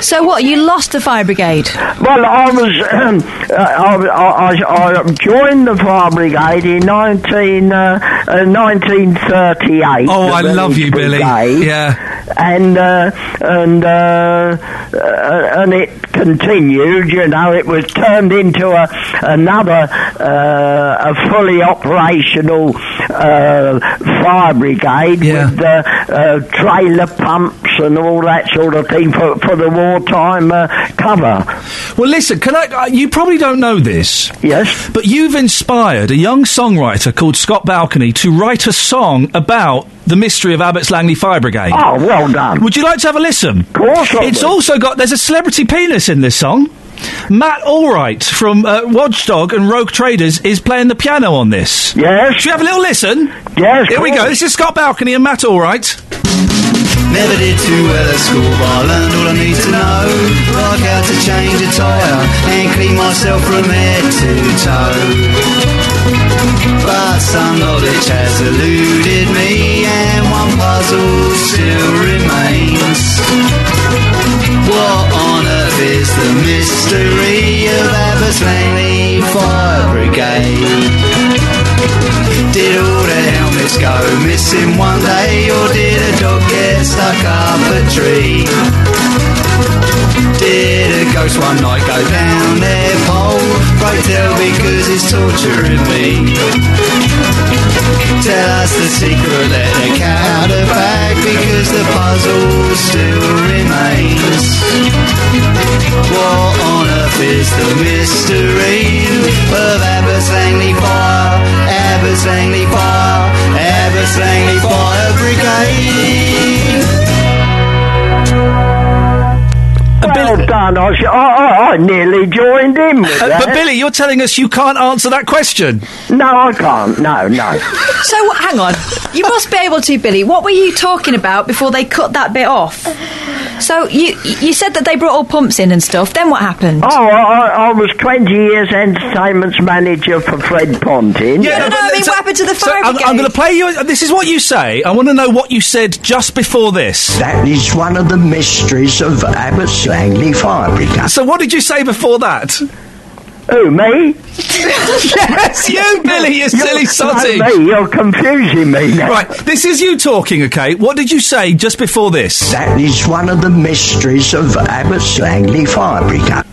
So, what? You lost the fire brigade? Well, I was um, [CLEARS THROAT] uh, I, I, I joined the fire brigade in 19, uh, uh, 1938. Oh, I love village you, Billy. Yeah. And uh, and uh, uh, and it continued. You know, it was turned into a another uh, a fully operational uh, fire brigade with uh, uh, trailer pumps and all that sort of thing for for the wartime uh, cover. Well, listen, can I? You probably don't know this. Yes. But you've inspired a young songwriter called Scott Balcony to write a song about the mystery of Abbots Langley Fire Brigade. Oh, well done. Would you like to have a listen? Of course I It's would. also got there's a celebrity penis in this song. Matt Allwright from uh, Watchdog and Rogue Traders is playing the piano on this. Yes. Should we have a little listen? Yes. Here we go. This is Scott Balcony and Matt Allwright. Never did too well at school, but I learned all I need to know. Like how to change a tyre and clean myself from head to toe. But some knowledge has eluded me, and one puzzle still remains. What on earth is the mystery of Abbots Langley Fire Brigade? Did all the helmets go missing one day, or did a dog get stuck up a tree? Did a ghost one night go down their pole? Pray tell because it's torturing me. Tell us the secret, let the cat out of bag because the puzzle still remains. What on earth is the mystery of Abbots Langley Fire? Abbots Langley Fire, Abbots Langley Fire Brigade. Well done. I, sh- I, I, I nearly joined in with Uh, that. but Billy, you're telling us you can't answer that question. No, I can't. No, no. So, hang on. You must be able to, Billy. What were you talking about before they cut that bit off? So, you you said that they brought all pumps in and stuff. Then what happened? Oh, I, I was 20 years entertainment's manager for Fred Pontin. no, no, I mean, what happened to the fire I'm. I'm going to play you. This is what you say. I want to know what you said just before this. That is one of the mysteries of Abbots Langley Fire Brigade. So, what did you say before that? Who, me? [LAUGHS] yes, you, Billy, you silly You're- sotty. No, me, you're confusing me now. Right, this is you talking, okay? What did you say just before this? That is one of the mysteries of Abbots Langley Fire Brigade.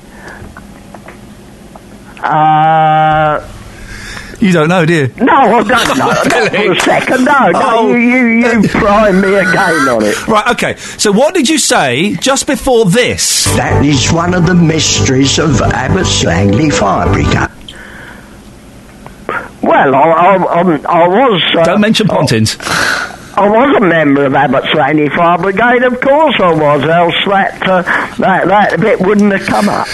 Uh, You don't know, do you? no, I don't know. [LAUGHS] Not for a second. No, no, Oh. you, you, you prime me again on it. [LAUGHS] Right, okay. So what did you say just before this? That is one of the mysteries of Abbots Langley Fire Brigade. Well, I, I, I, I was. Uh, Don't mention Pontins. I was a member of Abbots Langley Fire Brigade, of course I was, else that, uh, that, that bit wouldn't have come up.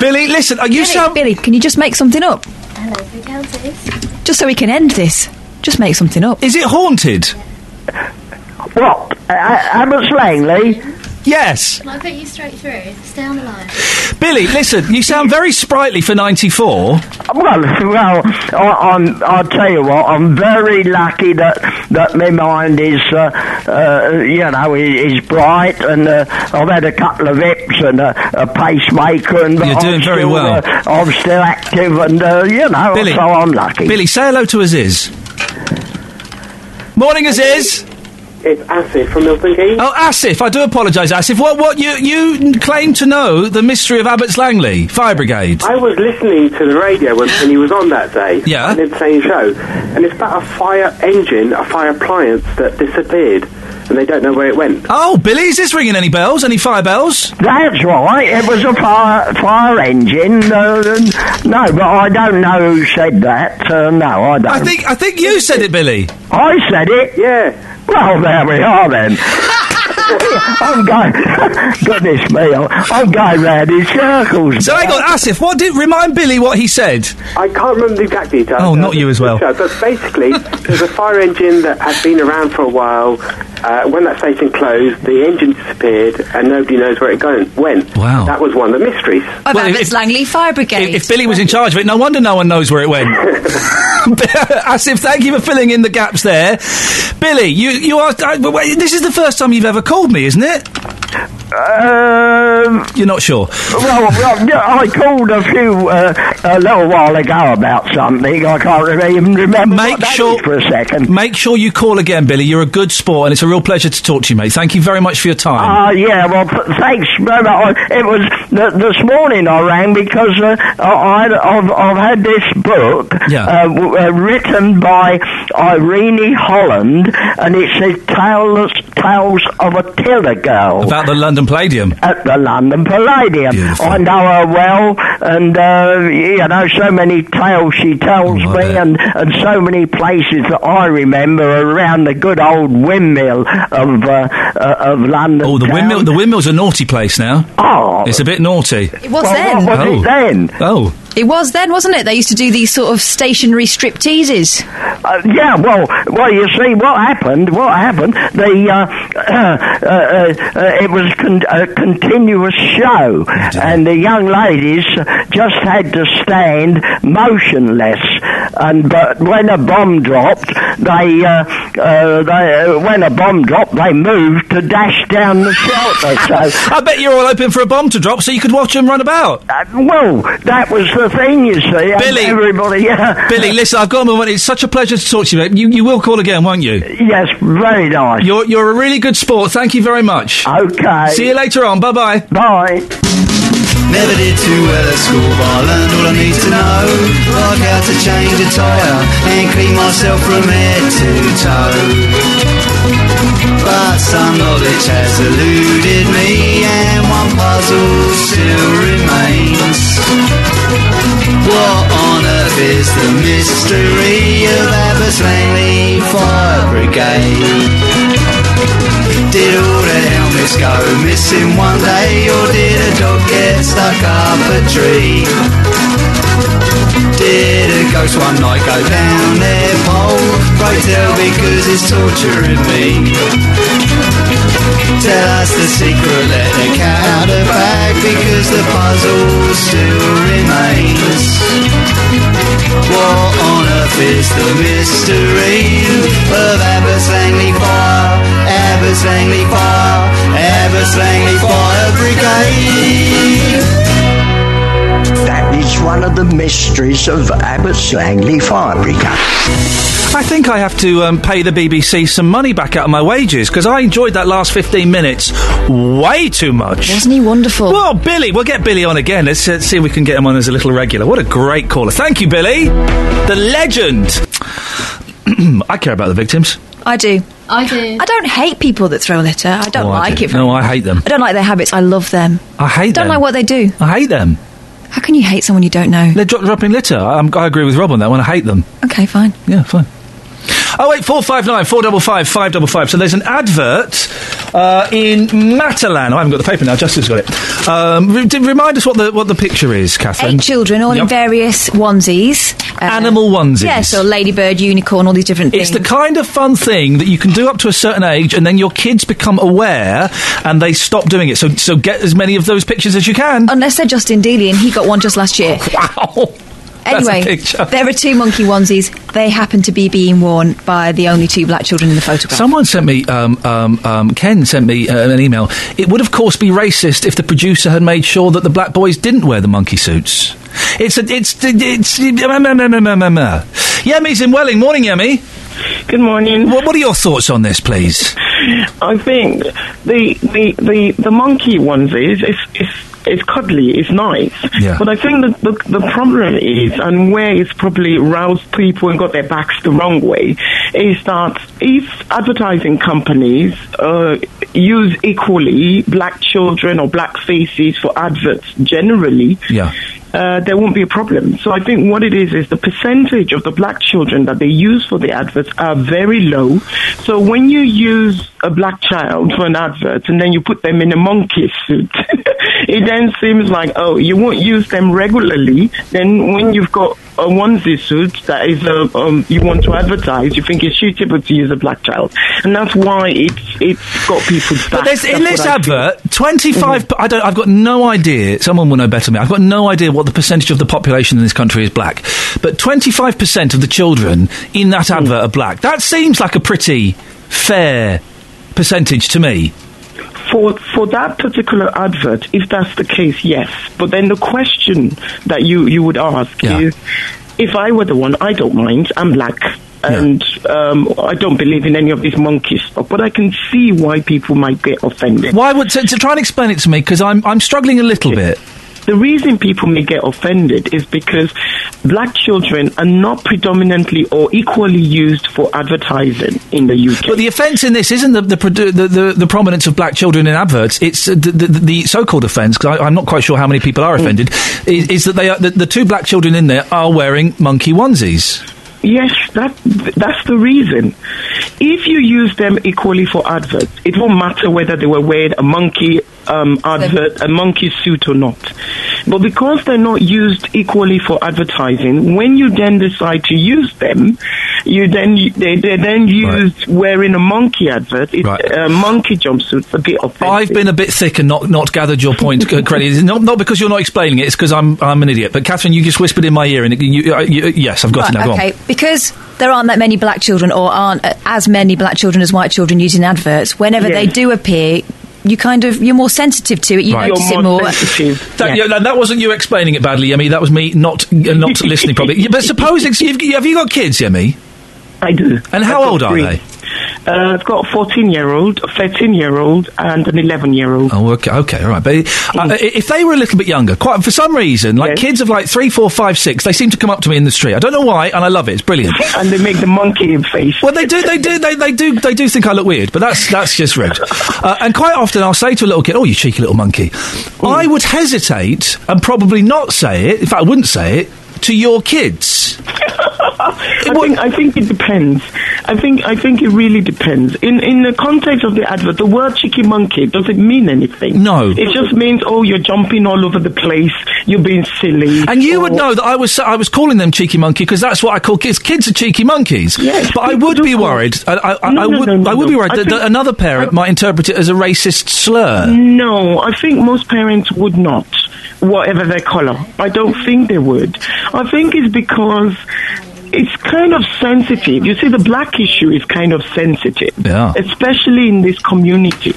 Billy, listen, are you Billy, sound... Billy, can you just make something up? Hello, three. Just so we can end this. Just make something up. Is it haunted? What? Uh, Abbots Langley? Yes. Can I put you straight through? Stay on the line. Billy, listen, you sound [LAUGHS] very sprightly for 94. Well, well, I, I'm, I'll tell you what, I'm very lucky that, that my mind is, uh, uh, you know, is, is bright and uh, I've had a couple of hips and a, a pacemaker and You're I'm doing very still, well. Uh, I'm still active and, uh, you know, Billy. so I'm lucky. Billy, say hello to Aziz. Morning, Aziz. It's Asif from Milton Keynes. Oh, Asif, I do apologise, Asif. What, what, you, you claim to know the mystery of Abbots Langley Fire Brigade? I was listening to the radio when, when he was on that day. Yeah. On the same show. And it's about a fire engine, a fire appliance that disappeared. And they don't know where it went. Oh, Billy, is this ringing any bells? Any fire bells? That's right. It was a fire fire engine. Uh, no, but I don't know who said that. Uh, no, I don't. I think, I think you said it, Billy. I said it. Yeah. Well, there we are then. I'm going. Goodness me, I'm- I'm going round in circles. So hang on, Asif, what did remind Billy what he said? I can't remember the exact details. Oh, not you as well. But basically, [LAUGHS] there's a fire engine that had been around for a while. Uh, when that station closed, the engine disappeared, and nobody knows where it go- went. Wow. That was one of the mysteries. Of Well, Abbots if- Langley Fire Brigade. If Billy was in charge of it, no wonder no one knows where it went. [LAUGHS] [LAUGHS] Asif, thank you for filling in the gaps there. Billy, you, you are. Uh, this is the first time you've ever called me, isn't it? Um, You're not sure. well, well, yeah, I called a few uh, a little while ago about something. I can't even remember. Make sure for a second. Make sure you call again, Billy. You're a good sport, and it's a real pleasure to talk to you, mate. Thank you very much for your time. Ah, yeah. Well, th- thanks. It was th- this morning I rang because uh, I, I've, I've had this book Yeah. uh, w- uh, written by Irene Holland, and it says Tales, Tales of a Tiller Girl. About the London Palladium. at the London Palladium. Beautiful. I know her well, and uh, you know so many tales she tells Oh, me, bet. and, and so many places that I remember around the good old windmill of uh, uh, of London. Oh, the town. windmill. The windmill's a naughty place now. Oh, It's a bit naughty. It was well, then. What was Oh. it then? Oh, It was then, wasn't it? They used to do these sort of stationary strip teases. Uh, yeah, well, well, you see, what happened? What happened? The uh, [CLEARS THROAT] uh, uh, uh, it was con- a continuous show, and the young ladies just had to stand motionless. And but when a bomb dropped, they, uh, uh, they uh, when a bomb dropped, they moved to dash down the shelter. So. [LAUGHS] I bet you're all hoping for a bomb to drop so you could watch them run about. Uh, well, that was the thing, you see. and Billy. everybody, [LAUGHS] yeah. Billy, listen, I've got a moment. It's such a pleasure to talk to you, mate. You, you will call again, won't you? Yes, very nice. You're, you're a really good sport. Thank you very much. Okay. See you later on. Bye bye. Bye. Never did too well at school, but I learned all I need to know. Like how to change a tyre and clean myself from head to toe. But some knowledge has eluded me, and one puzzle still remains. What on earth is the mystery of Abbots Langley Fire Brigade? Did all the helmets go missing one day, or did a dog get stuck up a tree? Did a ghost one night go down their pole? Pray tell because it's torturing me. Tell us the secret, let the cat out of bag because the puzzle still remains. What on earth is the mystery of Abbots Langley Fire? Abbots Langley Fire, Abbots Langley Fire Brigade. That is one of the mysteries of Abbots Langley Fire Brigade. I think I have to um, pay the BBC some money back out of my wages because I enjoyed that last 15 minutes way too much. Wasn't he wonderful? Well, Billy, we'll get Billy on again. Let's uh, see if we can get him on as a little regular. What a great caller. Thank you, Billy. The legend. [CLEARS THROAT] I care about the victims. I do. I do. I don't hate people that throw litter. I don't Oh, I like do. it. very No, I hate them. I don't like their habits. I love them. I hate them. don't them. like what they do. I hate them. How can you hate someone you don't know? They're dro- dropping litter. I'm, I agree with Rob on that one. I hate them. Okay, fine. Yeah, fine. Oh eight four five nine four double five five double five. So there's an advert uh, in Matalan. I haven't got the paper now. Justin's got it. Um, re- remind us what the what the picture is, Catherine. Eight children, all in various onesies. Uh, Animal onesies. Yeah, so ladybird, unicorn, all these different things. It's the kind of fun thing that you can do up to a certain age, and then your kids become aware and they stop doing it. So, so get as many of those pictures as you can. Unless they're Justin Dealey, and he got one just last year. [LAUGHS] Wow. That's a Anyway, there are two monkey onesies. They happen to be being worn by the only two black children in the photograph. Someone sent me, um, um, um, Ken sent me uh, an email. It would, of course, be racist if the producer had made sure that the black boys didn't wear the monkey suits. It's a, it's, it's, Yemi's in Welling. Morning, Yemi. Good morning. What, what are your thoughts on this, please? I think the the the, the monkey onesies is is is cuddly, it's nice. Yeah. But I think that the the problem is, and where it's probably roused people and got their backs the wrong way, is that if advertising companies uh, use equally black children or black faces for adverts generally, Yeah. Uh, there won't be a problem. So I think what it is is the percentage of the black children that they use for the adverts are very low. So when you use a black child for an advert and then you put them in a monkey suit, [LAUGHS] it then seems like oh you won't use them regularly. Then when you've got a onesie suit that is a, um, you want to advertise, you think it's suitable to use a black child, and that's why it's it's got people. But there's, in this what I feel. advert, 25. I don't. I've got no idea. Someone will know better than me. I've got no idea what the percentage of the population in this country is black. But 25 percent of the children in that advert are black. That seems like a pretty fair percentage to me. For for that particular advert, if that's the case, yes. But then the question that you you would ask Yeah. is, if I were the one, I don't mind. I'm black. And um, I don't believe in any of this monkey stuff, but I can see why people might get offended. Why would to, to try and explain it to me? Because I'm I'm struggling a little bit. The reason people may get offended is because black children are not predominantly or equally used for advertising in the UK. But the offence in this isn't the the, the, the, the prominence of black children in adverts. It's uh, the, the, the so-called offence because I'm not quite sure how many people are offended. Is, is that they are the, the two black children in there are wearing monkey onesies? Yes, that that's the reason. If you use them equally for adverts, it won't matter whether they were wearing a monkey um, advert, a monkey suit or not. But because they're not used equally for advertising, when you then decide to use them, you then they they then used wearing a monkey advert. It's a monkey jumpsuit's a bit offensive. I've been a bit thick and not, not gathered your point [LAUGHS] correctly. Not not because you're not explaining it. It's because I'm I'm an idiot. But Catherine, you just whispered in my ear, and it, you, uh, you, yes, I've got it now. Go on. okay, because there aren't that many black children, or aren't as many black children as white children using adverts. Whenever they do appear, you kind of you're more sensitive to it. You Right. notice You're it more more. That, yeah, that- that wasn't you explaining it badly, Yemi. That was me not uh, not [LAUGHS] listening properly. But suppose it's, you've, have you got kids, Yemi? I do. And how I've got old are they? Uh, I've got a 14 year old, a 13 year old, and an 11 year old. Oh, okay, okay, all right. But uh, if they were a little bit younger, quite for some reason, like kids of like three, four, five, six, they seem to come up to me in the street. I don't know why, and I love it. It's brilliant. [LAUGHS] and they make the monkey face. Well, they do, they do, they, they do, they do think I look weird, but that's that's just rude. [LAUGHS] Uh, and quite often, I'll say to a little kid, "Oh, you cheeky little monkey." I would hesitate and probably not say it. In fact, I wouldn't say it to your kids. [LAUGHS] I think I think it depends. I think I think it really depends. In in the context of the advert, the word cheeky monkey doesn't mean anything. No. It just means oh you're jumping all over the place, you're being silly. And you would know that I was I was calling them cheeky monkey because that's what I call kids. Kids are cheeky monkeys. Yes, but I would be worried. I, I, I, No, I would no, no, I would be worried that, that another parent might interpret it as a racist slur. No, I think most parents would not, whatever their colour. I don't think they would. I think it's because it's kind of sensitive. You see, the black issue is kind of sensitive, Yeah. especially in this community.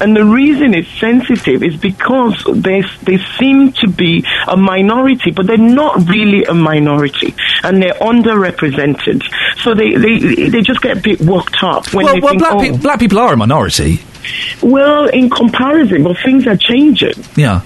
And the reason it's sensitive is because they they seem to be a minority, but they're not really a minority, and they're underrepresented. So they they, they just get a bit worked up when well, they well think, black, oh, pe- black people are a minority. well, in comparison, but things are changing. Yeah.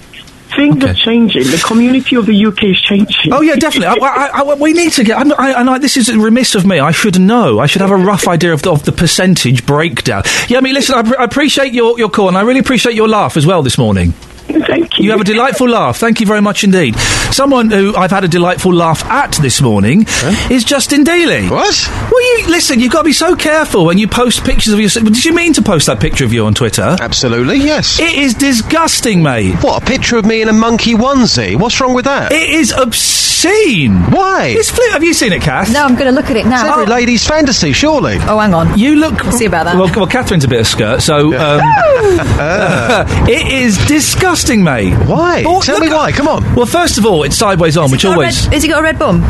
Things are changing. The community of the UK is changing. Oh yeah, definitely. I, I, I, we need to get. I'm, I, and I, this is remiss of me. I should know. I should have a rough idea of the, of the percentage breakdown. Yeah, I mean, listen. I, I appreciate your, your call, and I really appreciate your laugh as well this morning. [LAUGHS] Thank you. You have a delightful laugh. Thank you very much indeed. Someone who I've had a delightful laugh at this morning is Justin Dealey. What? Well, you listen. You've got to be so careful when you post pictures of yourself. Did you mean to post that picture of you on Twitter? Absolutely, yes. It is disgusting, mate. What, a picture of me in a monkey onesie? What's wrong with that? It is obscene. Why? It's flip. Have you seen it, Kath? No, I'm going to look at it now. It's every lady's fantasy, surely. Oh, hang on. You look. We'll see about that. Well, well, Catherine's a bit of skirt, so um, [LAUGHS] [LAUGHS] it is disgusting, mate. Why? Oh, Tell look me why. Come on. Well, first of all, it's sideways on, which always red- has he got a red bum?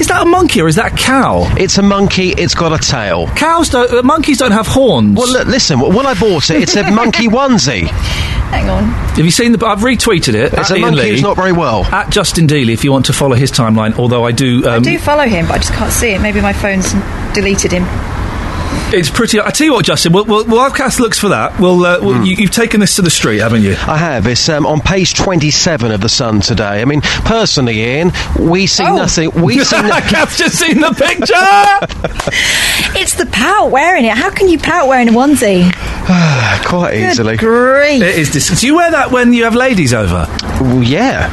is that a monkey or is that a cow? It's a monkey. It's got a tail. Cows don't. Uh, monkeys don't have horns. Well, look, listen. When I bought it, it's [LAUGHS] a monkey onesie. Hang on. Have you seen the? I've retweeted it. It's at a Iain monkey Lee, who's not very well. At Justin Dealey, if you want to follow his timeline. Although I do. Um, I do follow him, but I just can't see it. Maybe my phone's deleted him. It's pretty. I tell you what, Justin. We'll, we'll, while Kath looks for that, we'll, uh, we'll you, you've taken this to the street, haven't you? I have. It's um, on page 27 of The Sun today. I mean, personally, Iain, we see Oh. nothing. We see [LAUGHS] no- Kath's just seen the picture. [LAUGHS] It's the pout wearing it. How can you pout wearing a onesie? [SIGHS] quite easily. Grief. It is. Dis- do you wear that when you have ladies over? Well, yeah.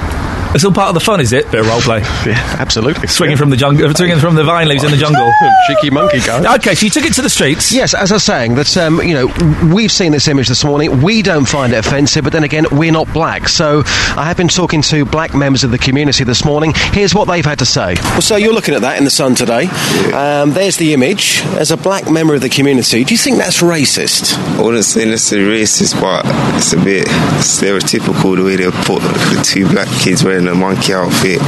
It's all part of the fun, is it? Bit of role play. Yeah, absolutely. Swinging from the jungle, swinging from the vine leaves in the jungle. [LAUGHS] Cheeky monkey guy. Okay, so you took it to the streets. Yes, as I was saying, that um, you know we've seen this image this morning. We don't find it offensive, but then again, we're not black. So I have been talking to black members of the community this morning. Here's what they've had to say. Well, so you're looking at that in the sun today. Um, there's the image. As a black member of the community, do you think that's racist? I wouldn't say necessarily racist, but it's a bit stereotypical the way they put the two black kids wearing a monkey outfit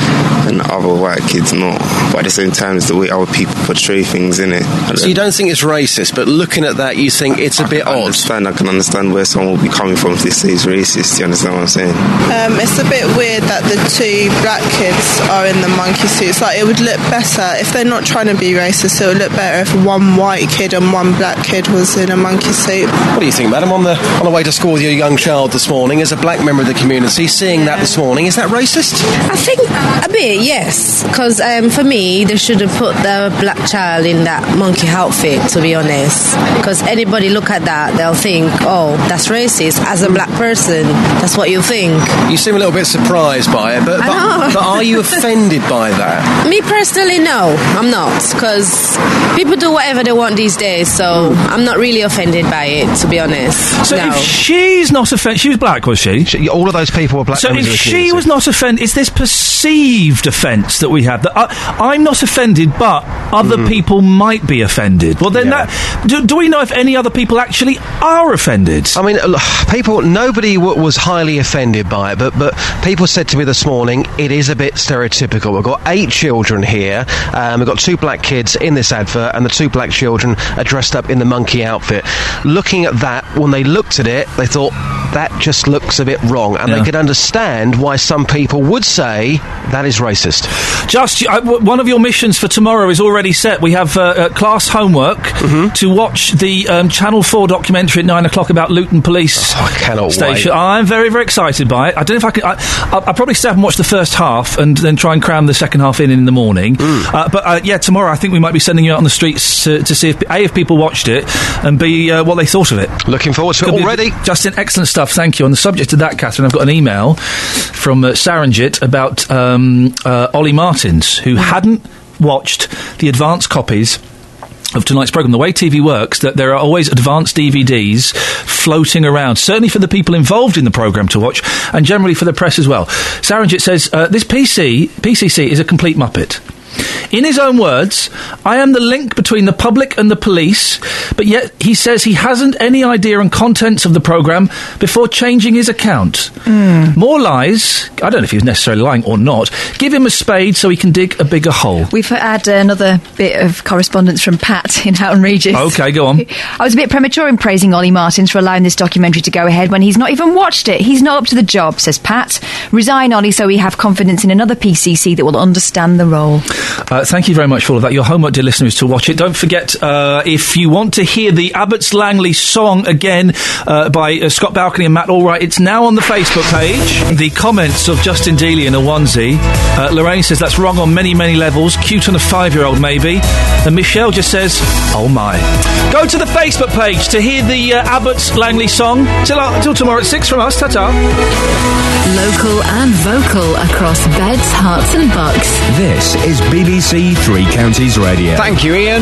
and the other white kids not. But at the same time, it's the way our people portray things in it. So you don't think it's racist, but looking at that, you think it's a bit odd. understand. I can understand where someone will be coming from if they say it's racist. You understand what I'm saying? Um, it's a bit weird that the two black kids are in the monkey suits. Like, it would look better if they're not trying to be racist. It would look better if one white kid and one black kid was in a monkey suit. What do you think, madam? On the on the way to school with your young child this morning, as a black member of the community, seeing that this morning, is that racist? I think a bit, yes. Because um, for me, they should have put the black child in that monkey outfit, to be honest. Because anybody look at that, they'll think, oh, that's racist. As a black person, that's what you think. You seem a little bit surprised by it, but but, but are you offended by that? [LAUGHS] Me personally, no, I'm not. Because people do whatever they want these days, so I'm not really offended by it, to be honest. So no. if she's not offended, she was black, was she? all of those people were black. So if she was not offended, it's this perceived offence that we have. That I, I'm not offended, but other Mm-hmm. people might be offended. Well, then that do, do we know if any other people actually are offended? I mean, people. Nobody w- was highly offended by it, but but people said to me this morning it is a bit stereotypical. We've got eight children here. Um, we've got two black kids in this advert, and the two black children are dressed up in the monkey outfit. Looking at that, when they looked at it, they thought that just looks a bit wrong, and Yeah. they could understand why some people would say that is racist. Just uh, one of your missions for tomorrow is already set. We have uh, uh, class homework Mm-hmm. to watch the um, Channel Four documentary at nine o'clock about Luton Police Oh, I cannot Station. wait. I'm very, very excited by it. I don't know if I can. I, I'll, I'll probably stay up and watch the first half and then try and cram the second half in in the morning. Mm. Uh, but uh, yeah, tomorrow I think we might be sending you out on the streets to, to see if a if people watched it and b uh, what they thought of it. Looking forward to it Could be- already. Justin, excellent stuff. Thank you. On the subject of that, Catherine, I've got an email from uh, Saranjit about um, uh, Olly Martins, who hadn't watched the advance copies of tonight's program. The way TV works, that there are always advanced DVDs floating around, certainly for the people involved in the program to watch, and generally for the press as well. Saranjit says uh, this PC PCC is a complete muppet. In his own words, I am the link between the public and the police, but yet he says he hasn't any idea and contents of the programme before changing his account. Hmm. More lies. I don't know if he's necessarily lying or not. Give him a spade so he can dig a bigger hole. We've had another bit of correspondence from Pat [LAUGHS] in Houghton Regis. Okay, go on. [LAUGHS] I was a bit premature in praising Olly Martins for allowing this documentary to go ahead when he's not even watched it. He's not up to the job, says Pat. Resign, Olly, so we have confidence in another PCC that will understand the role. Uh, thank you very much for all of that. Your homework, dear listeners, is to watch it. Don't forget, uh, if you want to hear the Abbots Langley song again uh, by uh, Scott Balcony and Matt Allwright, it's now on the Facebook page. The comments of Justin Dealey in a onesie. Uh, Lorraine says that's wrong on many, many levels. Cute on a five year old, maybe. And Michelle just says, oh my. Go to the Facebook page to hear the uh, Abbots Langley song. Till, uh, till tomorrow at six from us. Ta ta. Local and vocal across beds, Herts, and bucks. This is BBC Three Counties Radio. Thank you, Iain.